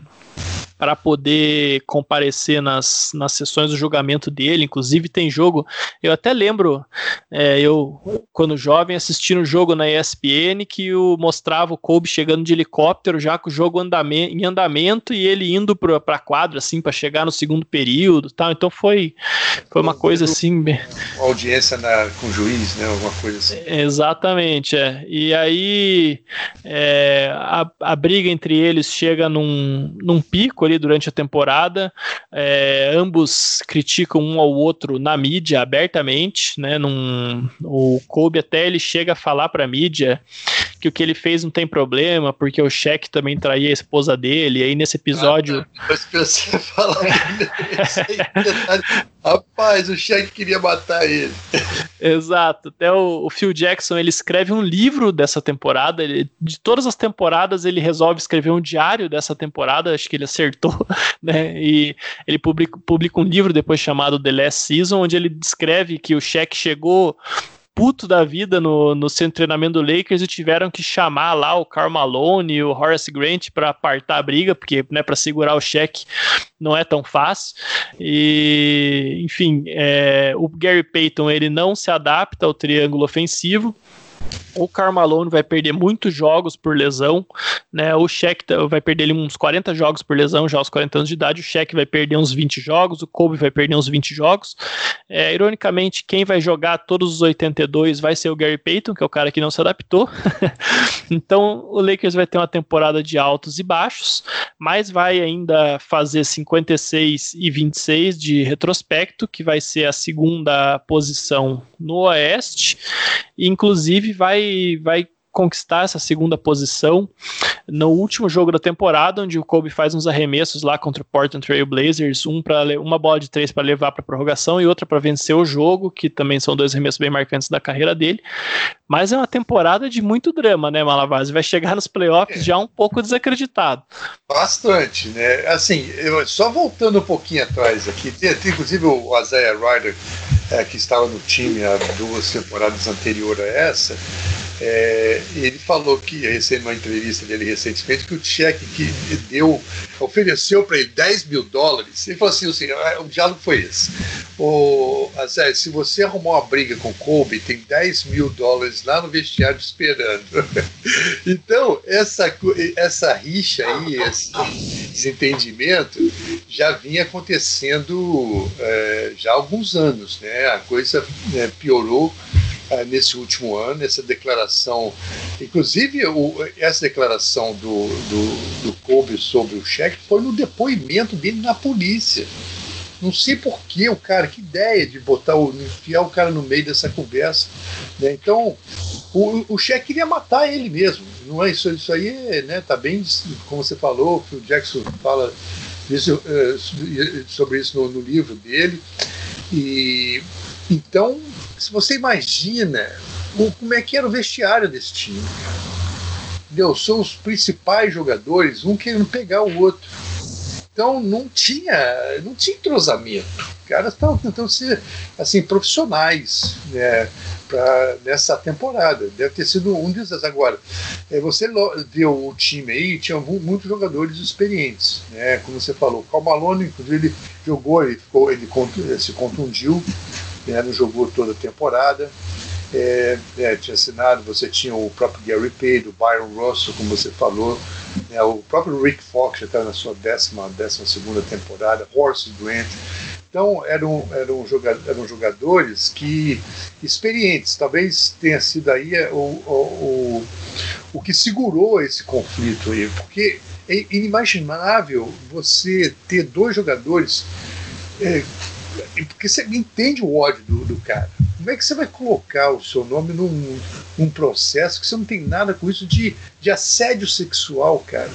para poder comparecer nas, nas sessões do julgamento dele. Inclusive, tem jogo. Eu até lembro, é, eu, quando jovem, assistindo o jogo na ESPN, que o, mostrava o Kobe chegando de helicóptero, já com o jogo andame, em andamento e ele indo para a quadra, assim, para chegar no segundo período. Tal. Então, foi, foi uma coisa assim. Uma audiência na, com o juiz, né? Alguma coisa assim. Exatamente, é. E aí, é, a, a briga entre eles chega num, num pico ali durante a temporada. É, ambos criticam um ao outro na mídia abertamente, né? Num, o Kobe até ele chega a falar para a mídia que o que ele fez não tem problema, porque o Shaq também traía a esposa dele, e aí nesse episódio... Ah, você falar Rapaz, o Shaq queria matar ele. Exato. Até o, o, Phil Jackson, ele escreve um livro dessa temporada, ele, de todas as temporadas ele resolve escrever um diário dessa temporada, acho que ele acertou, né, e ele publica, publica um livro depois chamado The Last Season, onde ele descreve que o Shaq chegou puto da vida no, no centro de treinamento do Lakers e tiveram que chamar lá o Karl Malone e o Horace Grant para apartar a briga, porque né, para segurar o cheque não é tão fácil. E, enfim, é, o Gary Payton ele não se adapta ao triângulo ofensivo. O Carmalone vai perder muitos jogos por lesão, né? O Shaq vai perder uns 40 jogos por lesão já aos 40 anos de idade. O Shaq vai perder uns 20 jogos, o Kobe vai perder uns 20 jogos. É, ironicamente, quem vai jogar todos os 82 vai ser o Gary Payton, que é o cara que não se adaptou. então, o Lakers vai ter uma temporada de altos e baixos, mas vai ainda fazer 56 e 26 de retrospecto, que vai ser a segunda posição no Oeste. Inclusive, vai vai conquistar essa segunda posição no último jogo da temporada, onde o Kobe faz uns arremessos lá contra o Portland Trail Blazers, um para uma bola de três para levar para prorrogação e outra para vencer o jogo, que também são dois arremessos bem marcantes da carreira dele. Mas é uma temporada de muito drama, né, Malavase? Vai chegar nos playoffs é. já um pouco desacreditado. Bastante, né? Assim, eu, só voltando um pouquinho atrás aqui, tem, tem inclusive o Isaiah Ryder, é, que estava no time há duas temporadas anterior a essa, é, ele falou que, recebendo uma entrevista dele recentemente, que o cheque que deu, ofereceu para ele 10 mil dólares. Ele falou assim: assim o diálogo foi esse. O, Azé, se você arrumar uma briga com Kobe, tem 10 mil dólares lá no vestiário esperando. então, essa, essa rixa aí, esse desentendimento, já vinha acontecendo é, já há alguns anos. Né? A coisa né, piorou uh, nesse último ano, essa declaração, inclusive o, essa declaração do, do, do Kobe sobre o cheque foi no depoimento dele na polícia. Não sei por que o cara, que ideia de botar o, enfiar o cara no meio dessa conversa. Né? Então, o, o cheque queria matar ele mesmo. Não é isso, isso aí né, tá bem, como você falou, que o Jackson fala isso, é, sobre isso no, no livro dele. E então se você imagina o, como é que era o vestiário desse time. Entendeu? São os principais jogadores, um querendo pegar o outro. Então não tinha, não tinha entrosamento. Os caras estavam tentando ser assim, profissionais né, pra, nessa temporada. Deve ter sido um desses. Agora, é, você viu o time aí, tinha muitos jogadores experientes. Né, como você falou, o Cal Malone, inclusive, ele jogou, ele, ficou, ele se contundiu né, não jogou toda a temporada. É, é, tinha assinado, você tinha o próprio Gary Payne, o Byron Russell, como você falou, né, o próprio Rick Fox já está na sua décima, décima segunda temporada, Horace Grant. Então eram, eram, jogadores, eram jogadores que experientes, talvez tenha sido aí o, o, o, o que segurou esse conflito aí, porque é inimaginável você ter dois jogadores é, porque você entende o ódio do, do, cara. Como é que você vai colocar o seu nome num, num processo que você não tem nada com isso de, de assédio sexual, cara?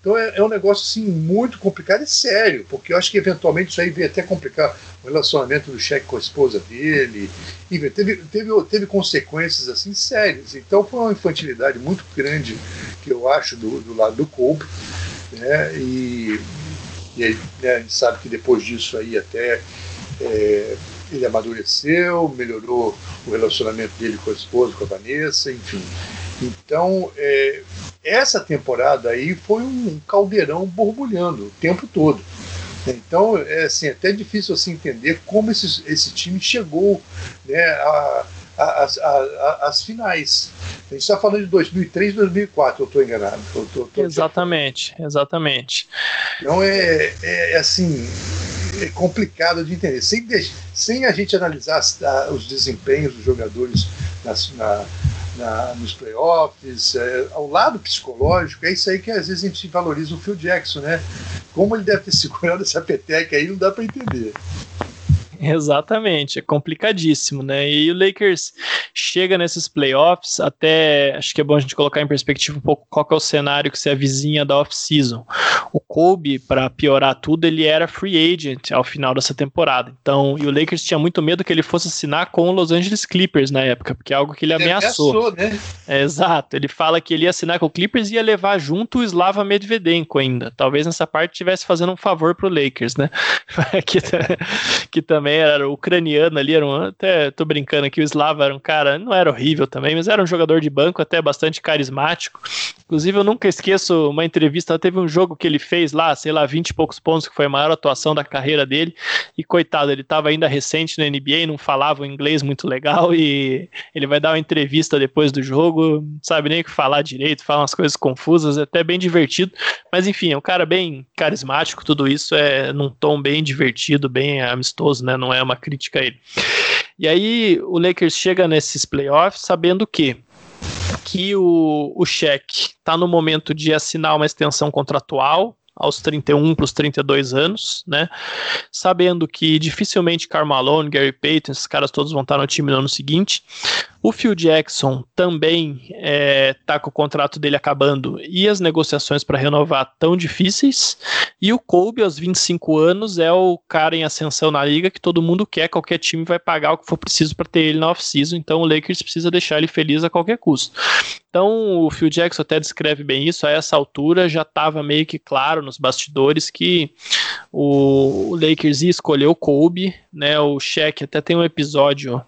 Então é, é, um negócio assim muito complicado e sério, porque eu acho que eventualmente isso aí veio até complicar o relacionamento do cheque com a esposa dele. E teve, teve, teve consequências assim sérias. Então foi uma infantilidade muito grande que eu acho do, do lado do Kobe. Né? E, e aí, né, a gente sabe que depois disso aí até é, ele amadureceu, melhorou o relacionamento dele com a esposa, com a Vanessa, enfim. Então, é, essa temporada aí foi um caldeirão borbulhando o tempo todo. Então, é assim, até difícil assim, entender como esse, esse time chegou né, a, as, as finais. A gente está falando de 2003 2004, eu estou enganado. Eu tô, tô exatamente, exatamente. Então é, é, é assim, é complicado de entender. Sem, sem a gente analisar os desempenhos dos jogadores nas, na, na, nos playoffs, é, ao lado psicológico, é isso aí que às vezes a gente valoriza o Phil Jackson, né? Como ele deve ter segurado essa peteca aí, não dá para entender. Exatamente, é complicadíssimo, né? E o Lakers chega nesses playoffs, até acho que é bom a gente colocar em perspectiva um pouco qual é o cenário que se avizinha da off-season. O Kobe, para piorar tudo, ele era free agent ao final dessa temporada. Então, e o Lakers tinha muito medo que ele fosse assinar com o Los Angeles Clippers na época, porque é algo que ele, ele ameaçou. ameaçou né? é, exato, ele fala que ele ia assinar com o Clippers e ia levar junto o Slava Medvedenko ainda. Talvez nessa parte estivesse fazendo um favor pro Lakers, né? que, que também também era ucraniano ali, era um, até tô brincando aqui, o Slava era um cara, não era horrível também, mas era um jogador de banco até bastante carismático. Inclusive, eu nunca esqueço uma entrevista, teve um jogo que ele fez lá, sei lá, 20 e poucos pontos, que foi a maior atuação da carreira dele, e coitado, ele estava ainda recente na NBA, não falava o inglês muito legal, e ele vai dar uma entrevista depois do jogo, não sabe nem o que falar direito, fala umas coisas confusas, é até bem divertido, mas enfim, é um cara bem carismático, tudo isso é num tom bem divertido, bem amistoso, né? Não é uma crítica a ele. E aí o Lakers chega nesses playoffs sabendo que que o, o Shaq está no momento de assinar uma extensão contratual aos 31 para os 32 anos, né? Sabendo que dificilmente Carmelo, Gary Payton, esses caras todos vão estar no time no ano seguinte, O Phil Jackson também está é, tá com o contrato dele acabando e as negociações para renovar tão difíceis. E o Kobe, aos 25 anos, é o cara em ascensão na liga que todo mundo quer, qualquer time vai pagar o que for preciso para ter ele na off-season. Então o Lakers precisa deixar ele feliz a qualquer custo. Então o Phil Jackson até descreve bem isso. A essa altura já estava meio que claro nos bastidores que o, Lakers ia escolher o Kobe, né? O Shaq até tem um episódio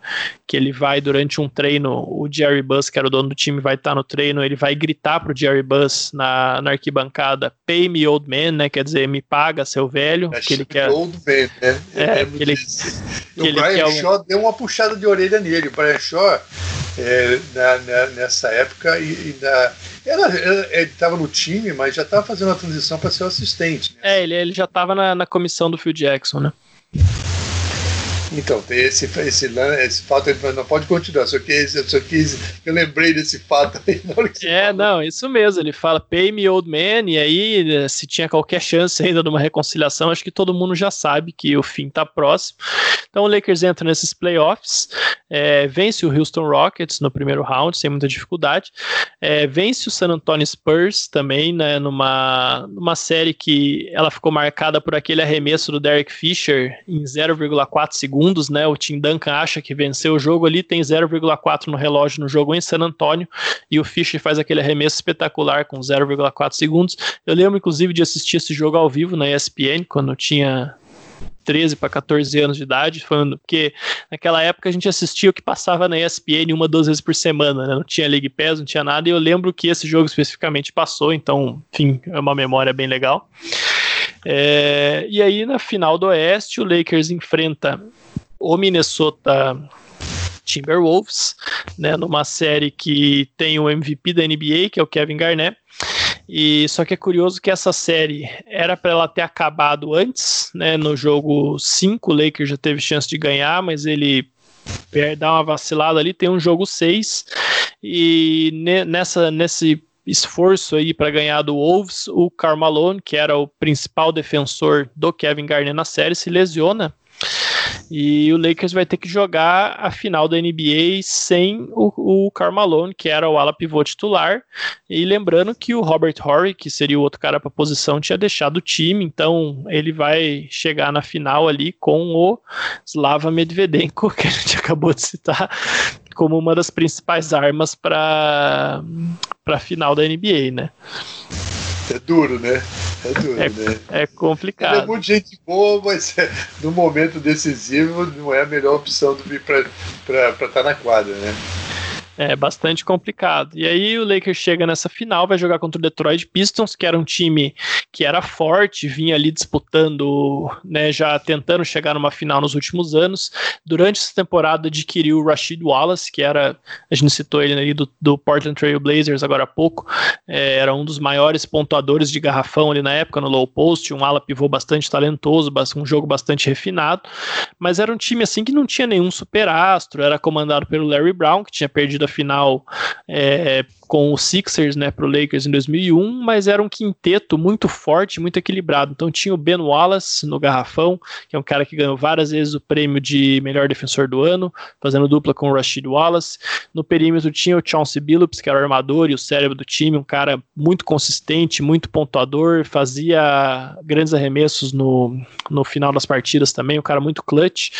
que ele vai durante um treino, o Jerry Buss, que era o dono do time, vai estar no treino, ele vai gritar pro Jerry Buss na, na arquibancada, pay me old man, né? Quer dizer, me paga, seu velho. É que ele quer. Old man, né? É, que ele, que o ele Brian quer Shaw deu uma puxada de orelha nele. O Brian Shaw, é, na, na, nessa época, e, e na, ele estava no time, mas já estava fazendo a transição para ser o assistente. Né? É, ele, ele já estava na, na comissão do Phil Jackson, né? Então, tem esse, esse, esse fato, não pode continuar, só que só quis, eu lembrei desse fato aí na hora que É, falou. não, isso mesmo, ele fala pay me old man, e aí se tinha qualquer chance ainda de uma reconciliação, acho que todo mundo já sabe que o fim tá próximo. Então o Lakers entra nesses playoffs, é, vence o Houston Rockets no primeiro round, sem muita dificuldade, é, vence o San Antonio Spurs também, né, numa, numa série que ela ficou marcada por aquele arremesso do Derek Fisher em 0,4 segundos segundos, né? O Tim Duncan acha que venceu o jogo ali, tem 0,4 no relógio no jogo em San Antonio, e o Fischer faz aquele arremesso espetacular com 0,4 segundos. Eu lembro, inclusive, de assistir esse jogo ao vivo na ESPN, quando tinha 13 para 14 anos de idade, falando, porque naquela época a gente assistia o que passava na ESPN uma, duas vezes por semana, né? Não tinha League Pass, não tinha nada, e eu lembro que esse jogo especificamente passou, então, enfim, é uma memória bem legal. É, e aí, na final do Oeste, o Lakers enfrenta o Minnesota Timberwolves, né, numa série que tem o MVP da NBA, que é o Kevin Garnett. E só que é curioso que essa série era para ela ter acabado antes, né, no jogo 5, o Lakers já teve chance de ganhar, mas ele dá uma vacilada ali, tem um jogo 6 e nessa nesse esforço aí para ganhar do Wolves, o Carmelo, que era o principal defensor do Kevin Garnett na série, se lesiona. E o Lakers vai ter que jogar a final da NBA sem o, Carmelo, que era o ala pivô titular. E lembrando que o Robert Horry, que seria o outro cara para posição, tinha deixado o time, então ele vai chegar na final ali com o Slava Medvedenko, que a gente acabou de citar, como uma das principais armas para a final da NBA, né? É duro, né? É duro, é, né? É complicado. Ele é muito gente boa, mas é, no momento decisivo não é a melhor opção do para estar tá na quadra, né? É bastante complicado. E aí o Lakers chega nessa final, vai jogar contra o Detroit Pistons, que era um time que era forte, vinha ali disputando, né, já tentando chegar numa final nos últimos anos. Durante essa temporada adquiriu o Rashid Wallace, que era, a gente citou ele ali do, do Portland Trail Blazers agora há pouco, é, era um dos maiores pontuadores de garrafão ali na época no low post, um ala pivô bastante talentoso, um jogo bastante refinado, mas era um time assim que não tinha nenhum superastro, era comandado pelo Larry Brown, que tinha perdido a final é, com o Sixers, né, para o Lakers em 2001, mas era um quinteto muito forte, muito equilibrado. Então tinha o Ben Wallace no garrafão, que é um cara que ganhou várias vezes o prêmio de melhor defensor do ano, fazendo dupla com o Rashid Wallace. No perímetro tinha o Chauncey Billups, que era o armador e o cérebro do time, um cara muito consistente, muito pontuador, fazia grandes arremessos no, no final das partidas também, um cara muito clutch.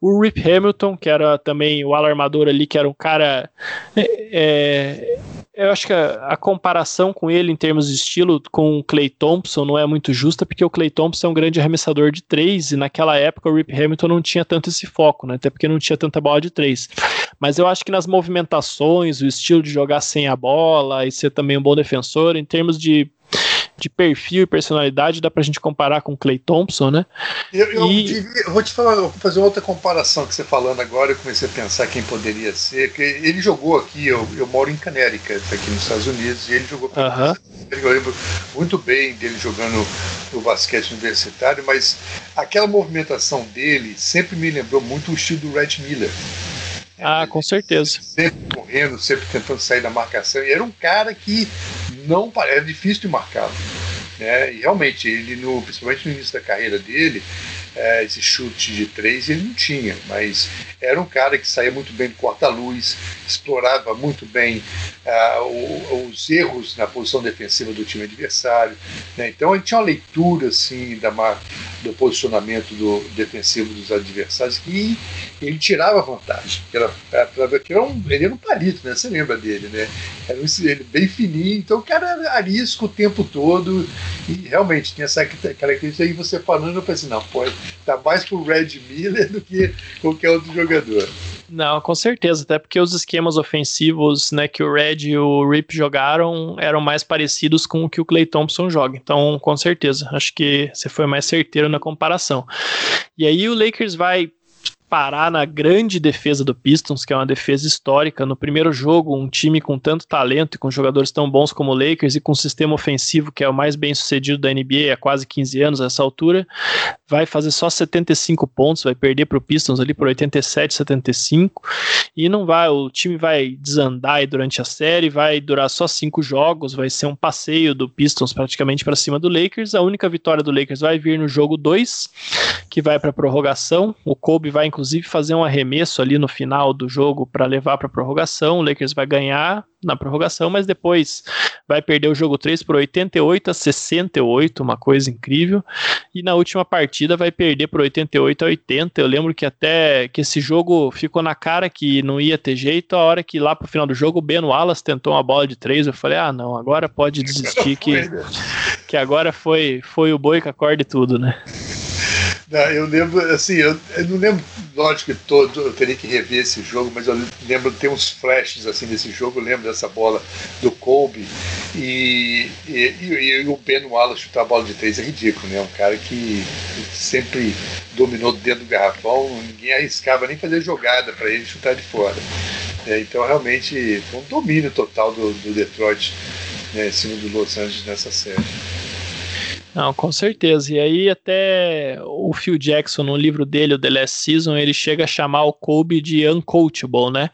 O Rip Hamilton, que era também o alarmador ali, que era um cara é, é eu acho que a, a, comparação com ele em termos de estilo com o Clay Thompson não é muito justa, porque o Clay Thompson é um grande arremessador de três, e naquela época o Rip Hamilton não tinha tanto esse foco, né? Até porque não tinha tanta bola de três. Mas eu acho que nas movimentações, o estilo de jogar sem a bola e ser também um bom defensor, em termos de de perfil e personalidade, dá pra gente comparar com o Clay Thompson, né? Eu, eu, e... eu vou te falar, vou fazer outra comparação que você falando agora, eu comecei a pensar quem poderia ser, que ele jogou aqui, eu, eu moro em Connecticut, aqui nos Estados Unidos, e ele jogou uh -huh. eu lembro muito bem dele jogando no basquete universitário, mas aquela movimentação dele sempre me lembrou muito o estilo do Red Miller. Ah, com certeza. Sempre correndo, sempre tentando sair da marcação. E era um cara que não era difícil de marcá-lo. Né? E realmente, ele, no, principalmente no início da carreira dele, é, esse chute de três ele não tinha, mas era um cara que saía muito bem do corta-luz, explorava muito bem ah, o, os erros na posição defensiva do time adversário. Né? Então ele tinha uma leitura assim da, do posicionamento do defensivo dos adversários e ele tirava vantagem. Era, era, era um, ele era um palito, né? Você lembra dele, né? Era um, ele bem fininho, então o cara era arisco o tempo todo e realmente tinha essa característica aí você falando, eu pensei, não, pô, tá mais pro Red Miller do que qualquer outro jogador. Não, com certeza, até porque os esquemas ofensivos né, que o Red e o Rip jogaram eram mais parecidos com o que o Clay Thompson joga. Então, com certeza, acho que você foi mais certeiro na comparação. E aí o Lakers vai parar na grande defesa do Pistons, que é uma defesa histórica. No primeiro jogo, um time com tanto talento e com jogadores tão bons como o Lakers e com um sistema ofensivo que é o mais bem sucedido da NBA há quase 15 anos a essa altura, vai fazer só 75 pontos, vai perder para o Pistons ali por 87, 75 e não vai, o time vai desandar durante a série, vai durar só cinco jogos, vai ser um passeio do Pistons praticamente para cima do Lakers. A única vitória do Lakers vai vir no jogo 2, que vai para prorrogação. O Kobe vai inclusive inclusive fazer um arremesso ali no final do jogo para levar para prorrogação. O Lakers vai ganhar na prorrogação, mas depois vai perder o jogo 3 por 88 a 68, uma coisa incrível. E na última partida vai perder por 88 a 80. Eu lembro que até que esse jogo ficou na cara que não ia ter jeito. A hora que lá pro final do jogo o Ben Wallace tentou uma bola de três, eu falei: "Ah, não, agora pode desistir que que agora foi foi o boi que acorde tudo, né?" Eu lembro, assim, eu, eu, não lembro, lógico que todo, eu teria que rever esse jogo, mas eu lembro, tem uns flashes assim desse jogo, eu lembro dessa bola do Kobe e, e, e, e o Ben Wallace chutar a bola de três é ridículo, né? Um cara que sempre dominou dentro do garrafão, ninguém arriscava nem fazer jogada para ele chutar de fora. É, então realmente foi um domínio total do, do Detroit né, em cima do Los Angeles nessa série. Não, com certeza. E aí até o Phil Jackson, no livro dele, o The Last Season, ele chega a chamar o Kobe de uncoachable, né?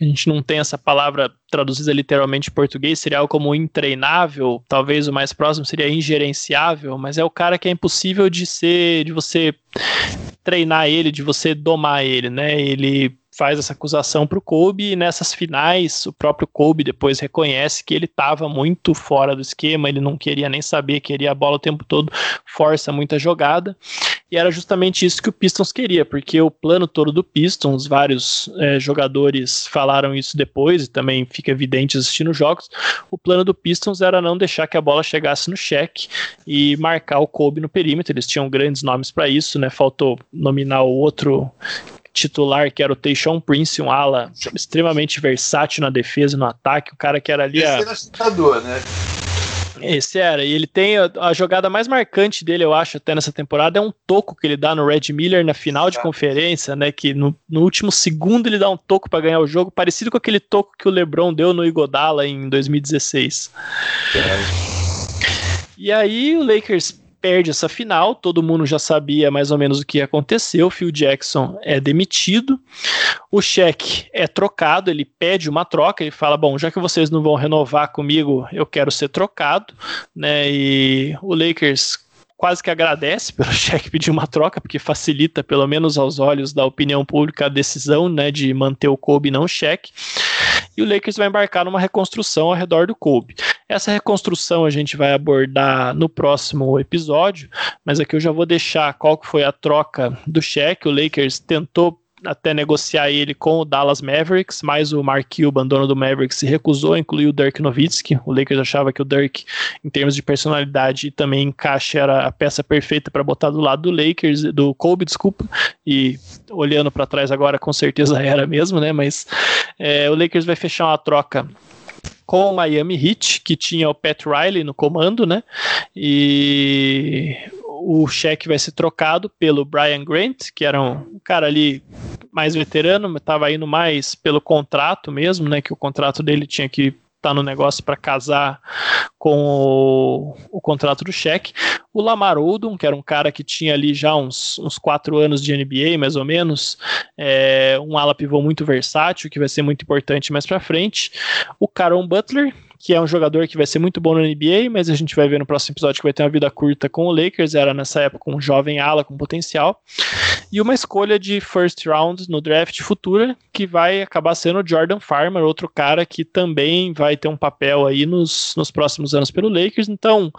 A gente não tem essa palavra traduzida literalmente em português, seria algo como intreinável, talvez o mais próximo seria ingerenciável, mas é o cara que é impossível de ser, de você treinar ele, de você domar ele, né? Ele faz essa acusação para o Kobe e nessas finais o próprio Kobe depois reconhece que ele estava muito fora do esquema, ele não queria nem saber, queria a bola o tempo todo, força muita jogada e era justamente isso que o Pistons queria, porque o plano todo do Pistons, vários é, jogadores falaram isso depois e também fica evidente assistindo jogos, o plano do Pistons era não deixar que a bola chegasse no cheque e marcar o Kobe no perímetro, eles tinham grandes nomes para isso, né? Faltou nominar o outro titular, que era o Teixão Prince, um ala extremamente versátil na defesa e no ataque, o cara que era ali. Esse a... era citador, né? Esse era, e ele tem a, a, jogada mais marcante dele, eu acho, até nessa temporada, é um toco que ele dá no Red Miller na final de conferência, né? Que no, no último segundo ele dá um toco para ganhar o jogo, parecido com aquele toco que o LeBron deu no Igodala em 2016. É. E aí o Lakers perde essa final, todo mundo já sabia mais ou menos o que aconteceu. Phil Jackson é demitido, o cheque é trocado, ele pede uma troca, ele fala: Bom, já que vocês não vão renovar comigo, eu quero ser trocado, né? E o Lakers quase que agradece pelo cheque pedir uma troca, porque facilita, pelo menos aos olhos da opinião pública, a decisão né, de manter o Kobe não cheque. E o Lakers vai embarcar numa reconstrução ao redor do Kobe. Essa reconstrução a gente vai abordar no próximo episódio, mas aqui eu já vou deixar qual que foi a troca do cheque. O Lakers tentou até negociar ele com o Dallas Mavericks, mas o Mark Cuban, dono do Mavericks, se recusou a incluir o Dirk Nowitzki. O Lakers achava que o Dirk, em termos de personalidade e também encaixe, era a peça perfeita para botar do lado do Lakers, do Kobe, desculpa. E olhando para trás agora, com certeza era mesmo, né? Mas é, o Lakers vai fechar uma troca com o Miami Heat, que tinha o Pat Riley no comando, né? E o cheque vai ser trocado pelo Brian Grant, que era um cara ali mais veterano, estava indo mais pelo contrato mesmo, né? Que o contrato dele tinha que tá no negócio para casar com o, o, contrato do cheque. O Lamar Odom, que era um cara que tinha ali já uns, uns quatro anos de NBA, mais ou menos, é, um ala pivô muito versátil, que vai ser muito importante mais para frente. O Caron Butler, que é um jogador que vai ser muito bom na NBA, mas a gente vai ver no próximo episódio que vai ter uma vida curta com o Lakers, era nessa época um jovem ala com potencial. E uma escolha de first round no draft futura, que vai acabar sendo o Jordan Farmer, outro cara que também vai ter um papel aí nos, nos próximos anos pelo Lakers. Então,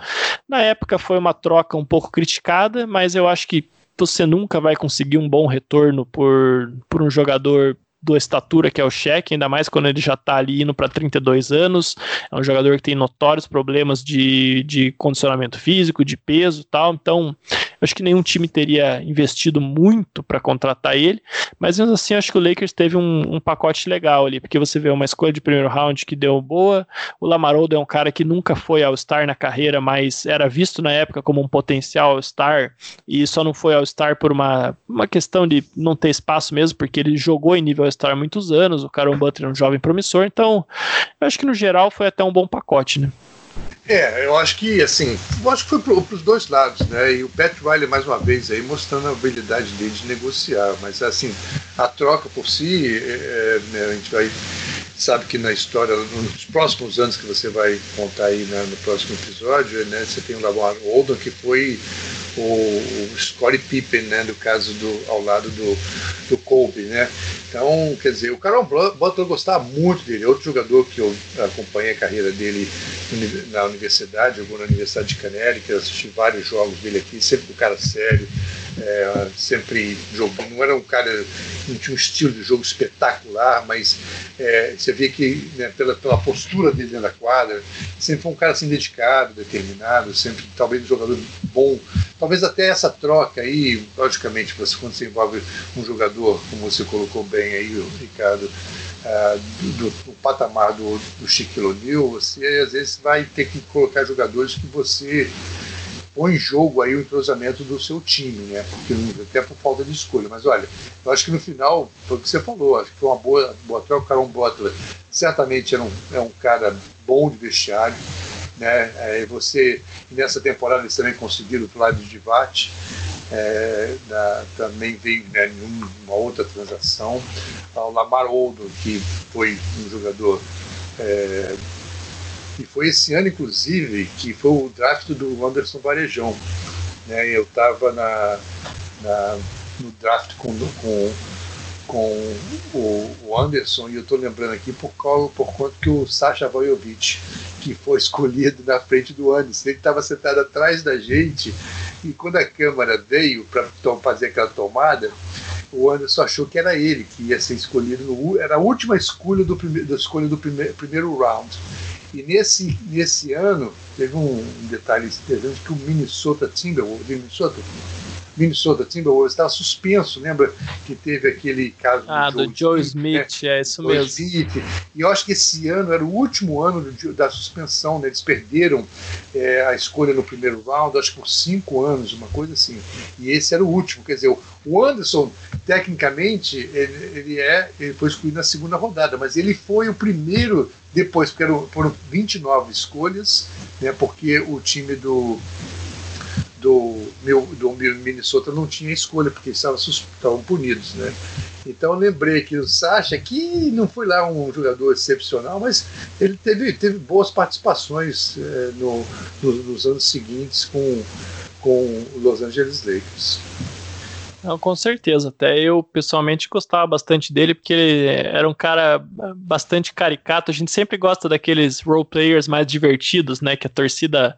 na época foi uma troca um pouco criticada, mas eu acho que você nunca vai conseguir um bom retorno por, por um jogador da estatura que é o Shaq, ainda mais quando ele já está ali indo para 32 anos. É um jogador que tem notórios problemas de, de condicionamento físico, de peso tal. Então, acho que nenhum time teria investido muito para contratar ele, mas mesmo assim, acho que o Lakers teve um, um, pacote legal ali, porque você vê uma escolha de primeiro round que deu boa. O Lamaroldo é um cara que nunca foi All-Star na carreira, mas era visto na época como um potencial All-Star e só não foi All-Star por uma, uma questão de não ter espaço mesmo, porque ele jogou em nível All-Star muitos anos. O Caron Butler é um jovem promissor, então eu acho que no geral foi até um bom pacote, né? É, eu acho que assim, eu acho que foi para os dois lados, né? E o Pat Riley mais uma vez aí mostrando a habilidade dele de negociar, mas assim, a troca por si, é, é, né, a gente vai sabe que na história, nos próximos anos que você vai contar aí né, no próximo episódio, né, você tem o Lamar Oldham que foi o, o Scottie Pippen, né, no caso do ao lado do, do Kobe, né? Então, quer dizer, o Carol Butler gostava muito dele, outro jogador que eu acompanhei a carreira dele na universidade, jogou na Universidade de Connecticut, assisti vários jogos dele aqui, sempre um cara sério, é, sempre jogou, não era um cara, não tinha um estilo de jogo espetacular, mas é, você vê que né, pela, pela postura dele da quadra, sempre foi um cara assim dedicado, determinado, sempre talvez um jogador bom. Talvez até essa troca aí, logicamente, quando você envolve um jogador, como você colocou bem aí, Ricardo, Uh, do, do, patamar do, do Shaquille você às vezes vai ter que colocar jogadores que você põe em jogo aí o entrosamento do seu time, né? Porque até por falta de escolha. Mas olha, eu acho que no final, foi o que você falou, acho que foi uma boa, boa troca. O Caron Butler certamente era um, é um cara bom de vestiário. Né? É, você, nessa temporada, eles também conseguiram o lado de. É, também veio né, uma outra transação. O Lamar Odom, que foi um jogador é, e foi esse ano, inclusive, que foi o draft do Anderson Varejão. Né? Eu estava na, na, no draft com, com, com o, o Anderson e eu estou lembrando aqui por, por conta que o Sasha Vojovic, que foi escolhido na frente do Anderson, ele estava sentado atrás da gente e quando a câmera veio para fazer aquela tomada, o Anderson achou que era ele que ia ser escolhido. No, era a última escolha do, prime, da escolha do prime, primeiro round. E nesse, nesse ano, teve um, detalhe interessante que o Minnesota Timberwolves, Minnesota, Minnesota Timberwolves estava suspenso, lembra que teve aquele caso ah, do, do Joe, Smith, Smith né? é isso Joe mesmo. Smith. E eu acho que esse ano era o último ano do, da suspensão, né? eles perderam é, a escolha no primeiro round, acho que por cinco anos, uma coisa assim. E esse era o último, quer dizer, o Anderson, tecnicamente, ele, ele é, ele foi escolhido na segunda rodada, mas ele foi o primeiro depois, porque eram, foram 29 escolhas, né? Porque o time do do, meu, do Minnesota não tinha escolha, porque estavam, estavam punidos. Né? Então lembrei que o Sacha, que não foi lá um jogador excepcional, mas ele teve, teve boas participações é, no, no, nos anos seguintes com, com Los Angeles Lakers. Não, com certeza. Até eu pessoalmente gostava bastante dele, porque ele era um cara bastante caricato. A gente sempre gosta daqueles role players mais divertidos, né? Que a torcida,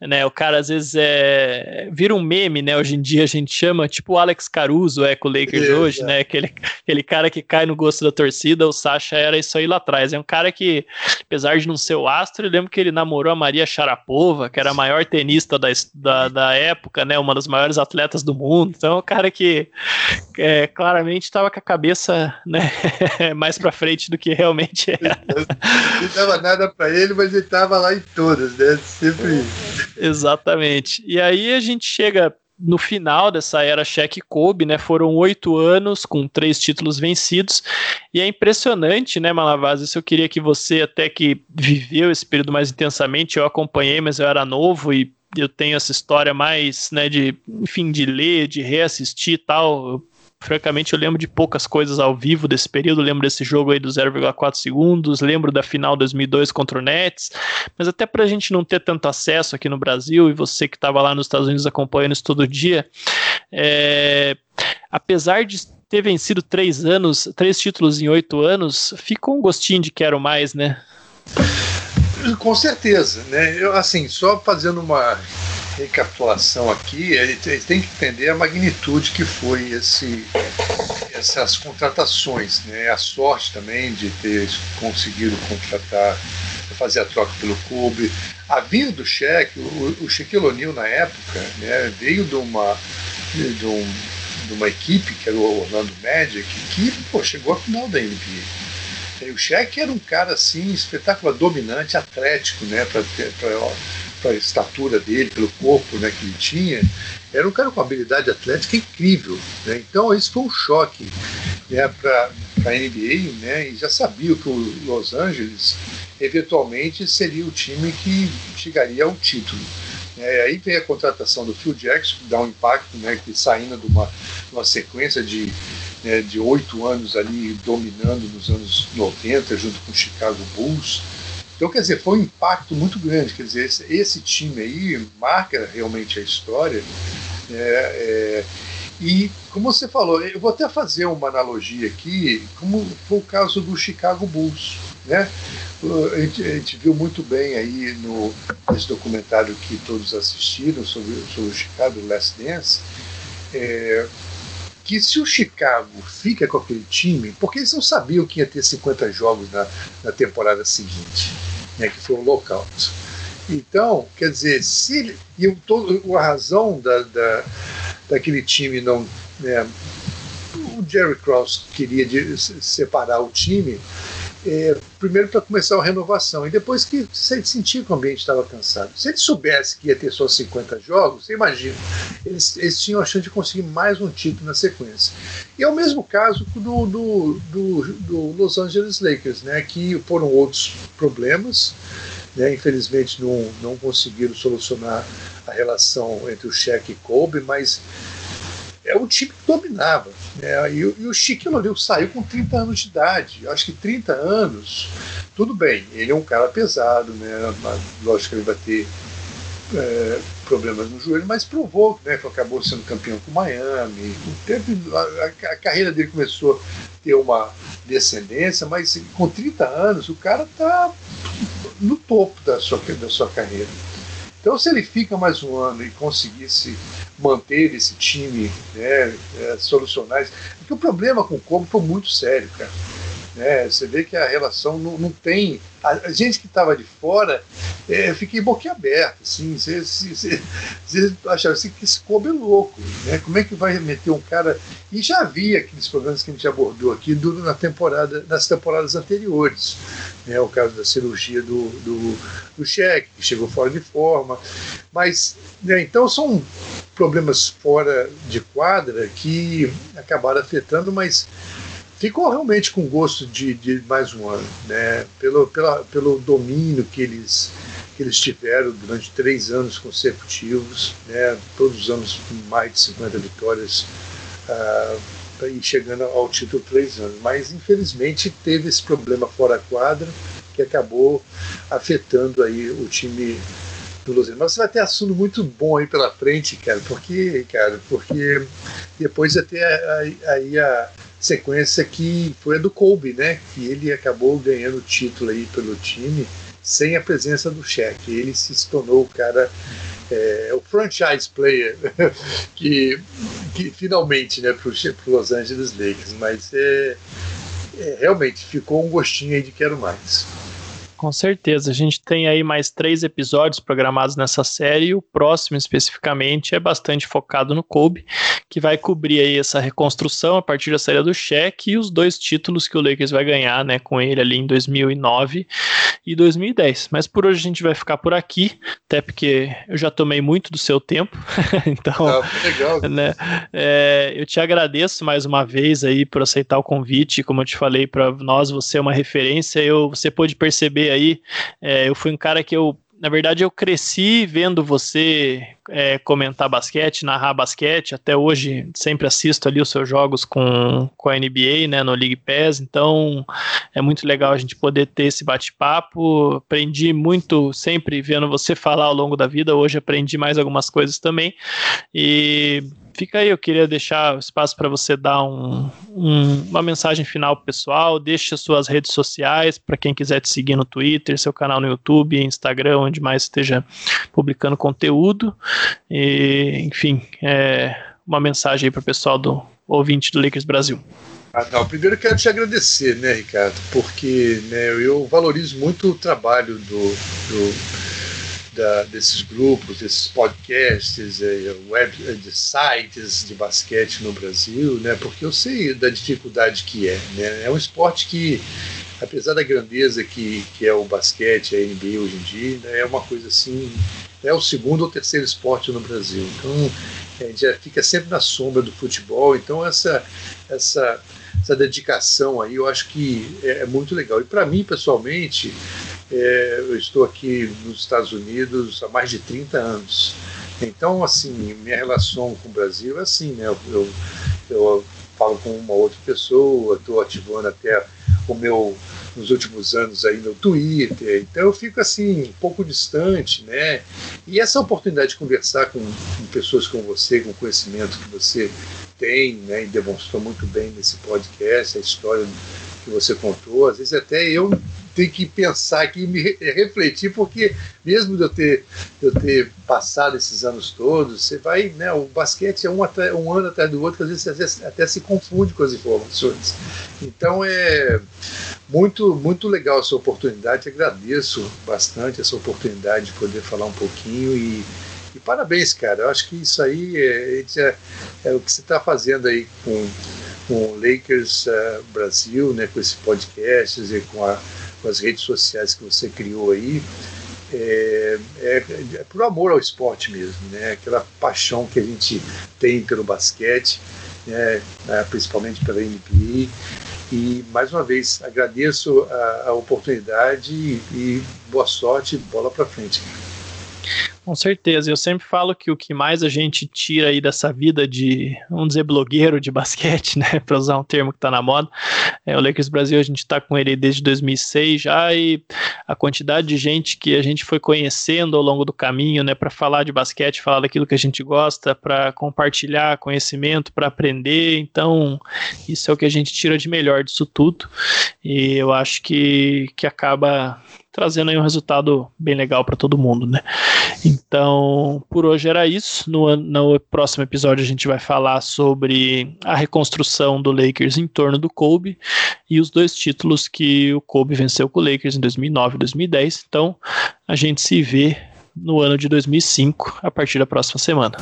né? O cara às vezes é vira um meme, né? Hoje em dia a gente chama, tipo o Alex Caruso é com o Lakers é, hoje, é. né? Aquele, aquele cara que cai no gosto da torcida. O Sasha era isso aí lá atrás. É um cara que, apesar de não ser o astro, eu lembro que ele namorou a Maria Sharapova, que era a maior tenista da, da, da época, né? Uma das maiores atletas do mundo. Então, é um cara que é, claramente estava com a cabeça né, mais para frente do que realmente era. Não dava nada para ele, mas ele estava lá em todas, né? Sempre. Exatamente. E aí a gente chega no final dessa era Shaq Kobe, né? Foram oito anos com três títulos vencidos. E é impressionante, né, Malavaz? Isso eu queria que você, até que viveu esse período mais intensamente, eu acompanhei, mas eu era novo e eu tenho essa história mais, né, de, enfim, de ler, de reassistir e tal. Eu francamente eu lembro de poucas coisas ao vivo desse período, lembro desse jogo aí do 0,4 segundos, lembro da final 2002 contra o Nets, mas até para a gente não ter tanto acesso aqui no Brasil e você que estava lá nos Estados Unidos acompanhando isso todo dia, é, apesar de ter vencido três anos, três títulos em oito anos, ficou um gostinho de quero mais, né? Com certeza, né? Eu, assim, só fazendo uma recapitulação aqui, ele tem que entender a magnitude que foi esse, essas contratações, né? A sorte também de ter conseguido contratar, fazer a troca pelo clube. A vinda do cheque, o, o Shaquille O'Neal na época, né, veio de uma, de, um, de uma equipe que era o Orlando Magic, que pô, chegou à final da NBA. E o Shaq era um cara assim, espetacular, dominante, atlético, né, para a estatura dele, pelo corpo né, que ele tinha. Era um cara com habilidade atlética incrível. Né? Então, isso foi um choque né, para a NBA, né, e já sabia que o Los Angeles eventualmente seria o time que chegaria ao título. É, aí vem a contratação do Phil Jackson, que dá um impacto, né, que saindo de uma, uma sequência de né, de oito anos ali dominando nos anos 90 junto com o Chicago Bulls. Então, quer dizer, foi um impacto muito grande. Quer dizer, esse, esse time aí marca realmente a história. Né, é, e, como você falou, eu vou até fazer uma analogia aqui, como foi o caso do Chicago Bulls. Né? A gente, a gente viu muito bem aí no, nesse documentário que todos assistiram sobre, sobre o Chicago Last Dance. É, que se o Chicago fica com aquele time, porque eles não sabiam que ia ter 50 jogos na, na temporada seguinte, né, que foi um lockout. Então, quer dizer, se e todo, a razão da, da, daquele time não. Né, o Jerry Krause queria de, separar o time é, primeiro para começar a renovação, e depois que se ele sentia que o ambiente estava cansado. Se ele soubesse que ia ter só 50 jogos, você imagina, eles, eles tinham a chance de conseguir mais um título na sequência. E é o mesmo caso do, do, do, do Los Angeles Lakers, né, que foram outros problemas, né, infelizmente não, não conseguiram solucionar a relação entre o Shaq e Kobe, mas é um time que dominava. Né? E, e o Chiquinho O'Neal saiu com 30 anos de idade. Eu acho que 30 anos, tudo bem, ele é um cara pesado, né? lógico que ele vai ter é, problemas no joelho, mas provou né, acabou sendo campeão com Miami. Teve, a, a, carreira dele começou a ter uma descendência, mas com 30 anos o cara está no topo da sua, da sua carreira. Então, se ele fica mais um ano e conseguisse manter esse time, né, é, solucionar isso. Porque o problema com o Como foi muito sério, cara. É, você vê que a relação não, não tem. A, gente que estava de fora, é, fiquei boquiaberto, assim. Você, você, achava assim, que esse Kobe é louco, né? Como é que vai meter um cara. E já havia aqueles problemas que a gente abordou aqui na temporada, nas temporadas anteriores. Né? O caso da cirurgia do, do, do cheque, que chegou fora de forma. Mas, né, então são problemas fora de quadra que acabaram afetando, mas ficou realmente com gosto de, de mais um ano, né? Pelo, pela, pelo domínio que eles que eles tiveram durante três anos consecutivos, né? Todos os anos mais de 50 vitórias uh, e chegando ao título três anos. Mas infelizmente teve esse problema fora quadra que acabou afetando aí o time do Los Angeles. Mas vai ter assunto muito bom aí pela frente, cara, porque, cara, porque depois ter aí a sequência que foi a do Kobe, né? Que ele acabou ganhando o título aí pelo time sem a presença do Shaq. Ele se tornou o cara, é, o franchise player que, que finalmente, né, para o Los Angeles Lakers. Mas é, é, realmente ficou um gostinho aí de quero mais. Com certeza. A gente tem aí mais três episódios programados nessa série e o próximo, especificamente, é bastante focado no Kobe, que vai cobrir aí essa reconstrução a partir da saída do cheque e os dois títulos que o Lakers vai ganhar, né, com ele ali em 2009 e 2010. Mas por hoje a gente vai ficar por aqui, até porque eu já tomei muito do seu tempo. então, ah, legal. Né, é, eu te agradeço mais uma vez aí por aceitar o convite. Como eu te falei, para nós você é uma referência. Eu, você pôde perceber aí, é, eu fui um cara que eu na verdade, eu cresci vendo você é, comentar basquete, narrar basquete. Até hoje, sempre assisto ali os seus jogos com, com a NBA, né, no League Pass. Então, é muito legal a gente poder ter esse bate-papo. Aprendi muito sempre vendo você falar ao longo da vida. Hoje aprendi mais algumas coisas também. E fica aí, eu queria deixar espaço para você dar um, um, uma mensagem final pro pessoal, deixe suas redes sociais para quem quiser te seguir no Twitter, seu canal no YouTube, Instagram, onde mais esteja publicando conteúdo. E, enfim, é, uma mensagem aí para o pessoal do ouvinte do Lakers Brasil. Ah, não, primeiro quero te agradecer, né, Ricardo, porque né, eu valorizo muito o trabalho do, do da, desses grupos, desses podcasts, eh, web, eh, de sites de basquete no Brasil, né? Porque eu sei da dificuldade que é, né? É um esporte que, apesar da grandeza que, que é o basquete, a NBA hoje em dia, né? é uma coisa assim, é o segundo ou terceiro esporte no Brasil. Então, a gente já fica sempre na sombra do futebol. Então, essa essa essa dedicação aí, eu acho que é, é muito legal. E para mim, pessoalmente, é, eu estou aqui nos Estados Unidos há mais de 30 anos. Então, assim, minha relação com o Brasil é assim, né? Eu, eu, eu falo com uma outra pessoa, estou ativando até o meu nos últimos anos aí no Twitter, então eu fico assim um pouco distante, né? E essa oportunidade de conversar com, com pessoas como você, com o conhecimento que você tem, né? E demonstrou muito bem nesse podcast a história que você contou, às vezes até eu tenho que pensar aqui e me refletir, porque mesmo de eu ter, eu ter passado esses anos todos, você vai, né, o basquete é um, até, um ano atrás do outro, às vezes, vezes até se confunde com as informações. Então é muito, muito legal essa oportunidade, agradeço bastante essa oportunidade de poder falar um pouquinho e, e parabéns, cara. Eu acho que isso aí é, é, é o que você está fazendo aí com com o Lakers uh, Brasil, né, com esse podcast e com a com as redes sociais que você criou aí, é, é, é, por amor ao esporte mesmo, né? Aquela paixão que a gente tem pelo basquete, né? É, principalmente pela NBA. E mais uma vez agradeço a, a oportunidade e, e boa sorte, bola para frente. Com certeza, eu sempre falo que o que mais a gente tira aí dessa vida de, vamos dizer, blogueiro de basquete, né, para usar um termo que está na moda, é o Lakers Brasil, a gente está com ele desde 2006 já e a quantidade de gente que a gente foi conhecendo ao longo do caminho, né, para falar de basquete, falar daquilo que a gente gosta, para compartilhar conhecimento, para aprender, então isso é o que a gente tira de melhor disso tudo. E eu acho que, que acaba trazendo aí um resultado bem legal para todo mundo, né? Então, por hoje era isso. No, no próximo episódio a gente vai falar sobre a reconstrução do Lakers em torno do Kobe e os dois títulos que o Kobe venceu com o Lakers em 2009 e 2010. Então, a gente se vê no ano de 2005 a partir da próxima semana.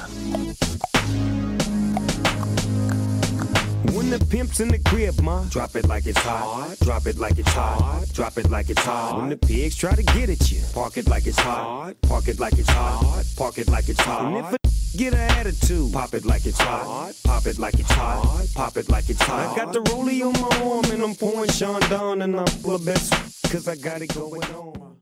Pimps in the crib, ma. Drop it like it's hot. Drop it like it's hot. Drop it like it's hot. When the pigs try to get at you, park it like it's hot. Park it like it's hot. Park it like it's hot. And if a get an attitude, pop it like it's hot. Pop it like it's hot. Pop it like it's hot. I got the rollie on my arm and I'm pouring Sean down and I'm full of best cause I got it going on.